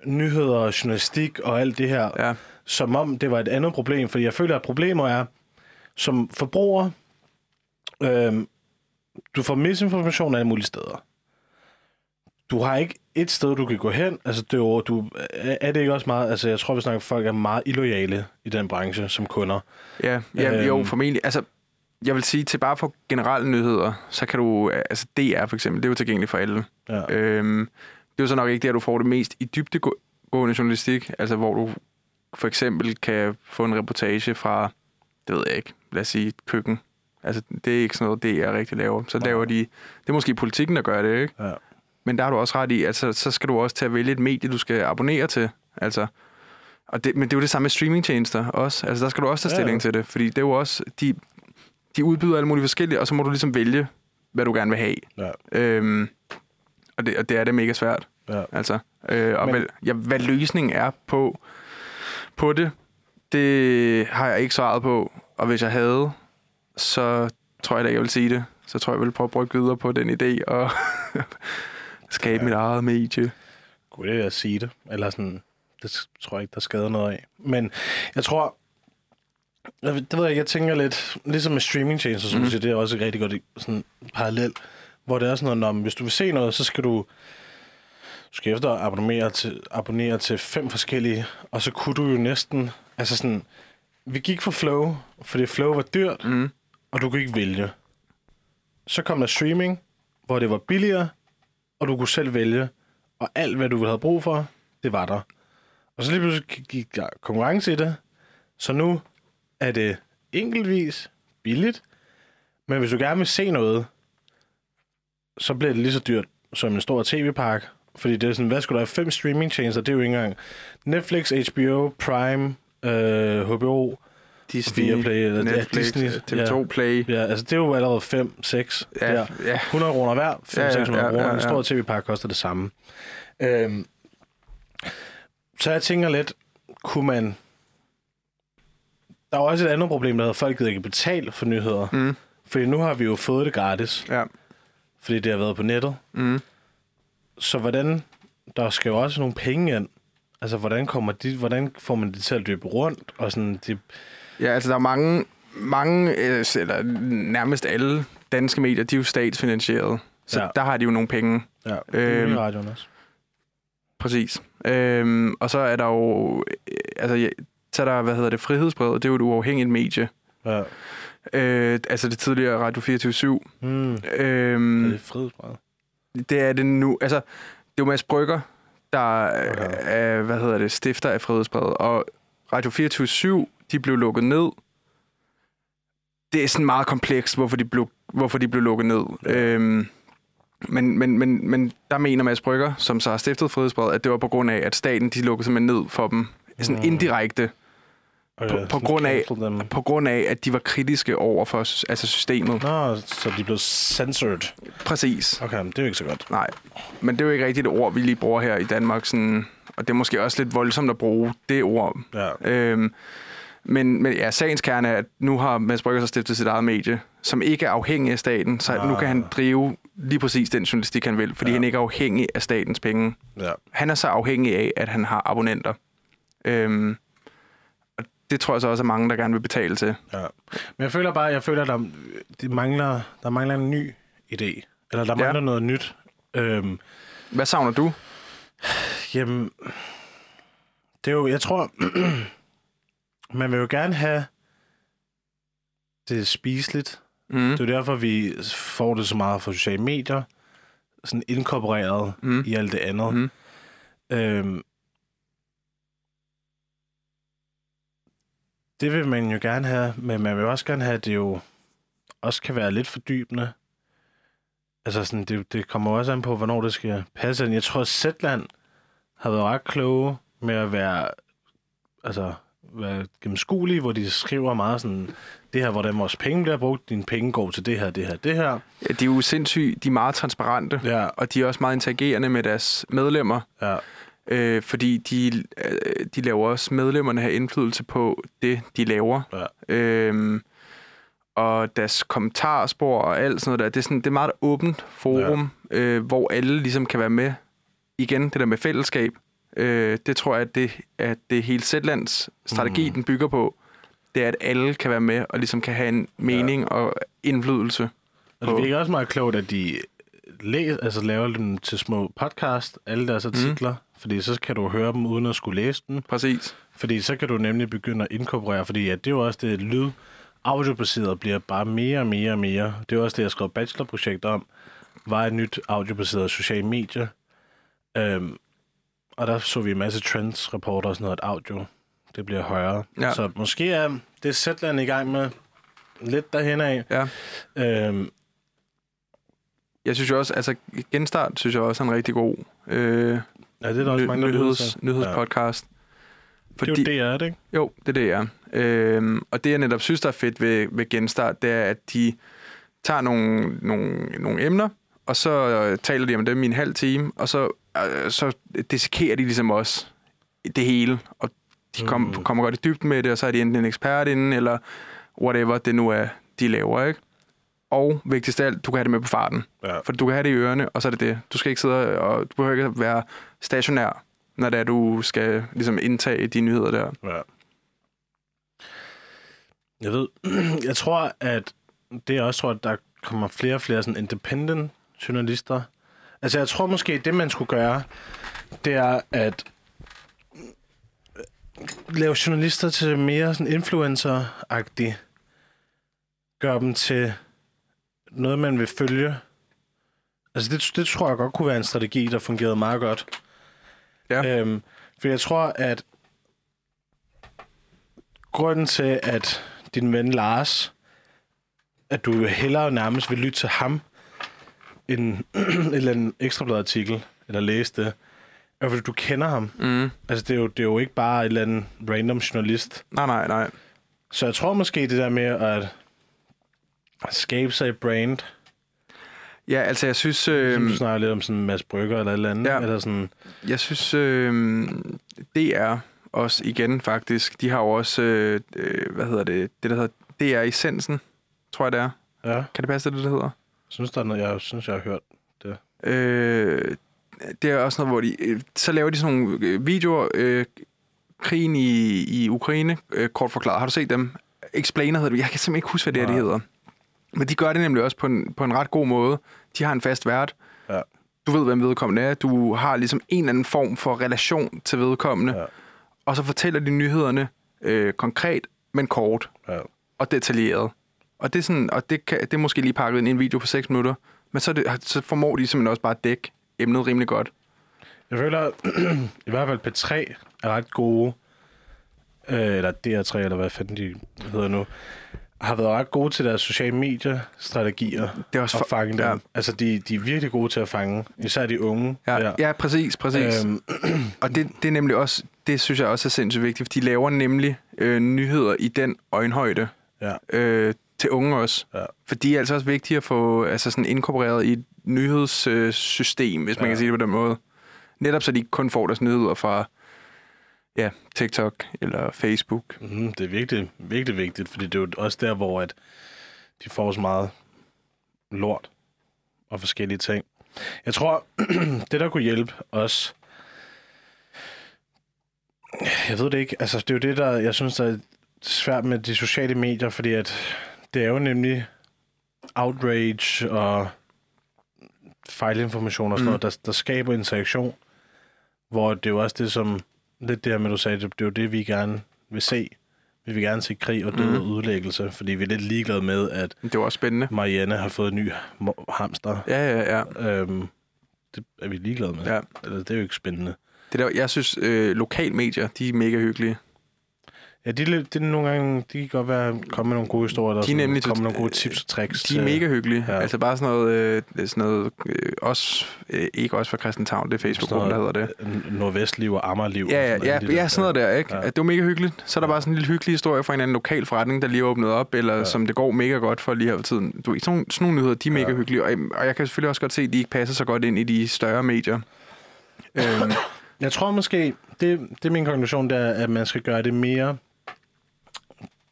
Speaker 1: nyheder og journalistik og alt det her,
Speaker 2: Ja.
Speaker 1: som om det var et andet problem. Fordi jeg føler, at problemer er, som forbruger, øhm, du får misinformation alle mulige steder. Du har ikke et sted, du kan gå hen. Altså, det er, jo, du, er det ikke også meget... Altså, jeg tror, vi snakker, at folk er meget illoyale i den branche som kunder.
Speaker 2: Ja, ja jo,
Speaker 1: Øhm.
Speaker 2: formentlig. Altså, jeg vil sige, til bare for generelle nyheder, så kan du... Altså, DR for eksempel, det er jo tilgængeligt for alle.
Speaker 1: Ja.
Speaker 2: Øhm, det er jo så nok ikke der, du får det mest i dybdegående journalistik, altså hvor du for eksempel kan få en reportage fra, det ved jeg ikke, lad os sige et køkken. Altså, det er ikke sådan noget, er rigtig laver. Så laver de, det er måske politikken, der gør det, ikke?
Speaker 1: Ja.
Speaker 2: Men der har du også ret i, altså, så skal du også til at vælge et medie, du skal abonnere til. Altså, og det, men det er jo det samme med streamingtjenester også. Altså, der skal du også tage
Speaker 1: Ja,
Speaker 2: stilling
Speaker 1: ja.
Speaker 2: til det, fordi det er jo også, de, de udbyder alle mulige forskellige, og så må du ligesom vælge, hvad du gerne vil have.
Speaker 1: Ja.
Speaker 2: Øhm, og, det, og det er det mega svært.
Speaker 1: Ja.
Speaker 2: Altså, øh, og
Speaker 1: Men-
Speaker 2: hvad, ja, hvad løsningen er på, på det, det har jeg ikke svaret på. Og hvis jeg havde, så tror jeg da ikke, jeg vil sige det. Så tror jeg, jeg vil prøve at brygge videre på den idé og skabe
Speaker 1: Ja.
Speaker 2: mit eget medie.
Speaker 1: Kunne det at sige det? Eller sådan Det tror jeg ikke, der skader noget af. Men jeg tror, jeg, det ved jeg jeg tænker lidt, ligesom med streaming tjenester, som mm. Siger, det er også et rigtig godt sådan parallel, hvor det er sådan noget, hvis du vil se noget, så skal du, du skal efter abonnere til, abonnere til fem forskellige, og så kunne du jo næsten, altså sådan, vi gik for Flow, fordi Flow var dyrt,
Speaker 2: Mm.
Speaker 1: og du kunne ikke vælge. Så kom der streaming, hvor det var billigere, og du kunne selv vælge, og alt, hvad du havde brug for, det var der. Og så lige pludselig gik der konkurrence i det, så nu er det enkeltvis billigt, men hvis du gerne vil se noget, så bliver det lige så dyrt som en stor tv-park, fordi det er sådan, hvad skulle der have? Fem streaming-tjenester, det er jo ikke engang Netflix, HBO, Prime, øh, HBO,
Speaker 2: Disney,
Speaker 1: Viaplay, eller det er
Speaker 2: Netflix,
Speaker 1: Disney,
Speaker 2: TV2 Play.
Speaker 1: Ja, altså det er jo allerede 5, 6.
Speaker 2: Ja,
Speaker 1: der.
Speaker 2: ja.
Speaker 1: 100 kroner hver, 500
Speaker 2: Ja, ja,
Speaker 1: 600
Speaker 2: ja,
Speaker 1: kroner.
Speaker 2: ja,
Speaker 1: En
Speaker 2: ja.
Speaker 1: stor tv-pakke koster det samme. Øhm, så jeg tænker lidt, kunne man... Der er også et andet problem, der hedder, at folk gider ikke betale for nyheder.
Speaker 2: Mm.
Speaker 1: Fordi nu har vi jo fået det gratis,
Speaker 2: Ja.
Speaker 1: fordi det har været på nettet.
Speaker 2: Mm.
Speaker 1: Så hvordan... Der skal jo også nogle penge ind. Altså, hvordan, kommer de, hvordan får man det til at løbe rundt? Og sådan, de,
Speaker 2: Ja, altså der er mange, mange øh, eller nærmest alle danske medier, de er jo statsfinansieret. Så
Speaker 1: Ja.
Speaker 2: der har de jo nogle penge.
Speaker 1: ja, det er
Speaker 2: Øhm,
Speaker 1: i radioen også.
Speaker 2: Præcis. Øhm, og så er der jo, øh, altså, så er der, hvad hedder det, Frihedsbrevet, det er jo et uafhængigt medie.
Speaker 1: Ja.
Speaker 2: Øh, altså det tidligere Radio 24
Speaker 1: Mm.
Speaker 2: øhm,
Speaker 1: Er det frihedsbrevet?
Speaker 2: Det er det nu. Altså, det er jo Mads Brygger, der
Speaker 1: okay.
Speaker 2: er, hvad hedder det, stifter af Frihedsbrevet. Og Radio 24 de blev lukket ned. Det er sådan meget komplekst, hvorfor de blev, hvorfor de blev lukket ned.
Speaker 1: Ja.
Speaker 2: Øhm, men, men, men, men der mener Mads Brygger, som så har stiftet Frihedsbrevet, at det var på grund af, at staten de lukkede simpelthen ned for dem. Sådan
Speaker 1: Mm.
Speaker 2: indirekte.
Speaker 1: Okay,
Speaker 2: på- på grund af-
Speaker 1: Dem.
Speaker 2: På grund af, at de var kritiske over for altså systemet.
Speaker 1: Nå, så de blev censored.
Speaker 2: Præcis.
Speaker 1: Okay, men det er jo ikke så godt.
Speaker 2: Nej, men det er jo ikke rigtigt et ord, vi lige bruger her i Danmark. Sådan, og det er måske også lidt voldsomt at bruge det ord.
Speaker 1: Ja.
Speaker 2: Øhm, men, men ja, sagens kerne er, at nu har Mads Brygger så stiftet sit eget medie, som ikke er afhængig af staten, så
Speaker 1: Ah.
Speaker 2: nu kan han drive lige præcis den journalistik, han vil, fordi
Speaker 1: Ja.
Speaker 2: ja. han ikke er afhængig af statens penge.
Speaker 1: ja.
Speaker 2: Han er så afhængig af, at han har abonnenter. Øhm, og det tror jeg så også er mange, der gerne vil betale til.
Speaker 1: ja. Men jeg føler bare, jeg føler, at der, de mangler, der mangler en ny idé. Eller der
Speaker 2: Ja.
Speaker 1: mangler noget nyt. Øhm,
Speaker 2: Hvad savner du?
Speaker 1: jamen, det er jo, jeg tror, man vil jo gerne have det spiseligt.
Speaker 2: Mm.
Speaker 1: Det er derfor, vi får det så meget fra sociale medier. Sådan inkorporeret
Speaker 2: Mm.
Speaker 1: i alt det andet.
Speaker 2: Mm.
Speaker 1: Øhm, det vil man jo gerne have, men man vil også gerne have, at det jo også kan være lidt fordybende. Altså sådan, det, det kommer også an på, hvornår det skal passe. Jeg tror, at Zetland har været ret kloge med at være, altså, være gennemskuelige, hvor de skriver meget sådan, det her, hvordan vores penge bliver brugt, dine penge går til det her, det her, det her.
Speaker 2: Ja, de er jo sindssygt, de er meget transparente,
Speaker 1: Ja,
Speaker 2: og de er også meget interagerende med deres medlemmer.
Speaker 1: ja,
Speaker 2: Øh, fordi de, øh, de laver også medlemmerne have indflydelse på det, de laver.
Speaker 1: Ja.
Speaker 2: Øhm, og deres kommentarspor og alt sådan noget der, det er, sådan, det er meget et åbent forum, ja. øh, hvor alle ligesom kan være med. Igen, det der med fællesskab, øh, det tror jeg, at det, at det hele Zetlands strategi,
Speaker 1: Mm.
Speaker 2: mm. den bygger på, det er, at alle kan være med og ligesom kan have en mening ja. og indflydelse.
Speaker 1: Og det virker også meget klogt, at de læs, altså laver dem til små podcast, alle deres artikler, mm. fordi så kan du høre dem uden at skulle læse dem.
Speaker 2: Præcis.
Speaker 1: Fordi så kan du nemlig begynde at inkorporere, fordi at det er jo også det lyd, audiobaseret bliver bare mere og mere og mere. Det er også det, jeg skrev bachelorprojekt om, var et nyt audiobaseret social medie. Øhm, og der så vi en masse trends-rapporter og sådan noget, at audio, det bliver højere.
Speaker 2: Ja.
Speaker 1: Så måske er det Zetland i gang med lidt derhen af.
Speaker 2: Ja.
Speaker 1: Øhm,
Speaker 2: Jeg synes jo også, altså Genstart synes jeg også er en rigtig god øh,
Speaker 1: ja, det er der også
Speaker 2: ny-
Speaker 1: mange, der
Speaker 2: nyheds, nyhedspodcast.
Speaker 1: Det er jo det, er det, ikke?
Speaker 2: Jo, det er det, er. Øhm, og det, jeg netop synes, der er fedt ved, ved Genstart, det er, at de tager nogle, nogle, nogle emner, og så øh, taler de om dem i en halv time, og så, så dissekerer de ligesom også det hele, og de kom,
Speaker 1: Mm.
Speaker 2: mm. kommer godt i dybden med det, og så er de enten en ekspert inden, eller whatever det nu er, de laver, ikke? Og vigtigst af alt, du kan have det med på farten.
Speaker 1: Ja.
Speaker 2: For du kan have det i ørerne, og så er det det. Du skal ikke sidde og du behøver ikke at være stationær når det er, du skal ligesom indtage de nyheder der.
Speaker 1: Ja. Jeg ved, jeg tror, at det jeg også tror, at der kommer flere og flere sådan independent journalister. Altså, jeg tror måske, det man skulle gøre, det er at lave journalister til mere sådan influencer-agtige. Gør dem til noget, man vil følge. Altså, det, det tror jeg godt kunne være en strategi, der fungerede meget godt.
Speaker 2: Ja.
Speaker 1: Øhm, for jeg tror, at grunden til, at din ven Lars, at du hellere nærmest vil lytte til ham, end en eller anden ekstrablad artikel, eller læse det, er fordi du kender ham.
Speaker 2: Mm.
Speaker 1: Altså, det er, jo, det er jo ikke bare en eller anden random journalist.
Speaker 2: Nej, nej, nej.
Speaker 1: Så jeg tror måske det der med at skabe sig et brand.
Speaker 2: Ja, altså jeg synes...
Speaker 1: Øhm,
Speaker 2: Øh,
Speaker 1: du snakker lidt om sådan en masse brygger eller et eller andet.
Speaker 2: Ja.
Speaker 1: Eller sådan,
Speaker 2: Jeg synes, øh, det er også igen faktisk, de har jo også, øh, øh, hvad hedder det, det der hedder, er essensen, tror jeg det er.
Speaker 1: ja.
Speaker 2: Kan det passe, det det hedder?
Speaker 1: Synes der er noget, jeg synes, jeg har hørt.
Speaker 2: Øh, det er også noget, hvor de, øh, så laver de sådan nogle øh, videoer, øh, krigen i, i Ukraine, øh, kort forklaret. Har du set dem? Explainer hedder det. Jeg kan simpelthen ikke huske, hvad det er, de
Speaker 1: Nej.
Speaker 2: hedder. Men de gør det nemlig også på en, på en ret god måde. De har en fast vært.
Speaker 1: Ja.
Speaker 2: Du ved, hvem vedkommende er. Du har ligesom en eller anden form for relation til vedkommende.
Speaker 1: Ja.
Speaker 2: Og så fortæller de nyhederne øh, konkret, men kort
Speaker 1: Ja.
Speaker 2: og detaljeret. Og det er, sådan, og det, kan, det er måske lige pakket ind i en video på 6 minutter, men så, det, så formår de simpelthen også bare at dække emnet rimelig godt.
Speaker 1: Jeg føler, i hvert fald P3 er ret gode, øh, eller DR3, eller hvad fanden de hedder nu, har været ret gode til deres sociale medier-strategier
Speaker 2: Det er også
Speaker 1: og
Speaker 2: for-
Speaker 1: fange dem.
Speaker 2: ja.
Speaker 1: Altså, de, de er virkelig gode til at fange, især de unge.
Speaker 2: Ja,
Speaker 1: der.
Speaker 2: ja præcis, præcis.
Speaker 1: Øhm,
Speaker 2: Og det, det er nemlig også, det synes jeg også er sindssygt vigtigt, for de laver nemlig øh, nyheder i den øjenhøjde
Speaker 1: ja,
Speaker 2: øh, til unge også.
Speaker 1: Ja.
Speaker 2: For de er altså også vigtige at få altså sådan inkorporeret i et nyhedssystem, system, hvis man
Speaker 1: Ja.
Speaker 2: kan sige det på den måde. Netop så de ikke kun får deres nyheder fra ja, TikTok eller Facebook.
Speaker 1: mm, det er virkelig, virkelig vigtigt, fordi det er jo også der, hvor at de får så meget lort og forskellige ting. Jeg tror, det der kunne hjælpe os, jeg ved det ikke, altså det er jo det, der, jeg synes, der er svært med de sociale medier, fordi at det er jo nemlig outrage og fejlinformation og sådan
Speaker 2: Mm.
Speaker 1: noget, der, der skaber interaktion, hvor det er jo også det, som, lidt det her med, du sagde, det, det er jo det, vi gerne vil se. Vi vil gerne se krig og død
Speaker 2: Mm.
Speaker 1: og udlæggelse, fordi vi er lidt ligeglade med, at
Speaker 2: Det var spændende.
Speaker 1: Marianne har fået en ny hamster.
Speaker 2: Ja, ja, ja.
Speaker 1: Øhm, det er vi ligeglade med.
Speaker 2: ja.
Speaker 1: Eller, det er jo ikke spændende.
Speaker 2: Det der, jeg synes, øh, lokalmedier, de er mega hyggelige.
Speaker 1: Ja, de, er lidt- det er nogle gange, de kan godt være, komme med nogle gode historier, der
Speaker 2: De er nemlig
Speaker 1: komme med nogle gode tips og tricks.
Speaker 2: De er
Speaker 1: til-
Speaker 2: mega hyggelige. Ja.
Speaker 1: ja.
Speaker 2: Altså bare sådan noget, øh, sådan noget øh, også, øh, ikke også fra Christianshavn, det er Facebook-gruppen, der hedder det.
Speaker 1: det. Nordvestliv og Amagerliv. og
Speaker 2: Ja, ja,
Speaker 1: sådan
Speaker 2: ja, ja, sådan noget der, ikke?
Speaker 1: Ja.
Speaker 2: Ja. Det var mega hyggeligt. Så er der bare sådan en lille hyggelig historie fra en anden lokal forretning, der lige er åbnet op, eller ja.
Speaker 1: Ja.
Speaker 2: som det går mega godt for lige her for tiden. Du, sådan, nogle- sådan nogle nyheder, de er mega
Speaker 1: Ja.
Speaker 2: hyggelige, og, og jeg kan selvfølgelig også godt se, at de ikke passer så godt ind i de større medier. øhm,
Speaker 1: Jeg tror måske, det, det er min konklusion, det er, at man skal gøre det mere,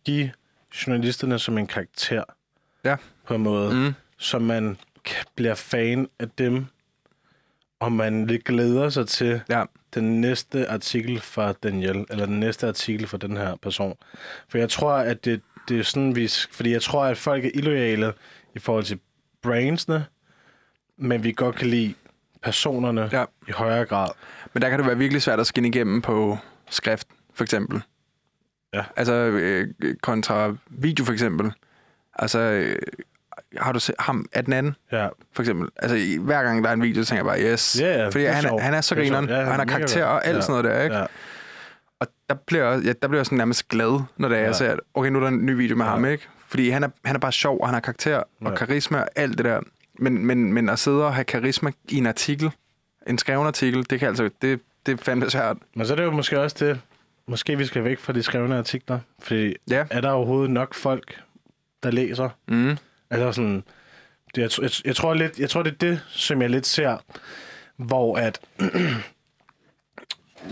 Speaker 1: give journalisterne som en karakter.
Speaker 2: Ja.
Speaker 1: På en måde.
Speaker 2: mm,
Speaker 1: så man bliver fan af dem, og man lidt glæder sig til
Speaker 2: ja,
Speaker 1: den næste artikel fra Daniel, eller den næste artikel fra den her person. For jeg tror, at det, det er sådan, vi... Fordi jeg tror, at folk er illoyale i forhold til brainsene, men vi godt kan lide personerne
Speaker 2: Ja.
Speaker 1: i højere grad.
Speaker 2: men der kan det være virkelig svært at skinne igennem på skrift, for eksempel.
Speaker 1: Ja.
Speaker 2: Altså øh, kontra video, for eksempel. Altså, øh, har du set ham, er den anden?
Speaker 1: Ja,
Speaker 2: for eksempel. Altså, hver gang der er en video, så tænker jeg bare, yes.
Speaker 1: Ja, ja,
Speaker 2: Fordi han, er- han er så
Speaker 1: er
Speaker 2: grineren.
Speaker 1: Ja,
Speaker 2: og han har karakter og alt
Speaker 1: Ja.
Speaker 2: sådan noget der, ikke?
Speaker 1: ja.
Speaker 2: Og der bliver, jeg, ja, der bliver jeg sådan nærmest glad, når det er,
Speaker 1: Ja.
Speaker 2: jeg ser, at okay, nu er der en ny video med
Speaker 1: Ja.
Speaker 2: ham, ikke? Fordi han er, han er bare sjov, og han har karakter og
Speaker 1: Ja.
Speaker 2: karisma og alt det der. Men, men, men at sidde og have karisma i en artikel, en skreven artikel, det kan altså, det, det er fandme svært.
Speaker 1: Men så er det jo måske også det, måske vi skal væk fra de skrevne artikler, fordi
Speaker 2: Ja.
Speaker 1: er der overhovedet nok folk, der læser?
Speaker 2: Mm.
Speaker 1: Altså sådan, det, jeg, jeg, jeg, tror lidt, jeg tror, det er det, som jeg lidt ser, hvor at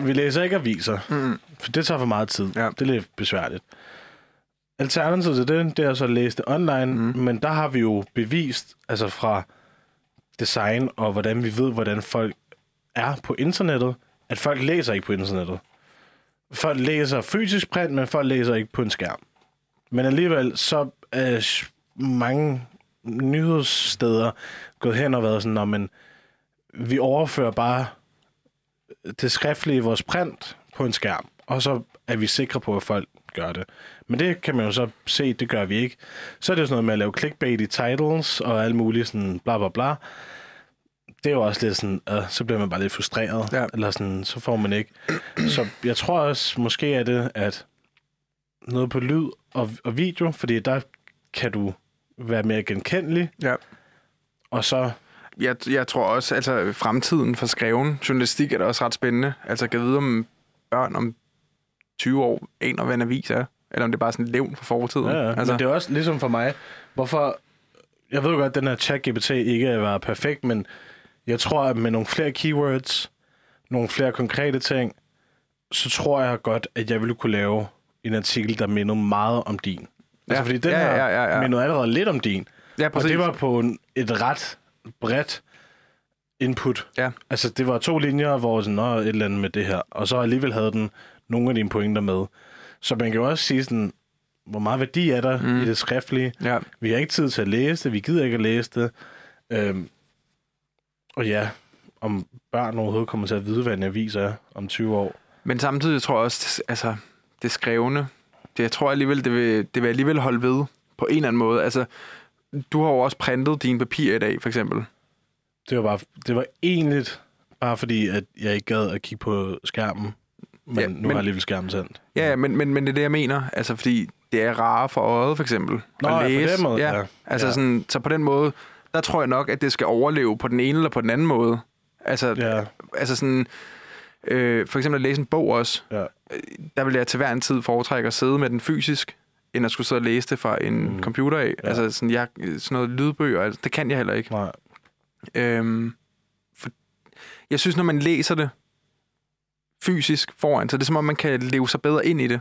Speaker 1: vi læser ikke aviser,
Speaker 2: Mm.
Speaker 1: for det tager for meget tid.
Speaker 2: Ja.
Speaker 1: Det er lidt besværligt. Alternativet til det, det er så at læse det online,
Speaker 2: Mm.
Speaker 1: men der har vi jo bevist, altså fra design og hvordan vi ved, hvordan folk er på internettet, at folk læser ikke på internettet. Folk læser fysisk print, men folk læser ikke på en skærm. Men alligevel, så er mange nyhedssteder gået hen og været sådan, at man vi overfører bare det skriftlige i vores print på en skærm, og så er vi sikre på, at folk gør det. Men det kan man jo så se, det gør vi ikke. Så er det jo sådan noget med at lave clickbait i titles og alt muligt sådan bla bla bla. Det er jo også lidt sådan, øh, så bliver man bare lidt frustreret,
Speaker 2: Ja.
Speaker 1: eller sådan, så får man ikke. Så jeg tror også, måske er det, at noget på lyd og, og video, fordi der kan du være mere genkendelig,
Speaker 2: Ja.
Speaker 1: og så
Speaker 2: Jeg, jeg tror også, altså fremtiden for skreven journalistik er da også ret spændende. Altså, kan jeg vide, om børn om 20 år aner, hvad en avis er? Eller om det er bare sådan et levn fra fortiden?
Speaker 1: Ja, ja.
Speaker 2: Altså,
Speaker 1: Men det er også ligesom for mig, hvorfor... Jeg ved godt, at den her chat-GPT ikke var perfekt, men jeg tror, at med nogle flere keywords, nogle flere konkrete ting, så tror jeg godt, at jeg ville kunne lave en artikel, der mindede meget om din. Altså,
Speaker 2: Ja.
Speaker 1: fordi den
Speaker 2: Ja,
Speaker 1: her
Speaker 2: ja, ja, ja.
Speaker 1: mindede allerede lidt om din.
Speaker 2: ja,
Speaker 1: Og
Speaker 2: præcis.
Speaker 1: det var på en, et ret bredt input.
Speaker 2: Ja.
Speaker 1: Altså, det var to linjer, hvor sådan, Nå, et eller andet med det her. Og så alligevel havde den nogle af dine pointer med. Så man kan jo også sige sådan, hvor meget værdi er der mm. i det skriftlige?
Speaker 2: Ja.
Speaker 1: Vi har ikke tid til at læse det, vi gider ikke at læse det. Øhm, og ja, om børn overhovedet kommer til at vide, hvad en avis er om 20 år.
Speaker 2: Men samtidig tror jeg også, altså, det skrevne, det, jeg tror alligevel, det vil, det vil alligevel holde ved på en eller anden måde. Altså, du har jo også printet dine papirer i dag, for eksempel.
Speaker 1: Det var, bare, det var egentlig bare fordi, at jeg ikke gad at kigge på skærmen. Men,
Speaker 2: Ja,
Speaker 1: nu
Speaker 2: men-
Speaker 1: har jeg alligevel skærmen sendt.
Speaker 2: Ja, ja, men, men, men det er det, jeg mener. Altså, fordi det er rarere for øjet, for eksempel.
Speaker 1: Nå,
Speaker 2: at
Speaker 1: ja, på
Speaker 2: læse.
Speaker 1: den måde,
Speaker 2: ja.
Speaker 1: ja.
Speaker 2: Altså,
Speaker 1: Ja.
Speaker 2: Sådan, så på den måde, der tror jeg nok, at det skal overleve på den ene eller på den anden måde. Altså,
Speaker 1: Ja,
Speaker 2: altså sådan, øh, for eksempel at læse en bog også,
Speaker 1: ja.
Speaker 2: der vil jeg til hver en tid foretrække at sidde med den fysisk, end at skulle sidde og læse det fra en mm. computer af.
Speaker 1: Ja.
Speaker 2: Altså sådan, jeg, sådan noget lydbøger, altså, det kan jeg heller ikke.
Speaker 1: Nej.
Speaker 2: Øhm, for, jeg synes, når man læser det fysisk foran, så er det som om, man kan leve sig bedre ind i det.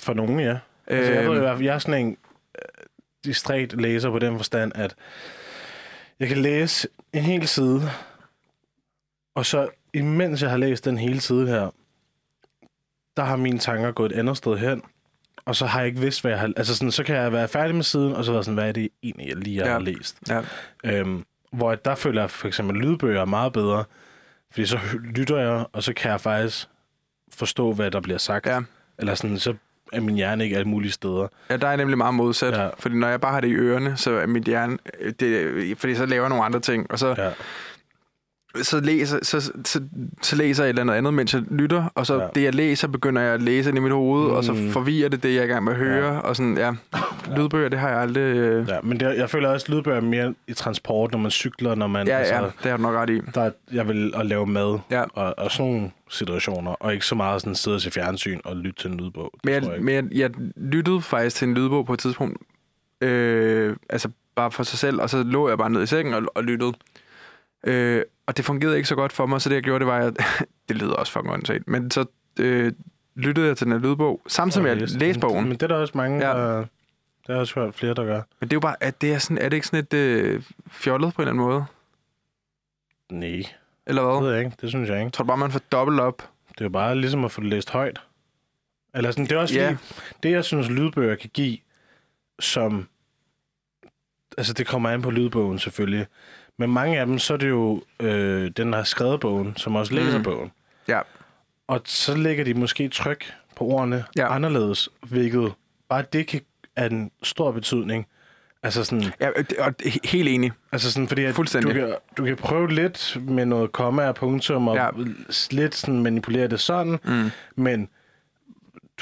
Speaker 1: For nogen, ja. Altså, jeg, ved,
Speaker 2: Øhm,
Speaker 1: jeg er sådan en øh, distræt læser på den forstand, at jeg kan læse en hel side, og så imens jeg har læst den hele side her, der har mine tanker gået et andet sted hen, og så har jeg ikke vidst, hvad jeg har... Altså sådan, så kan jeg være færdig med siden, og så være sådan, hvad er det egentlig, jeg lige
Speaker 2: Ja.
Speaker 1: har læst?
Speaker 2: ja.
Speaker 1: Øhm, hvor der føler jeg for eksempel lydbøger er meget bedre, fordi så lytter jeg, og så kan jeg faktisk forstå, hvad der bliver sagt.
Speaker 2: Ja.
Speaker 1: Eller sådan, så er min hjerne ikke alle mulige steder.
Speaker 2: Ja, der er nemlig meget modsat. Ja. Fordi når jeg bare har det i ørerne, så er mit hjerne... øh, Det, fordi så laver jeg nogle andre ting, og så, ja. Så, læser, så, så, så læser jeg et eller andet andet, mens jeg lytter, og så ja. Det, jeg læser, begynder jeg at læse ind i mit hoved, mm. og så
Speaker 1: Mm.
Speaker 2: forvirrer det det, jeg er i gang med at høre, ja. og sådan, ja, lydbøger, det har jeg aldrig... Øh,
Speaker 1: Ja, men det, jeg føler også, at lydbøger er mere i transport, når man cykler, når man...
Speaker 2: ja,
Speaker 1: altså,
Speaker 2: ja, det har du nok ret i.
Speaker 1: Der, er- jeg vil at lave mad
Speaker 2: Ja.
Speaker 1: og, og sådan nogle situationer, og ikke så meget sådan sidde til fjernsyn og lytte til en lydbog.
Speaker 2: Men, jeg,
Speaker 1: ikke.
Speaker 2: men jeg, jeg lyttede faktisk til en lydbog på et tidspunkt, øh, altså bare for sig selv, og så lå jeg bare ned i sengen og, og lyttede. Øh, og det fungerede ikke så godt for mig, så det jeg gjorde, det var, at det lyder også fucking åndssvagt, men så øh, lyttede jeg til den her lydbog, samtidig med at jeg læste bogen.
Speaker 1: Men det er der også mange,
Speaker 2: Ja.
Speaker 1: der... Det har også hørt flere, der gør.
Speaker 2: Men det er jo bare, at det er, sådan, er det ikke sådan et øh, fjollet på en eller anden måde?
Speaker 1: Nej,
Speaker 2: Eller
Speaker 1: det
Speaker 2: hvad?
Speaker 1: ved jeg ikke. Det synes jeg ikke.
Speaker 2: Tror bare, man får dobbelt op.
Speaker 1: Det er jo bare ligesom at få det læst højt. Eller sådan, det er også
Speaker 2: Ja.
Speaker 1: yeah. det jeg synes, lydbøger kan give, som... Altså, det kommer an på lydbogen selvfølgelig. Men mange af dem, så er det jo øh, den, der har skrevet bogen, som også læser
Speaker 2: Mm.
Speaker 1: bogen.
Speaker 2: Ja.
Speaker 1: Og så lægger de måske tryk på ordene
Speaker 2: Ja.
Speaker 1: anderledes, hvilket bare det kan er en stor betydning. Altså sådan,
Speaker 2: Ja, og helt enig.
Speaker 1: altså sådan fordi at du kan, du kan prøve lidt med noget komma og punktum, og
Speaker 2: ja.
Speaker 1: lidt sådan manipulere det sådan,
Speaker 2: Mm.
Speaker 1: men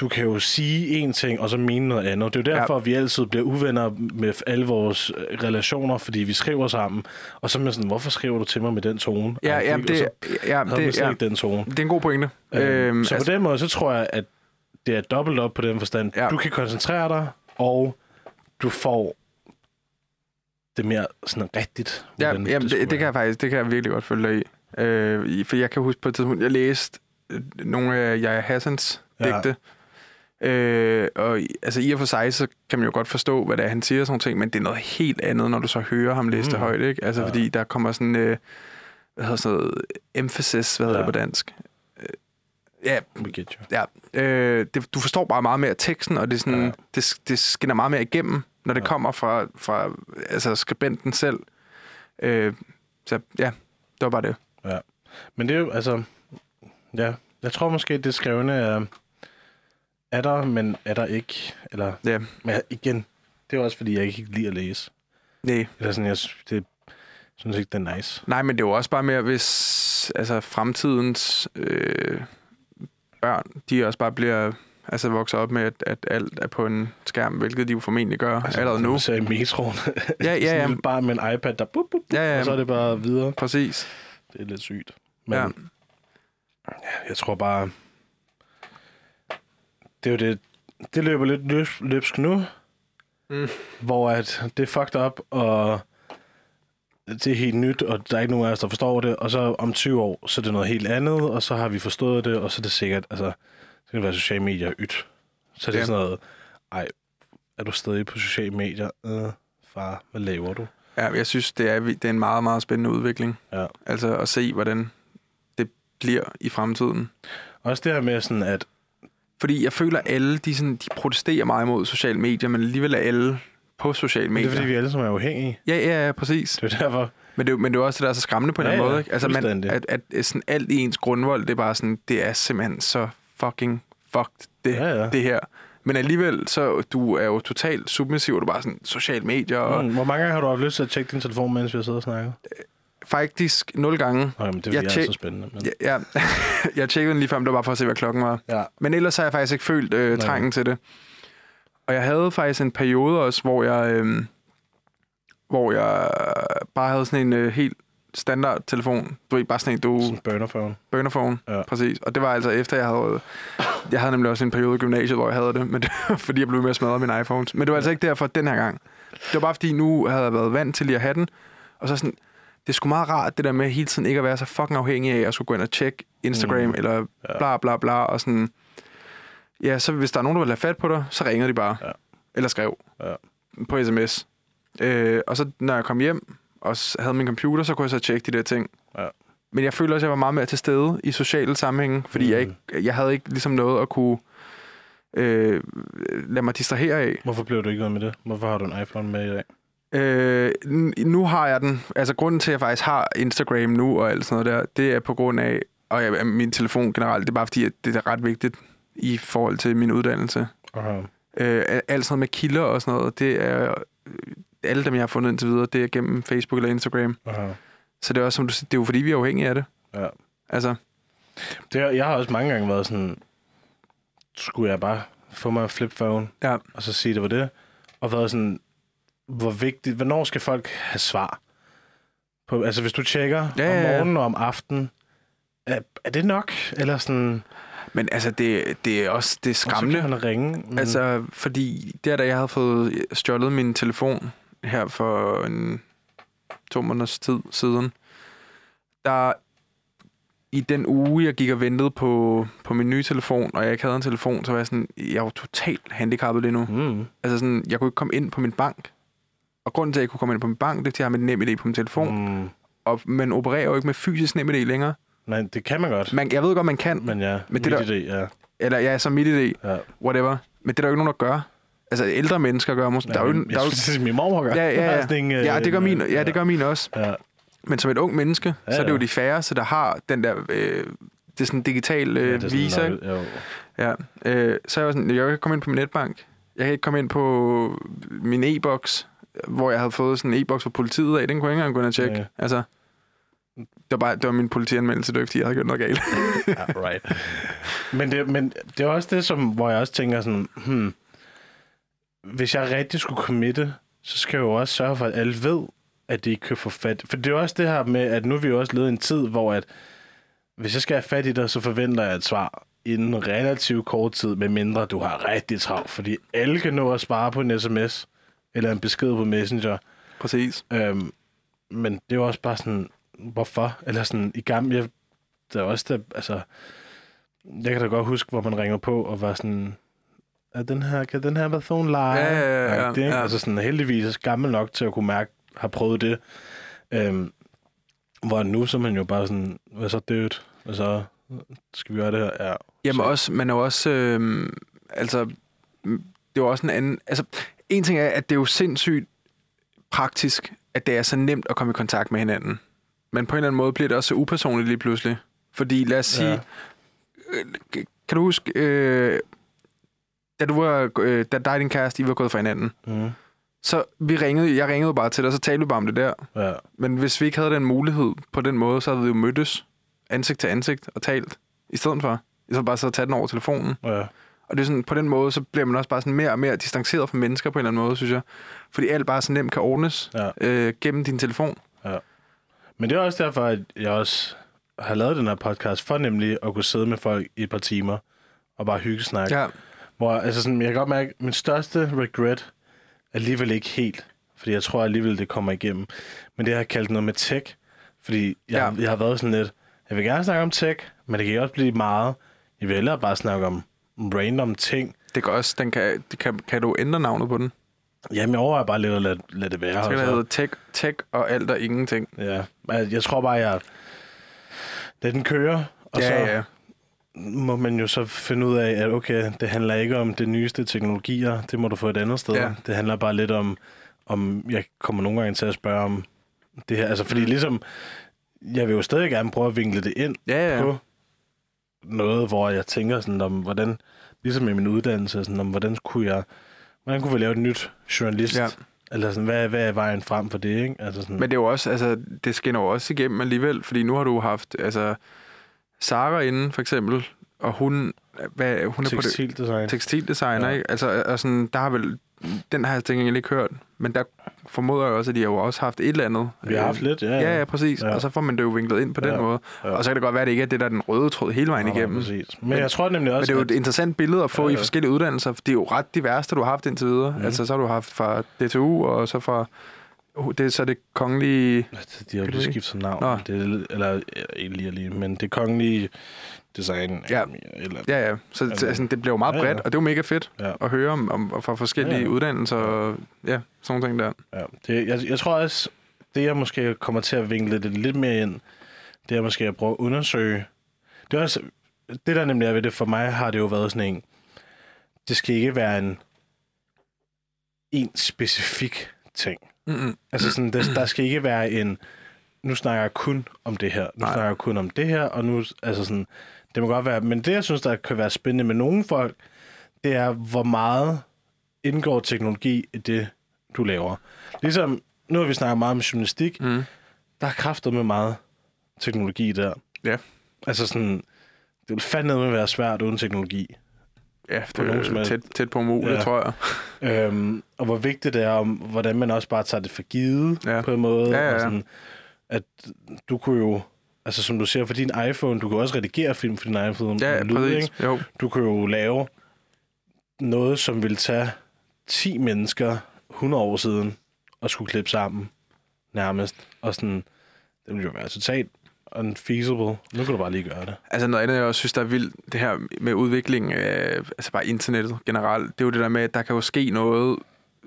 Speaker 1: du kan jo sige én ting, og så mene noget andet. Det er jo derfor,
Speaker 2: Ja.
Speaker 1: ja. vi altid bliver uvenner med alle vores øh, relationer, fordi vi skriver sammen. Og så er man sådan, hvorfor skriver du til mig med den tone?
Speaker 2: Ja, ja, det,
Speaker 1: så
Speaker 2: ja, det, ja,
Speaker 1: den tone.
Speaker 2: det er en god pointe.
Speaker 1: Øhm,
Speaker 2: Øhm,
Speaker 1: så
Speaker 2: altså,
Speaker 1: på den måde, så tror jeg, at det er dobbelt op på den forstand.
Speaker 2: Ja.
Speaker 1: Du kan koncentrere dig, og du får det mere sådan rigtigt.
Speaker 2: Ja, jamen,
Speaker 1: skulle
Speaker 2: det, det, kan jeg faktisk det kan jeg virkelig godt følge dig i. Øh, for jeg kan huske på et tidspunkt, jeg læste øh, nogle af Jaja Hassans
Speaker 1: Ja.
Speaker 2: digte. Øh, og altså i og for sig, så kan man jo godt forstå, hvad det er, han siger og sådan ting, men det er noget helt andet, når du så hører ham læse mm. det højt, ikke? Altså
Speaker 1: Ja.
Speaker 2: fordi der kommer sådan... Øh, hvad hedder sådan noget, emphasis, hvad hedder
Speaker 1: Ja.
Speaker 2: det på dansk? Øh, Ja,
Speaker 1: We get you.
Speaker 2: ja. Øh, det, du forstår bare meget mere teksten, og det, er sådan,
Speaker 1: Ja.
Speaker 2: ja. det, det skinner meget mere igennem, når det
Speaker 1: Ja.
Speaker 2: ja. kommer fra, fra altså, skribenten selv. Øh, så ja, det var bare det.
Speaker 1: Men det er jo, altså... Ja, jeg tror måske, det skrevne er... Er der, men er der ikke? Eller,
Speaker 2: Ja,
Speaker 1: men igen, det er også, fordi jeg ikke lide at læse.
Speaker 2: nej.
Speaker 1: Eller sådan, jeg, det, synes ikke, det er nice.
Speaker 2: Nej, men det er jo også bare mere, hvis altså, fremtidens øh, børn, de også bare bliver altså, vokser op med, at, at alt er på en skærm, hvilket de jo formentlig gør altså, allerede nu.
Speaker 1: Så i metroen.
Speaker 2: Ja, ja, ja.
Speaker 1: barn med en iPad, der bup, bup, bup,
Speaker 2: Ja, ja.
Speaker 1: og så er det bare videre.
Speaker 2: Præcis.
Speaker 1: Det er lidt sygt. Men
Speaker 2: ja.
Speaker 1: jeg tror bare... Det er jo det... Det løber lidt løb, løbsk nu,
Speaker 2: Mm.
Speaker 1: hvor at det er fucked up, og det er helt nyt, og der er ikke nogen af os, der forstår det, og så om 20 år, så er det noget helt andet, og så har vi forstået det, og så er det sikkert, altså, så kan det være sociale medier ydt. Så er det
Speaker 2: Ja.
Speaker 1: sådan noget, ej, er du stadig på sociale medier? Øh, far, hvad laver du?
Speaker 2: Ja, jeg synes, det er, det er en meget, meget spændende udvikling.
Speaker 1: Ja.
Speaker 2: Altså at se, hvordan det bliver i fremtiden.
Speaker 1: Også det her med sådan, at
Speaker 2: Fordi jeg føler, at alle de, sådan, de protesterer meget imod sociale medier, men alligevel er alle på sociale
Speaker 1: det
Speaker 2: medier.
Speaker 1: er fordi, vi alle sammen er afhængige.
Speaker 2: Ja, ja, ja, præcis.
Speaker 1: Det er derfor,
Speaker 2: Men det, er men det er også det, der er så skræmmende på en
Speaker 1: Ja,
Speaker 2: eller anden
Speaker 1: ja,
Speaker 2: måde. Ikke? Altså, man, at, at, at sådan alt i ens grundvold, det er bare sådan, det er simpelthen så fucking fucked, det,
Speaker 1: Ja, ja.
Speaker 2: det her. Men alligevel, så du er jo totalt submissiv, og du er bare sådan sociale medier, og
Speaker 1: Mm, hvor mange gange har du haft lyst til at tjekke din telefon, mens vi har siddet og snakket?
Speaker 2: Faktisk nul gange.
Speaker 1: Nå, jamen, det
Speaker 2: Jeg tjek-
Speaker 1: så spændende. Men...
Speaker 2: Ja, ja. jeg tjekkede den lige før, men det var bare for at se, hvad klokken var.
Speaker 1: ja.
Speaker 2: Men ellers har jeg faktisk ikke følt øh,
Speaker 1: Nej.
Speaker 2: trængen til det. Og jeg havde faktisk en periode også, hvor jeg, øh, hvor jeg bare havde sådan en øh, helt standard telefon. Du ved, bare sådan en, du
Speaker 1: Sådan en burner phone.
Speaker 2: burner phone.
Speaker 1: Ja.
Speaker 2: Præcis. Og det var altså efter, jeg havde... Jeg havde nemlig også en periode i gymnasiet, hvor jeg havde det, men det var fordi, jeg blev med at smadre mine iPhones. Men det var altså ikke derfor den her gang. Det var bare fordi, nu havde jeg været vant til lige at have den. Og så sådan, det er sgu meget rart, det der med hele tiden ikke at være så fucking afhængig af at skulle gå ind og tjekke Instagram,
Speaker 1: Mm.
Speaker 2: eller bla bla bla, og sådan... Ja, så hvis der er nogen, der vil have fat på dig, så ringer de bare.
Speaker 1: Ja.
Speaker 2: Eller skrev.
Speaker 1: Ja.
Speaker 2: På sms. Øh, og så når jeg kom hjem, og havde min computer, så kunne jeg så tjekke de der ting.
Speaker 1: Ja.
Speaker 2: Men jeg føler også, at jeg var meget mere til stede i sociale sammenhænge, fordi mm. jeg, ikke, jeg havde ikke ligesom noget at kunne øh, lade mig distrahere af.
Speaker 1: Hvorfor blev du ikke noget med det? Hvorfor har du en iPhone med i dag?
Speaker 2: Øh, nu har jeg den. Altså grunden til, at jeg faktisk har Instagram nu og alt sådan noget der, det er på grund af, og jeg, min telefon generelt, det er bare fordi, at det er ret vigtigt i forhold til min uddannelse.
Speaker 1: Aha.
Speaker 2: Øh, alt sådan med kilder og sådan noget, det er øh, alle dem, jeg har fundet indtil videre, det er gennem Facebook eller Instagram.
Speaker 1: Aha.
Speaker 2: Så det er også, som du siger, det er jo fordi, vi er afhængige af det.
Speaker 1: Ja.
Speaker 2: Altså,
Speaker 1: Det, jeg har også mange gange været sådan, skulle jeg bare få mig en flip phone,
Speaker 2: ja.
Speaker 1: og så sige, det var det, og været sådan, hvor vigtigt, hvornår skal folk have svar? På, altså, hvis du tjekker
Speaker 2: Ja,
Speaker 1: om
Speaker 2: ja,
Speaker 1: morgenen og om aftenen, er, er det nok? Eller sådan,
Speaker 2: Men altså, det, det er også det er
Speaker 1: og så
Speaker 2: skræmmende.
Speaker 1: kan man ringe. Mm.
Speaker 2: Altså, fordi der, da jeg havde fået stjålet min telefon her for en to måneders tid siden, der i den uge, jeg gik og ventede på, på min nye telefon, og jeg ikke havde en telefon, så var jeg sådan, jeg var totalt handicappet lige nu.
Speaker 1: Mm.
Speaker 2: Altså sådan, jeg kunne ikke komme ind på min bank. Og grunden til, at jeg kunne komme ind på min bank, det er, at jeg har mit nem idé på min telefon. Mm. Og man opererer jo ikke med fysisk nem idé længere.
Speaker 1: Nej, det kan man godt.
Speaker 2: Man, jeg ved godt, man kan.
Speaker 1: Men ja,
Speaker 2: Men det der-
Speaker 1: idé, ja.
Speaker 2: Eller ja, så mit idé,
Speaker 1: ja.
Speaker 2: whatever. Men det er der jo ikke nogen, der gør. Altså ældre mennesker gør måske. Der er jo,
Speaker 1: men
Speaker 2: der er jo,
Speaker 1: jeg synes, det er min mormor gør.
Speaker 2: Ja, ja, ja.
Speaker 1: En, øh,
Speaker 2: ja, det gør min, ja, det gør min også.
Speaker 1: Ja,
Speaker 2: Men som et ung menneske,
Speaker 1: Ja,
Speaker 2: så er det jo
Speaker 1: ja.
Speaker 2: de færreste, der har den der... Øh, det er sådan en digital øh,
Speaker 1: ja, det er
Speaker 2: visa,
Speaker 1: sådan,
Speaker 2: ikke?
Speaker 1: jo.
Speaker 2: Ja. Øh, så er jeg var sådan, jeg kan ikke komme ind på min netbank. Jeg kan ikke komme ind på min e-boks, hvor jeg havde fået sådan en e-boks fra politiet af. Den kunne jeg ikke engang gå ind og tjekke.
Speaker 1: Ja.
Speaker 2: Altså, det var, bare, det var min politianmeldelse, det var ikke, fordi jeg havde gjort noget galt.
Speaker 1: ja, right. Men det, men det er også det, som, hvor jeg også tænker sådan, hmm, hvis jeg rigtig skulle committe, så skal jeg jo også sørge for, at alle ved, at de ikke kan få fat. For det er også det her med, at nu er vi jo også levet en tid, hvor at, hvis jeg skal have fat i dig, så forventer jeg et svar inden relativt kort tid, medmindre du har rigtig travlt. Fordi alle kan nå at svare på en sms, eller en besked på Messenger.
Speaker 2: Præcis.
Speaker 1: Øhm, men det er jo også bare sådan, hvorfor? Eller sådan, i gamle, jeg, der er også der, altså, jeg kan da godt huske, hvor man ringer på og var sådan, er den her, kan den her være phone live?
Speaker 2: Ja, ja, ja, ja,
Speaker 1: det,
Speaker 2: ja.
Speaker 1: Altså sådan, heldigvis er gammel nok til at kunne mærke, har prøvet det. Øhm, Hvor nu så er man jo bare sådan, hvad så dødt? Hvad så skal vi gøre det her? Ja.
Speaker 2: Jamen
Speaker 1: Så-
Speaker 2: også, men er jo også, øh, altså, det er jo også en anden, altså, en ting er, at det er jo sindssygt praktisk, at det er så nemt at komme i kontakt med hinanden. Men på en eller anden måde bliver det også så upersonligt lige pludselig. Fordi lad os sige,
Speaker 1: Ja.
Speaker 2: ja. kan du huske, øh, da du var, øh, da dig og din kæreste, I var gået fra hinanden,
Speaker 1: Mm.
Speaker 2: så vi ringede, jeg ringede bare til dig, og så talte vi bare om det der.
Speaker 1: Ja.
Speaker 2: Men hvis vi ikke havde den mulighed på den måde, så havde vi jo mødtes ansigt til ansigt og talt i stedet for. I stedet bare så at tage den over telefonen.
Speaker 1: ja.
Speaker 2: Og det er sådan, på den måde, så bliver man også bare sådan mere og mere distanceret fra mennesker på en eller anden måde, synes jeg. Fordi alt bare så nemt kan ordnes
Speaker 1: Ja.
Speaker 2: øh, gennem din telefon.
Speaker 1: Men det er også derfor, at jeg også har lavet den her podcast, for nemlig at kunne sidde med folk i et par timer og bare hygge snak.
Speaker 2: Ja.
Speaker 1: Hvor, altså sådan, jeg kan godt mærke, at min største regret alligevel ikke helt, fordi jeg tror alligevel, det kommer igennem. Men det har jeg kaldt noget med tech, fordi jeg,
Speaker 2: Ja.
Speaker 1: jeg har været sådan lidt, jeg vil gerne snakke om tech, men det kan også blive meget, jeg vil hellere bare snakke om random ting.
Speaker 2: Det kan også, den kan, det kan, kan du ændre navnet på den?
Speaker 1: Jamen, jeg overvejer bare lidt at lade, lade det være.
Speaker 2: Så kan det hedde tech, tech og alt og ingenting.
Speaker 1: Ja, jeg tror bare, jeg lader den køre, og
Speaker 2: ja,
Speaker 1: så
Speaker 2: ja.
Speaker 1: må man jo så finde ud af, at okay, det handler ikke om det nyeste teknologier, det må du få et andet sted.
Speaker 2: Ja.
Speaker 1: Det handler bare lidt om, om jeg kommer nogle gange til at spørge om det her. Altså, fordi ligesom, jeg vil jo stadig gerne prøve at vinkle det ind
Speaker 2: Ja, ja.
Speaker 1: på noget, hvor jeg tænker sådan om, hvordan, ligesom i min uddannelse, sådan om, hvordan kunne jeg, hvordan kunne vi lave et nyt journalist?
Speaker 2: Ja.
Speaker 1: Eller sådan, hvad, hvad er vejen frem for det, ikke? Altså sådan,
Speaker 2: Men det er jo også, altså, det skinner jo også igennem alligevel, fordi nu har du haft, altså, Sara inde, for eksempel, og hun, hvad, hun er på det,
Speaker 1: tekstildesign.
Speaker 2: tekstildesigner, ikke? Altså, og sådan, der har vel, den har jeg tænkt ikke hørt, men der formoder jeg også, at de har jo også haft et eller andet.
Speaker 1: Vi har haft lidt, ja.
Speaker 2: Ja, ja, præcis.
Speaker 1: Ja.
Speaker 2: Ja. Og så får man det jo vinklet ind på den
Speaker 1: Ja.
Speaker 2: måde.
Speaker 1: Ja.
Speaker 2: Og så kan det godt være, at det ikke er det, der er den røde tråd hele vejen igennem.
Speaker 1: Præcis. Men, jeg tror nemlig
Speaker 2: Men
Speaker 1: også,
Speaker 2: det er jo et interessant billede at få
Speaker 1: Ja,
Speaker 2: ja,
Speaker 1: ja.
Speaker 2: i forskellige uddannelser, for det er jo ret divers, det du har haft indtil videre. Mm. Altså, så har du haft fra DTU, og så fra det, er så det kongelige...
Speaker 1: at de har jo lige skiftet navn.
Speaker 2: Nå.
Speaker 1: Det er, eller ja, ikke lige, lige, men det kongelige design.
Speaker 2: Ja.
Speaker 1: Eller,
Speaker 2: Ja, ja. Så
Speaker 1: Jamen,
Speaker 2: altså, det bliver jo meget bredt,
Speaker 1: ja.
Speaker 2: og det jo mega fedt
Speaker 1: Ja.
Speaker 2: at høre om, om fra forskellige
Speaker 1: Ja, ja.
Speaker 2: uddannelser og ja, sådan nogle ting der.
Speaker 1: ja. Det, jeg, jeg tror også, det jeg måske kommer til at vinkle det lidt mere ind, det er måske at prøve at undersøge. Det er også, det der nemlig er ved det, for mig har det jo været sådan en, det skal ikke være en, en specifik ting.
Speaker 2: Mm-mm.
Speaker 1: Altså sådan, der, der skal ikke være en, nu snakker jeg kun om det her, nu
Speaker 2: Nej.
Speaker 1: snakker jeg kun om det her, og nu, altså sådan, det må godt være, men det jeg synes, der kan være spændende med nogle folk, det er, hvor meget indgår teknologi i det, du laver. Ligesom, nu har vi snakket meget om journalistik,
Speaker 2: Mm.
Speaker 1: der er kraftet med meget teknologi der.
Speaker 2: Ja.
Speaker 1: Altså sådan, det vil fandme være svært uden teknologi.
Speaker 2: Ja, det er
Speaker 1: helst-
Speaker 2: tæt, tæt på umuligt,
Speaker 1: ja.
Speaker 2: tror jeg.
Speaker 1: Øhm, og hvor vigtigt det er, om, hvordan man også bare tager det for givet
Speaker 2: Ja.
Speaker 1: på en måde.
Speaker 2: Ja, ja, ja.
Speaker 1: Og sådan, at du kunne jo, altså som du siger, for din iPhone, du kan også redigere film for din iPhone.
Speaker 2: Ja,
Speaker 1: lyd, ikke?
Speaker 2: Jo.
Speaker 1: Du kan jo lave noget, som vil tage 10 mennesker 100 år siden og skulle klippe sammen nærmest. Og sådan, det ville jo være totalt unfeasible. Nu kan du bare lige gøre det.
Speaker 2: Altså noget andet, jeg også synes, der er vildt, det her med udvikling af altså bare internettet generelt, det er jo det der med, at der kan jo ske noget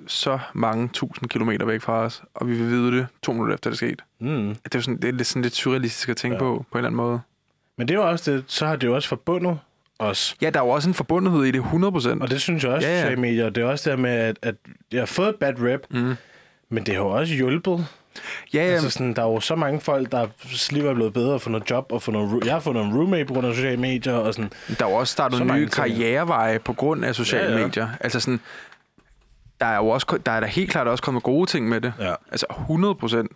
Speaker 2: så mange tusind kilometer væk fra os, og vi vil vide det to minutter efter det er sket.
Speaker 1: Mm.
Speaker 2: Det er sådan, det er sådan lidt surrealistisk at tænke
Speaker 1: Ja.
Speaker 2: på, på en eller anden måde.
Speaker 1: Men det er jo også det, så har det jo også forbundet os.
Speaker 2: Ja, der er jo også en forbundethed i det, 100%.
Speaker 1: Og det synes jeg også,
Speaker 2: Ja,
Speaker 1: ja, sociale medier. Det er også der med, at, at jeg har fået et bad rap,
Speaker 2: Mm.
Speaker 1: men det har jo også hjulpet.
Speaker 2: Ja, ja,
Speaker 1: Altså sådan, der er jo så mange folk, der liv er blevet bedre for noget job, og for noget, jeg har fået noget roommate på grund af sociale medier, og sådan,
Speaker 2: der er jo også startet nye
Speaker 1: ting.
Speaker 2: karriereveje på grund af sociale
Speaker 1: ja.
Speaker 2: ja. medier. Altså sådan, der er jo også, der er der helt klart også kommet gode ting med det.
Speaker 1: ja.
Speaker 2: Altså 100 procent.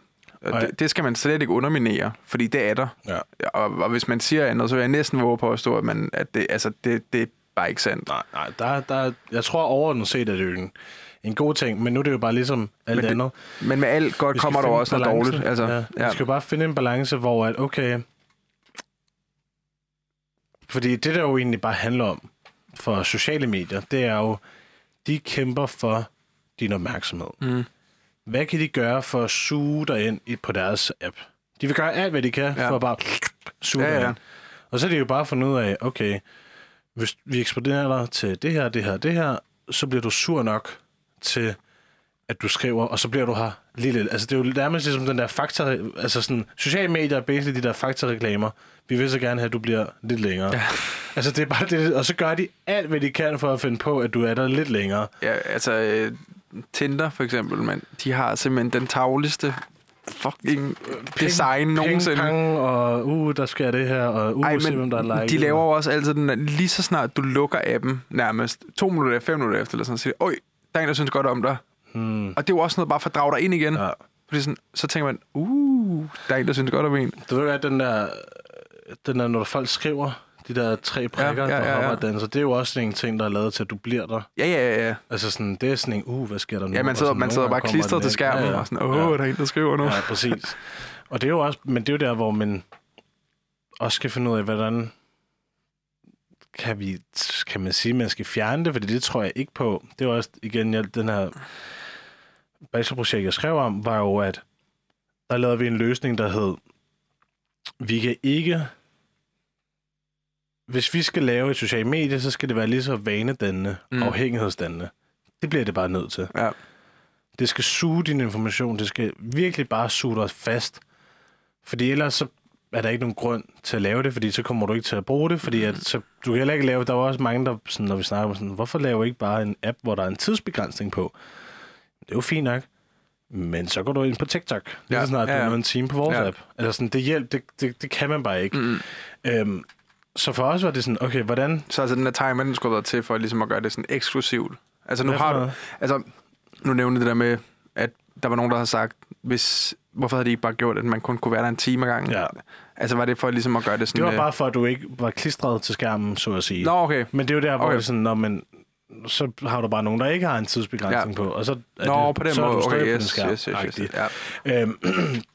Speaker 2: Det, det skal man slet ikke underminere, fordi det er der.
Speaker 1: ja.
Speaker 2: Og, og hvis man siger andet, så vil jeg næsten våge på at stå, at, man, at det, altså, det, det er bare ikke sandt.
Speaker 1: Nej, nej, der, der, jeg tror overordnet set, at det er en, en god ting, men nu er det jo bare ligesom alt
Speaker 2: Men det-
Speaker 1: andet.
Speaker 2: Men med alt godt kommer der også noget dårligt. Altså,
Speaker 1: ja.
Speaker 2: ja.
Speaker 1: Vi skal jo bare finde en balance, hvor at, okay... Fordi det, der jo egentlig bare handler om for sociale medier, det er jo, de kæmper for din opmærksomhed.
Speaker 2: Mm.
Speaker 1: Hvad kan de gøre for at suge dig ind i- på deres app? De vil gøre alt, hvad de kan, ja. For at bare suge
Speaker 2: Ja,
Speaker 1: dig
Speaker 2: ja.
Speaker 1: ind. Og så er det jo bare fundet ud af, okay, hvis vi eksporterer dig til det her, det her, det her, så bliver du sur nok til at du skriver, og så bliver du her lige lidt. Altså, det er jo nærmest ligesom den der fakta... Altså, sådan, sociale medier er basically de der faktareklamer. Vi vil så gerne have, at du bliver lidt længere. Ja. Altså, det er bare det, og så gør de alt, hvad de kan for at finde på, at du er der lidt længere.
Speaker 2: Ja, altså øh, Tinder for eksempel, men de har simpelthen den tavligste fucking design nogensinde.
Speaker 1: Ping, og uh, der sker det her, og uh, Ej, se, hvem der er like.
Speaker 2: De laver jo også altid den der, lige så snart du lukker appen nærmest, to minutter, fem minutter efter, eller sådan, siger oj, der er en, der synes godt om dig. Hmm. Og det er jo også noget bare for at drage dig ind igen. Ja. Fordi sådan, så tænker man, uh, der er en, der synes godt om en.
Speaker 1: Du ved at den der, den der, når folk skriver, de der tre prikker, ja, ja, ja, ja. der hopper danser, det er jo også en ting, der er lavet til, at du bliver der.
Speaker 2: Ja, ja, ja.
Speaker 1: Altså sådan, det er sådan en, uh, hvad sker der nu?
Speaker 2: Ja, man sidder, man sidder bare klistret til skærmen, ja, ja. og sådan, åh, oh, ja. der er en, der skriver nu.
Speaker 1: Ja, præcis. Og det er jo også, men det er jo der, hvor man også skal finde ud af, hvordan kan vi, kan man sige, at man skal fjerne det, fordi det tror jeg ikke på. Det var også, igen, jeg, den her bachelorprojekt, jeg skrev om, var jo, at der lavede vi en løsning, der hed, vi kan ikke hvis vi skal lave et socialt medie, så skal det være lige så vanedannende, mm. afhængighedsdannende. Det bliver det bare nødt til.
Speaker 2: Ja.
Speaker 1: Det skal suge din information. Det skal virkelig bare suge dig fast. Fordi ellers så er der ikke nogen grund til at lave det, fordi så kommer du ikke til at bruge det, fordi at, så, du kan heller ikke lave, der er også mange, der, sådan, når vi snakker om sådan, hvorfor laver ikke bare en app, hvor der er en tidsbegrænsning på? Det er jo fint nok, men så går du ind på TikTok, lige ja, snart ja, ja. du er en time på vores ja. app. Altså sådan, det hjælp, det, det, det kan man bare ikke. Mm. Øhm, så for os var det sådan, okay, hvordan...
Speaker 2: Så altså den her timer, den skulle være til for ligesom at gøre det sådan eksklusivt. Altså nu har du... Altså, nu nævnte det der med, at der var nogen, der har sagt, hvis, hvorfor havde de ikke bare gjort, at man kun kunne være der en time ad gangen?
Speaker 1: Ja.
Speaker 2: Altså var det for ligesom at gøre det sådan...
Speaker 1: Det var bare for, at du ikke var klistret til skærmen, så at sige.
Speaker 2: Nå, okay.
Speaker 1: Men det er jo der, hvor okay. det sådan, når man, så har du bare nogen, der ikke har en tidsbegrænsning ja. på, og så er,
Speaker 2: Nå,
Speaker 1: det,
Speaker 2: på den
Speaker 1: så
Speaker 2: måde.
Speaker 1: er du
Speaker 2: okay,
Speaker 1: yes,
Speaker 2: yes, skærm, yes, yes, yes,
Speaker 1: ja. øhm,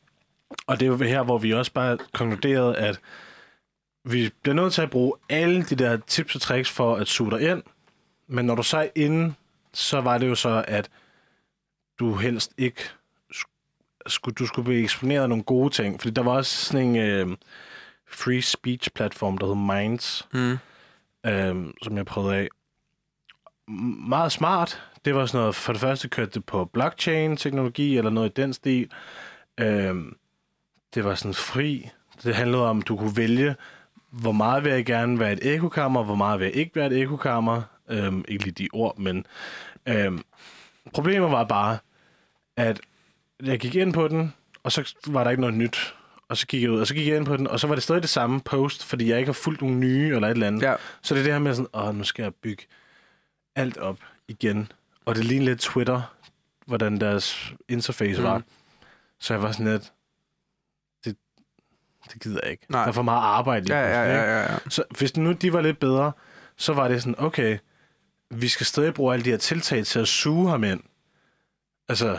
Speaker 1: og det er jo her, hvor vi også bare konkluderede, at vi bliver nødt til at bruge alle de der tips og tricks for at suge dig ind. Men når du så er inde, så var det jo så, at du helst ikke skulle, du skulle blive eksponeret af nogle gode ting. Fordi der var også sådan en øh, free speech platform, der hed Minds, mm. øh, som jeg prøvede af. Meget smart. Det var sådan noget, for det første kørte det på blockchain-teknologi, eller noget i den stil. Øh, det var sådan fri. Det handlede om, at du kunne vælge, hvor meget vil jeg gerne være et ekokammer, hvor meget vil jeg ikke være et ekokammer. Øhm, ikke lige de ord, men øhm, problemet var bare, at jeg gik ind på den, og så var der ikke noget nyt. Og så gik jeg ud, og så gik jeg ind på den, og så var det stadig det samme post, fordi jeg ikke har fulgt nogle nye eller et eller andet. Ja. Så det er det her med sådan, åh, nu skal jeg bygge alt op igen. Og det ligner lidt Twitter, hvordan deres interface mm. var. Så jeg var sådan lidt, det gider jeg ikke. Nej. Der er for meget arbejde.
Speaker 2: Ja, ja, ja, ja, ja.
Speaker 1: Så hvis nu de var lidt bedre, så var det sådan, okay, vi skal stadig bruge alle de her tiltag til at suge ham ind. Altså,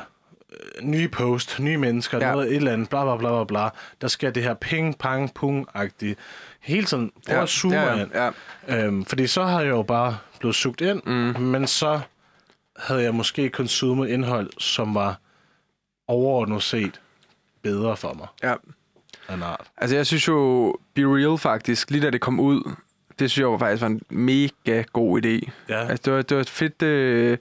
Speaker 1: øh, nye post, nye mennesker, ja. noget et eller andet, bla bla bla bla bla. Der skal det her ping, pang, pung-agtigt. Hele tiden prøv ja, at suge ja, ind. Ja. Øhm, fordi så har jeg jo bare blevet sugt ind, mm. men så havde jeg måske konsumet indhold, som var overordnet set bedre for mig.
Speaker 2: Ja
Speaker 1: en art.
Speaker 2: Altså, jeg synes jo, Be Real faktisk, lige da det kom ud, det synes jeg var faktisk var en mega god idé.
Speaker 1: Ja.
Speaker 2: Altså, det var, det var et fedt øh,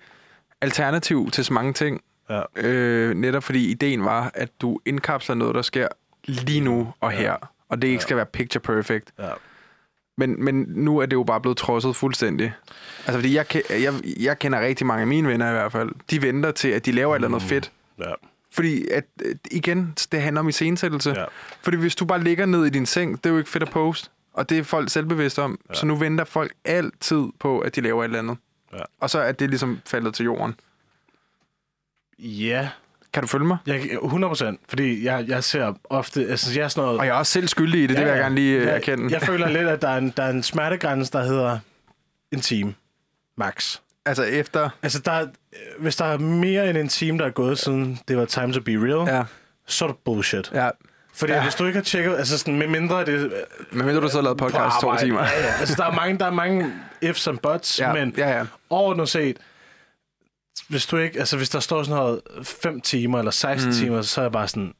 Speaker 2: alternativ til så mange ting.
Speaker 1: Ja.
Speaker 2: Øh, netop fordi ideen var, at du indkapsler noget, der sker lige nu og her. Ja. Og det ikke ja. skal være picture perfect.
Speaker 1: Ja.
Speaker 2: Men, men nu er det jo bare blevet trodset fuldstændig. Altså, fordi jeg, jeg, jeg kender rigtig mange af mine venner i hvert fald. De venter til, at de laver mm. et eller andet mm. fedt.
Speaker 1: Ja.
Speaker 2: Fordi at, igen, det handler om iscenesættelse. Ja. Fordi hvis du bare ligger ned i din seng, det er jo ikke fedt at poste. Og det er folk selvbevidste om. Ja. Så nu venter folk altid på, at de laver et eller andet.
Speaker 1: Ja.
Speaker 2: Og så er det ligesom faldet til jorden.
Speaker 1: Ja.
Speaker 2: Kan du følge mig?
Speaker 1: Jeg, 100 procent, fordi jeg, jeg ser ofte... Altså, jeg er sådan noget,
Speaker 2: og jeg er også selv skyldig i det, ja, det vil jeg gerne lige øh, jeg, erkende.
Speaker 1: Jeg føler lidt, at der er en, der er en smertegrænse, der hedder en time. Max.
Speaker 2: Altså efter...
Speaker 1: Altså, der, hvis der er mere end en time, der er gået siden det var time to be real,
Speaker 2: ja.
Speaker 1: så er det bullshit.
Speaker 2: Ja.
Speaker 1: Fordi ja. hvis du ikke har tjekket, altså sådan, med mindre det...
Speaker 2: Med mindre du så har lavet podcast to timer.
Speaker 1: Ja, ja. Altså, der er mange, der er mange ifs and buts,
Speaker 2: ja.
Speaker 1: men
Speaker 2: ja, ja.
Speaker 1: overordnet set, hvis du ikke, altså hvis der står sådan noget 5 timer eller 16 mm. timer, så er jeg bare sådan,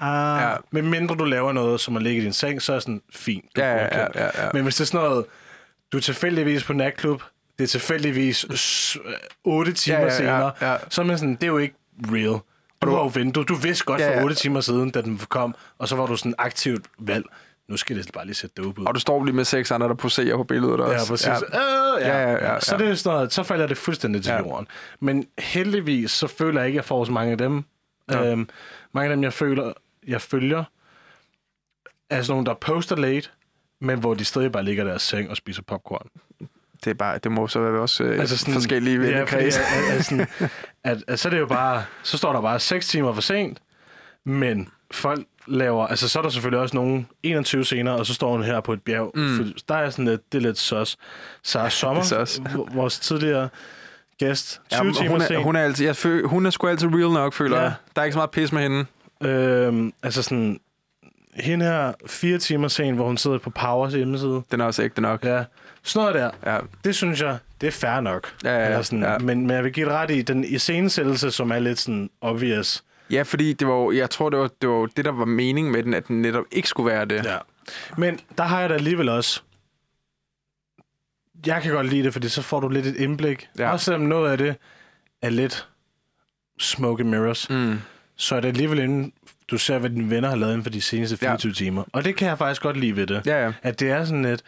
Speaker 1: ah, ja. med mindre du laver noget, som at ligge i din seng, så er sådan, fint.
Speaker 2: Ja, ja, ja, ja, ja.
Speaker 1: Men hvis det er sådan noget, du er tilfældigvis på natklub, det er tilfældigvis 8 timer ja, ja, senere,
Speaker 2: ja, ja.
Speaker 1: så er man sådan, det er jo ikke real. Du har jo ventet. Du, du vidste godt
Speaker 2: Ja,
Speaker 1: for
Speaker 2: ja.
Speaker 1: 8 timer siden, da den kom, og så var du sådan aktivt valg. Nu skal det bare lige sætte dope ud.
Speaker 2: Og du står lige med seks andre, der poserer på billedet også.
Speaker 1: Ja, præcis.
Speaker 2: Ja.
Speaker 1: Øh, ja.
Speaker 2: Ja, ja, ja,
Speaker 1: Så,
Speaker 2: ja.
Speaker 1: det er sådan noget, så falder det fuldstændig til
Speaker 2: Ja.
Speaker 1: jorden. Men heldigvis, så føler jeg ikke, at jeg får så mange af dem.
Speaker 2: Ja.
Speaker 1: Øhm, mange af dem, jeg føler, jeg følger, er sådan nogle, der poster late, men hvor de stadig bare ligger i deres seng og spiser popcorn.
Speaker 2: Det, er bare, det må så være også øh,
Speaker 1: Altså sådan,
Speaker 2: forskellige
Speaker 1: ja,
Speaker 2: vennekredse.
Speaker 1: at, at, at, at, så er det jo bare, så står der bare 6 timer for sent, men folk laver, altså så er der selvfølgelig også nogen 21 senere, og så står hun her på et bjerg. Mm. For der er sådan lidt, det er lidt sos. Sara Sommer,
Speaker 2: er
Speaker 1: v- vores tidligere gæst, 20
Speaker 2: Ja,
Speaker 1: timer
Speaker 2: hun, er,
Speaker 1: sent.
Speaker 2: hun, er altid, jeg føl, hun er sgu altid real nok, føler
Speaker 1: Ja.
Speaker 2: jeg. Der er ikke så meget pis med hende.
Speaker 1: Øhm, altså sådan, hende her, fire timer sent, hvor hun sidder på Powers hjemmeside.
Speaker 2: Den er også ægte nok.
Speaker 1: Ja, sådan noget der,
Speaker 2: Ja.
Speaker 1: det synes jeg, det er fair nok.
Speaker 2: Ja, ja.
Speaker 1: Eller sådan,
Speaker 2: Ja.
Speaker 1: men, men jeg vil give det ret i den iscenesættelse, som er lidt sådan obvious.
Speaker 2: Ja, fordi det var, jeg tror, det var, det var det, der var meningen med den, at den netop ikke skulle være det.
Speaker 1: Ja. Men der har jeg da alligevel også... Jeg kan godt lide det, fordi så får du lidt et indblik.
Speaker 2: Ja.
Speaker 1: Også selvom noget af det er lidt smoke and mirrors, mm. Så er det alligevel inden du ser, hvad dine venner har lavet inden for de seneste 24 ja. timer. Og det kan jeg faktisk godt lide ved det.
Speaker 2: Ja, ja.
Speaker 1: At det er sådan lidt,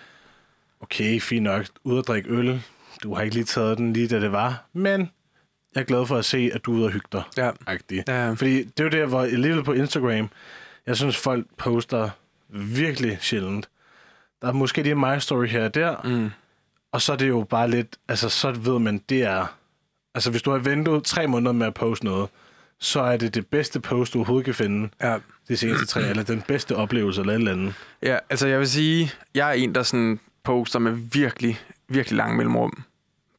Speaker 1: okay, fint nok, ud at drikke øl. Du har ikke lige taget den lige da det var. Men jeg er glad for at se, at du er ude og hygge dig.
Speaker 2: Ja.
Speaker 1: Agtigt.
Speaker 2: Ja.
Speaker 1: Fordi det er jo der, hvor alligevel på Instagram, jeg synes, folk poster virkelig sjældent. Der er måske lige en my story her og der,
Speaker 2: Mm.
Speaker 1: og så er det jo bare lidt, altså så ved man, det er, altså hvis du har ventet tre måneder med at poste noget, så er det det bedste post, du overhovedet kan finde
Speaker 2: Ja.
Speaker 1: de seneste tre, eller den bedste oplevelse eller et eller andet.
Speaker 2: ja, altså jeg vil sige, jeg er en, der sådan poster med virkelig, virkelig lang mellemrum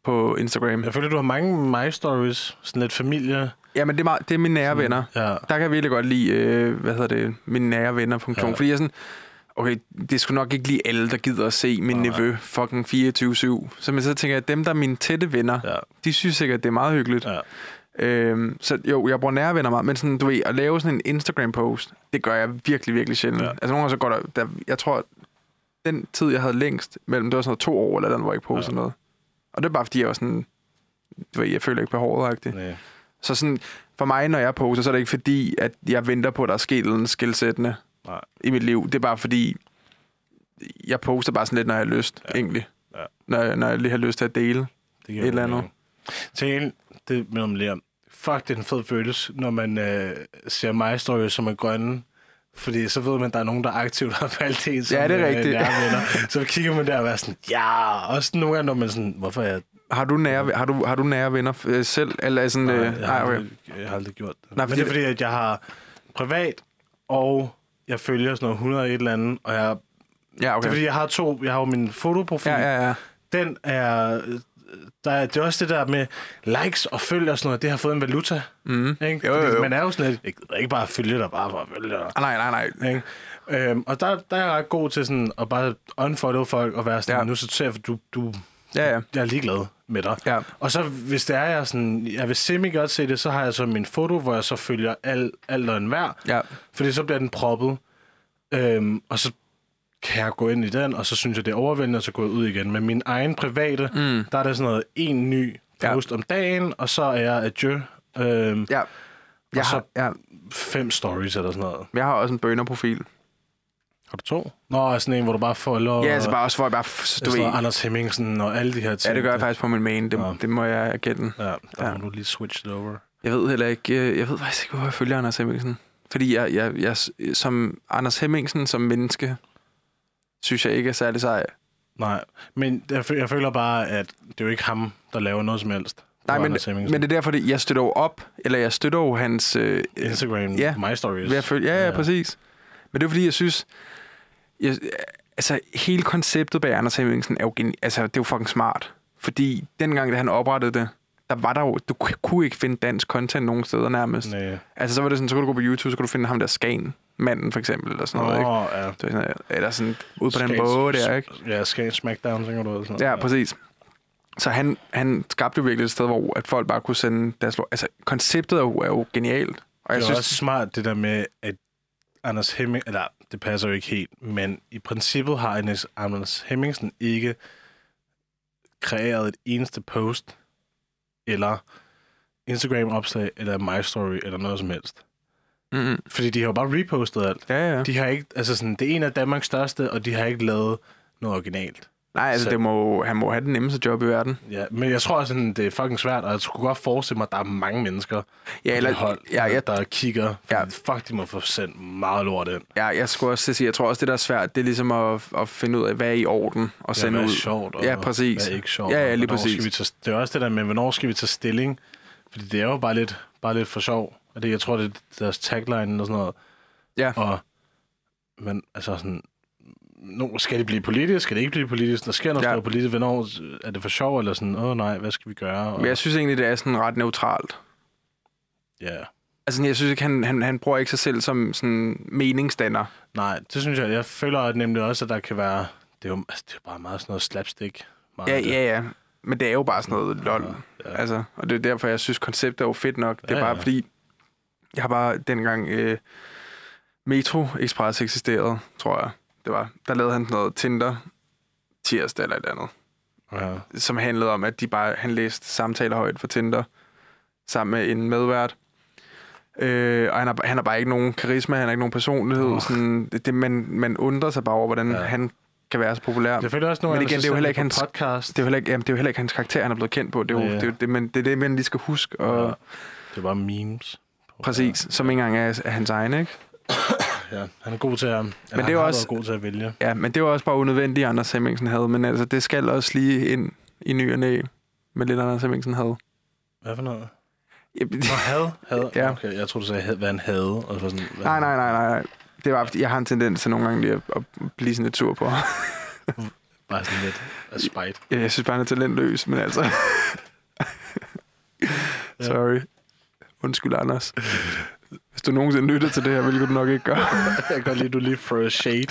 Speaker 2: på Instagram.
Speaker 1: Jeg føler, du har mange my stories, sådan lidt familie.
Speaker 2: Ja, men det er, meget, det er mine nære venner.
Speaker 1: Ja,
Speaker 2: Der kan jeg virkelig godt lide, øh, hvad hedder det, min nære venner-funktion.
Speaker 1: Ja.
Speaker 2: Ja. Fordi jeg sådan, okay, det skulle nok ikke lige alle, der gider at se min
Speaker 1: Nej.
Speaker 2: nevø fucking 24-7. Så, men så tænker jeg, at dem, der er mine tætte venner,
Speaker 1: ja,
Speaker 2: de synes sikkert, det er meget hyggeligt.
Speaker 1: ja.
Speaker 2: Øhm, så jo, jeg bruger nære venner meget, men sådan, du ved, at lave sådan en Instagram-post, det gør jeg virkelig, virkelig sjældent.
Speaker 1: Ja.
Speaker 2: Altså nogle gange så går der, der, jeg tror, den tid, jeg havde længst mellem, det var sådan noget to år, eller den, hvor jeg ikke postede
Speaker 1: Ja.
Speaker 2: noget. Og det er bare, fordi jeg var sådan, du ved, jeg føler ikke behovet.
Speaker 1: Nej.
Speaker 2: Så sådan, for mig, når jeg poster, så er det ikke fordi, at jeg venter på, at der er sket noget skilsættende
Speaker 1: Nej.
Speaker 2: i mit liv. Det er bare fordi, jeg poster bare sådan lidt, når jeg har lyst,
Speaker 1: Ja.
Speaker 2: egentlig.
Speaker 1: Ja.
Speaker 2: Når, når jeg lige har lyst til at dele.
Speaker 1: Det
Speaker 2: Et eller andet.
Speaker 1: Til det med om lærer. Fuck, det er en fed følelse, når man øh, ser my stories, som er grønne. Fordi så ved man, at der er nogen, der aktivt har valgt en som
Speaker 2: Ja, det er
Speaker 1: øh,
Speaker 2: rigtigt.
Speaker 1: nære venner. Så kigger man der og er sådan, ja, også nogle gange, når man sådan, hvorfor er jeg...
Speaker 2: Har du nære, har du, har du nære venner øh, selv? Eller er sådan,
Speaker 1: Nej,
Speaker 2: øh,
Speaker 1: jeg, har
Speaker 2: nej,
Speaker 1: aldrig, jeg har aldrig gjort det.
Speaker 2: Nej,
Speaker 1: Men
Speaker 2: fordi
Speaker 1: det er fordi, at jeg har privat, og jeg følger sådan noget 100 og et eller andet, og jeg,
Speaker 2: Ja,
Speaker 1: okay. det er fordi, jeg har to, jeg har jo min fotoprofil,
Speaker 2: Ja, ja, ja.
Speaker 1: den er, der er, det er også det der med likes og følger og sådan noget, det har fået en valuta.
Speaker 2: Mm.
Speaker 1: Ikke?
Speaker 2: Jo, jo, jo.
Speaker 1: Man er jo sådan lidt, ikke, ikke bare følge dig, bare for at følge dig.
Speaker 2: Ah, nej, nej, nej.
Speaker 1: Ikke? Øhm, og der, der er jeg ret god til sådan at bare unfollow folk og være sådan, ja. Nu så ser jeg, du, du,
Speaker 2: Ja, ja.
Speaker 1: jeg er ligeglad med dig.
Speaker 2: Ja.
Speaker 1: Og så hvis det er, jeg sådan, jeg vil semi godt se det, så har jeg så min foto, hvor jeg så følger alt, alt og enhver,
Speaker 2: Ja,
Speaker 1: fordi så bliver den proppet, øhm, og så kan jeg gå ind i den, og så synes jeg, det er overvældende, og så går jeg ud igen. Men min egen private,
Speaker 2: mm.
Speaker 1: der er der sådan noget, en ny
Speaker 2: Ja.
Speaker 1: post om dagen, og så er jeg adieu. Øhm,
Speaker 2: ja. Jeg
Speaker 1: Og så-
Speaker 2: har, ja.
Speaker 1: fem stories eller sådan noget.
Speaker 2: jeg har også en bønderprofil.
Speaker 1: Har du to? Nå, sådan en, hvor du bare follower...
Speaker 2: Ja, altså bare også, hvor jeg bare...
Speaker 1: du ved, Anders Hemmingsen og alle de her ting.
Speaker 2: ja, det gør jeg faktisk på min main. Det,
Speaker 1: Ja.
Speaker 2: det må jeg erkende.
Speaker 1: Ja, der ja.
Speaker 2: Ja.
Speaker 1: må du lige switch det over.
Speaker 2: Jeg ved heller ikke, øh, jeg ved faktisk ikke, hvorfor jeg følger Anders Hemmingsen. Fordi jeg, jeg, jeg, som Anders Hemmingsen som menneske, synes jeg ikke er særlig sej.
Speaker 1: Nej, men jeg, jeg føler bare, at det er jo ikke ham, der laver noget som helst.
Speaker 2: Nej, men, men det er derfor, det, jeg støtter jo op, eller jeg støtter jo hans... Øh,
Speaker 1: Instagram,
Speaker 2: Ja.
Speaker 1: my stories.
Speaker 2: at følge, ja, ja, ja, præcis. Men det er fordi, jeg synes... Jeg, altså, hele konceptet bag Anders Hemmingsen er jo, geni- altså, det er jo fucking smart. Fordi dengang, da han oprettede det, der var der jo... Du kunne ikke finde dansk content nogen steder nærmest.
Speaker 1: Nej.
Speaker 2: Altså, så var det sådan, så kunne du gå på YouTube, så kunne du finde ham der Skan, manden for eksempel, eller sådan noget, ikke?
Speaker 1: Åh, ja.
Speaker 2: Så er sådan, eller sådan ude på den
Speaker 1: Skagens-
Speaker 2: måde der, ikke?
Speaker 1: Ja, Skagen Smackdown, tænker du. Sådan
Speaker 2: Ja,
Speaker 1: noget.
Speaker 2: præcis. Så han, han skabte jo virkelig et sted, hvor at folk bare kunne sende deres... Altså, konceptet er jo, er jo genialt. Og jeg
Speaker 1: Det er
Speaker 2: synes,
Speaker 1: også smart, det der med, at Anders Hemming... Eller, det passer jo ikke helt, men i princippet har Anders- Anders Hemmingsen ikke kreeret et eneste post, eller Instagram-opslag, eller My Story, eller noget som helst.
Speaker 2: Mm-hmm.
Speaker 1: Fordi de har jo bare repostet alt.
Speaker 2: Ja, ja.
Speaker 1: De har ikke, altså sådan, det er en af Danmarks største, og de har ikke lavet noget originalt.
Speaker 2: Nej, altså,
Speaker 1: Så-
Speaker 2: det må, han må have den nemmeste job i verden.
Speaker 1: Ja, men jeg tror sådan, det er fucking svært, og jeg skulle godt forestille mig, at der er mange mennesker
Speaker 2: Ja, eller,
Speaker 1: hold,
Speaker 2: ja, jeg,
Speaker 1: der kigger.
Speaker 2: Ja.
Speaker 1: Fuck, de må få sendt meget lort ind.
Speaker 2: ja, jeg skulle også sige, jeg tror også, det der er svært, det er ligesom at, at finde ud af, hvad er i orden og sende
Speaker 1: ja, hvad
Speaker 2: ud.
Speaker 1: er sjovt, og
Speaker 2: Ja, præcis.
Speaker 1: hvad er ikke sjovt.
Speaker 2: Ja, ja, lige præcis.
Speaker 1: Skal vi tage, det er også det der med, hvornår skal vi tage stilling? Fordi det er jo bare lidt, bare lidt for sjov. Og det, jeg tror, det er deres tagline og sådan noget.
Speaker 2: Ja.
Speaker 1: Og, men altså sådan, nu, skal det blive politisk? Skal det ikke blive politisk? Der sker noget
Speaker 2: Ja.
Speaker 1: ja. politisk. Hvornår er det for sjov? Eller sådan, åh nej, hvad skal vi gøre? Og,
Speaker 2: Men jeg synes egentlig, det er sådan ret neutralt.
Speaker 1: ja.
Speaker 2: Altså, jeg synes ikke, han, han, han bruger ikke sig selv som sådan meningsdanner.
Speaker 1: Nej, det synes jeg. Jeg føler nemlig også, at der kan være... Det er jo altså, det er bare meget sådan noget slapstick. Meget
Speaker 2: Ja,
Speaker 1: det.
Speaker 2: ja, ja. Men det er jo bare sådan noget lol.
Speaker 1: Ja.
Speaker 2: Altså, og det er derfor, jeg synes, konceptet er jo fedt nok. Det er
Speaker 1: Ja,
Speaker 2: bare
Speaker 1: ja.
Speaker 2: fordi, jeg har bare dengang øh, Metro Express eksisterede, tror jeg. Det var. Der lavede han noget Tinder tirsdag eller et andet.
Speaker 1: Ja.
Speaker 2: som handlede om, at de bare, han læste samtaler højt for Tinder sammen med en medvært. Øh, og han har, han har bare ikke nogen karisma, han har ikke nogen personlighed. Oh. Sådan, det, det, man, man undrer sig bare over, hvordan
Speaker 1: Ja.
Speaker 2: han kan være så populær.
Speaker 1: Jeg føler også nogle
Speaker 2: Men igen, det er jo heller ikke hans-
Speaker 1: podcast.
Speaker 2: Det er, jo heller ikke, jamen, det er jo heller ikke hans karakter, han er blevet kendt på. Det er jo
Speaker 1: Ja.
Speaker 2: det, er jo det, man, det, er det man lige skal huske. Og,
Speaker 1: Ja. Det er bare memes.
Speaker 2: Præcis, som ikke engang er, er hans egen, ikke?
Speaker 1: Ja, han er god til at... Men
Speaker 2: det er
Speaker 1: han
Speaker 2: også-
Speaker 1: god til at vælge.
Speaker 2: Ja, men det var også bare unødvendigt, Anders Hemmingsen havde. Men altså, det skal også lige ind i ny og næ med lidt Anders Hemmingsen havde.
Speaker 1: Hvad for noget?
Speaker 2: Ja,
Speaker 1: Nå, had? had.
Speaker 2: Ja.
Speaker 1: Okay, jeg tror du sagde, hvad han havde. Og så sådan, hvad
Speaker 2: Nej, nej, nej, nej. nej. Det var, jeg har en tendens til nogle gange lige at, at blive sådan lidt sur på.
Speaker 1: Bare sådan lidt af spite.
Speaker 2: Ja, jeg synes bare, han er talentløs, men altså... Sorry. Undskyld, Anders. Hvis du nogensinde lytter til det her, hvilket du nok ikke gør.
Speaker 1: jeg kan godt lide, at du lige a shade.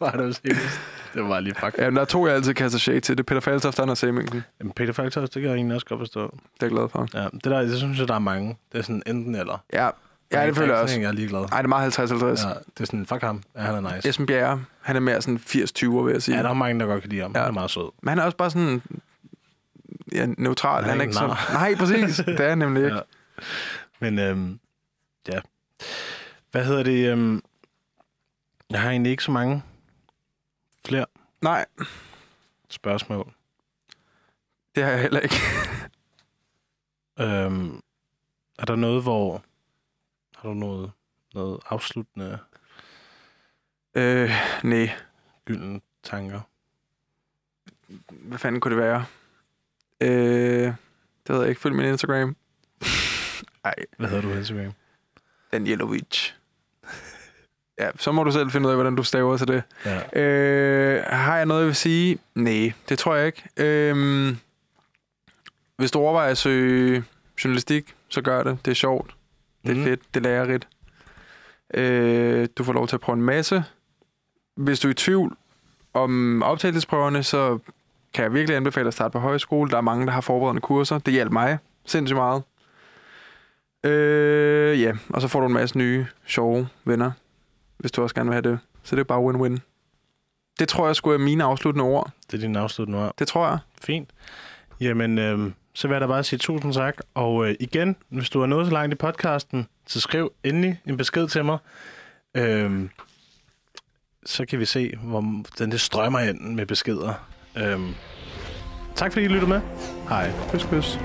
Speaker 1: Var det seriøst? Det var bare lige fuck.
Speaker 2: Ja, men der er to, jeg altid kaster shade til. Det er Peter Faltoft og Anders Hemmingsen.
Speaker 1: Jamen, Peter Falktoft, det kan jeg egentlig også godt forstå.
Speaker 2: Det er jeg glad for.
Speaker 1: Ja, det, der, det synes jeg, der er mange. Det er sådan enten eller.
Speaker 2: Ja, ja det føler jeg også.
Speaker 1: Jeg er ligeglad.
Speaker 2: Ej, det er meget 50-50.
Speaker 1: Ja, det er sådan, fuck ham. Ja, han er nice.
Speaker 2: Esben Bjerre, han er mere sådan 80-20'er, vil jeg sige.
Speaker 1: Ja, der er mange, der godt kan lide ham.
Speaker 2: Ja.
Speaker 1: Han er meget sød.
Speaker 2: Men han er også bare sådan... Ja, neutral.
Speaker 1: Han er
Speaker 2: Han er
Speaker 1: ikke
Speaker 2: ikke så... Nej, præcis. Det er han nemlig ikke.
Speaker 1: Ja. Men øhm, ja. Hvad hedder det? Øhm, jeg har egentlig ikke så mange flere
Speaker 2: Nej,
Speaker 1: spørgsmål.
Speaker 2: det har jeg heller ikke.
Speaker 1: Øhm, er der noget, hvor... Har du noget, noget afsluttende
Speaker 2: Øh, nej.
Speaker 1: gyldne tanker?
Speaker 2: Hvad fanden kunne det være? Øh, det ved jeg ikke. Følg min Instagram. Ej,
Speaker 1: Hvad hedder du på Instagram?
Speaker 2: Danielovic. Ja, så må du selv finde ud af, hvordan du staver til det.
Speaker 1: Ja.
Speaker 2: Øh, har jeg noget, jeg vil sige? Nej, det tror jeg ikke. Øh, hvis du overvejer at søge journalistik, så gør det. Det er sjovt. Det er mm. fedt. Det er lærerigt. Øh, du får lov til at prøve en masse. Hvis du er i tvivl om optagelsesprøverne, så kan jeg virkelig anbefale at starte på højskole. Der er mange, der har forberedende kurser. Det hjælper mig sindssygt meget. Øh, ja, og så får du en masse nye, sjove venner, hvis du også gerne vil have det. Så det er bare win-win. Det tror jeg skulle er mine afsluttende ord.
Speaker 1: Det er din afsluttende ord.
Speaker 2: Det tror jeg.
Speaker 1: Fint. Jamen, øhm, så vil jeg da bare sige tusind tak. Og øh, igen, hvis du er nået så langt i podcasten, så skriv endelig en besked til mig. Øhm, så kan vi se, hvor den det strømmer ind med beskeder. Øhm, tak fordi I lyttede med. Hej.
Speaker 2: Kys, kys.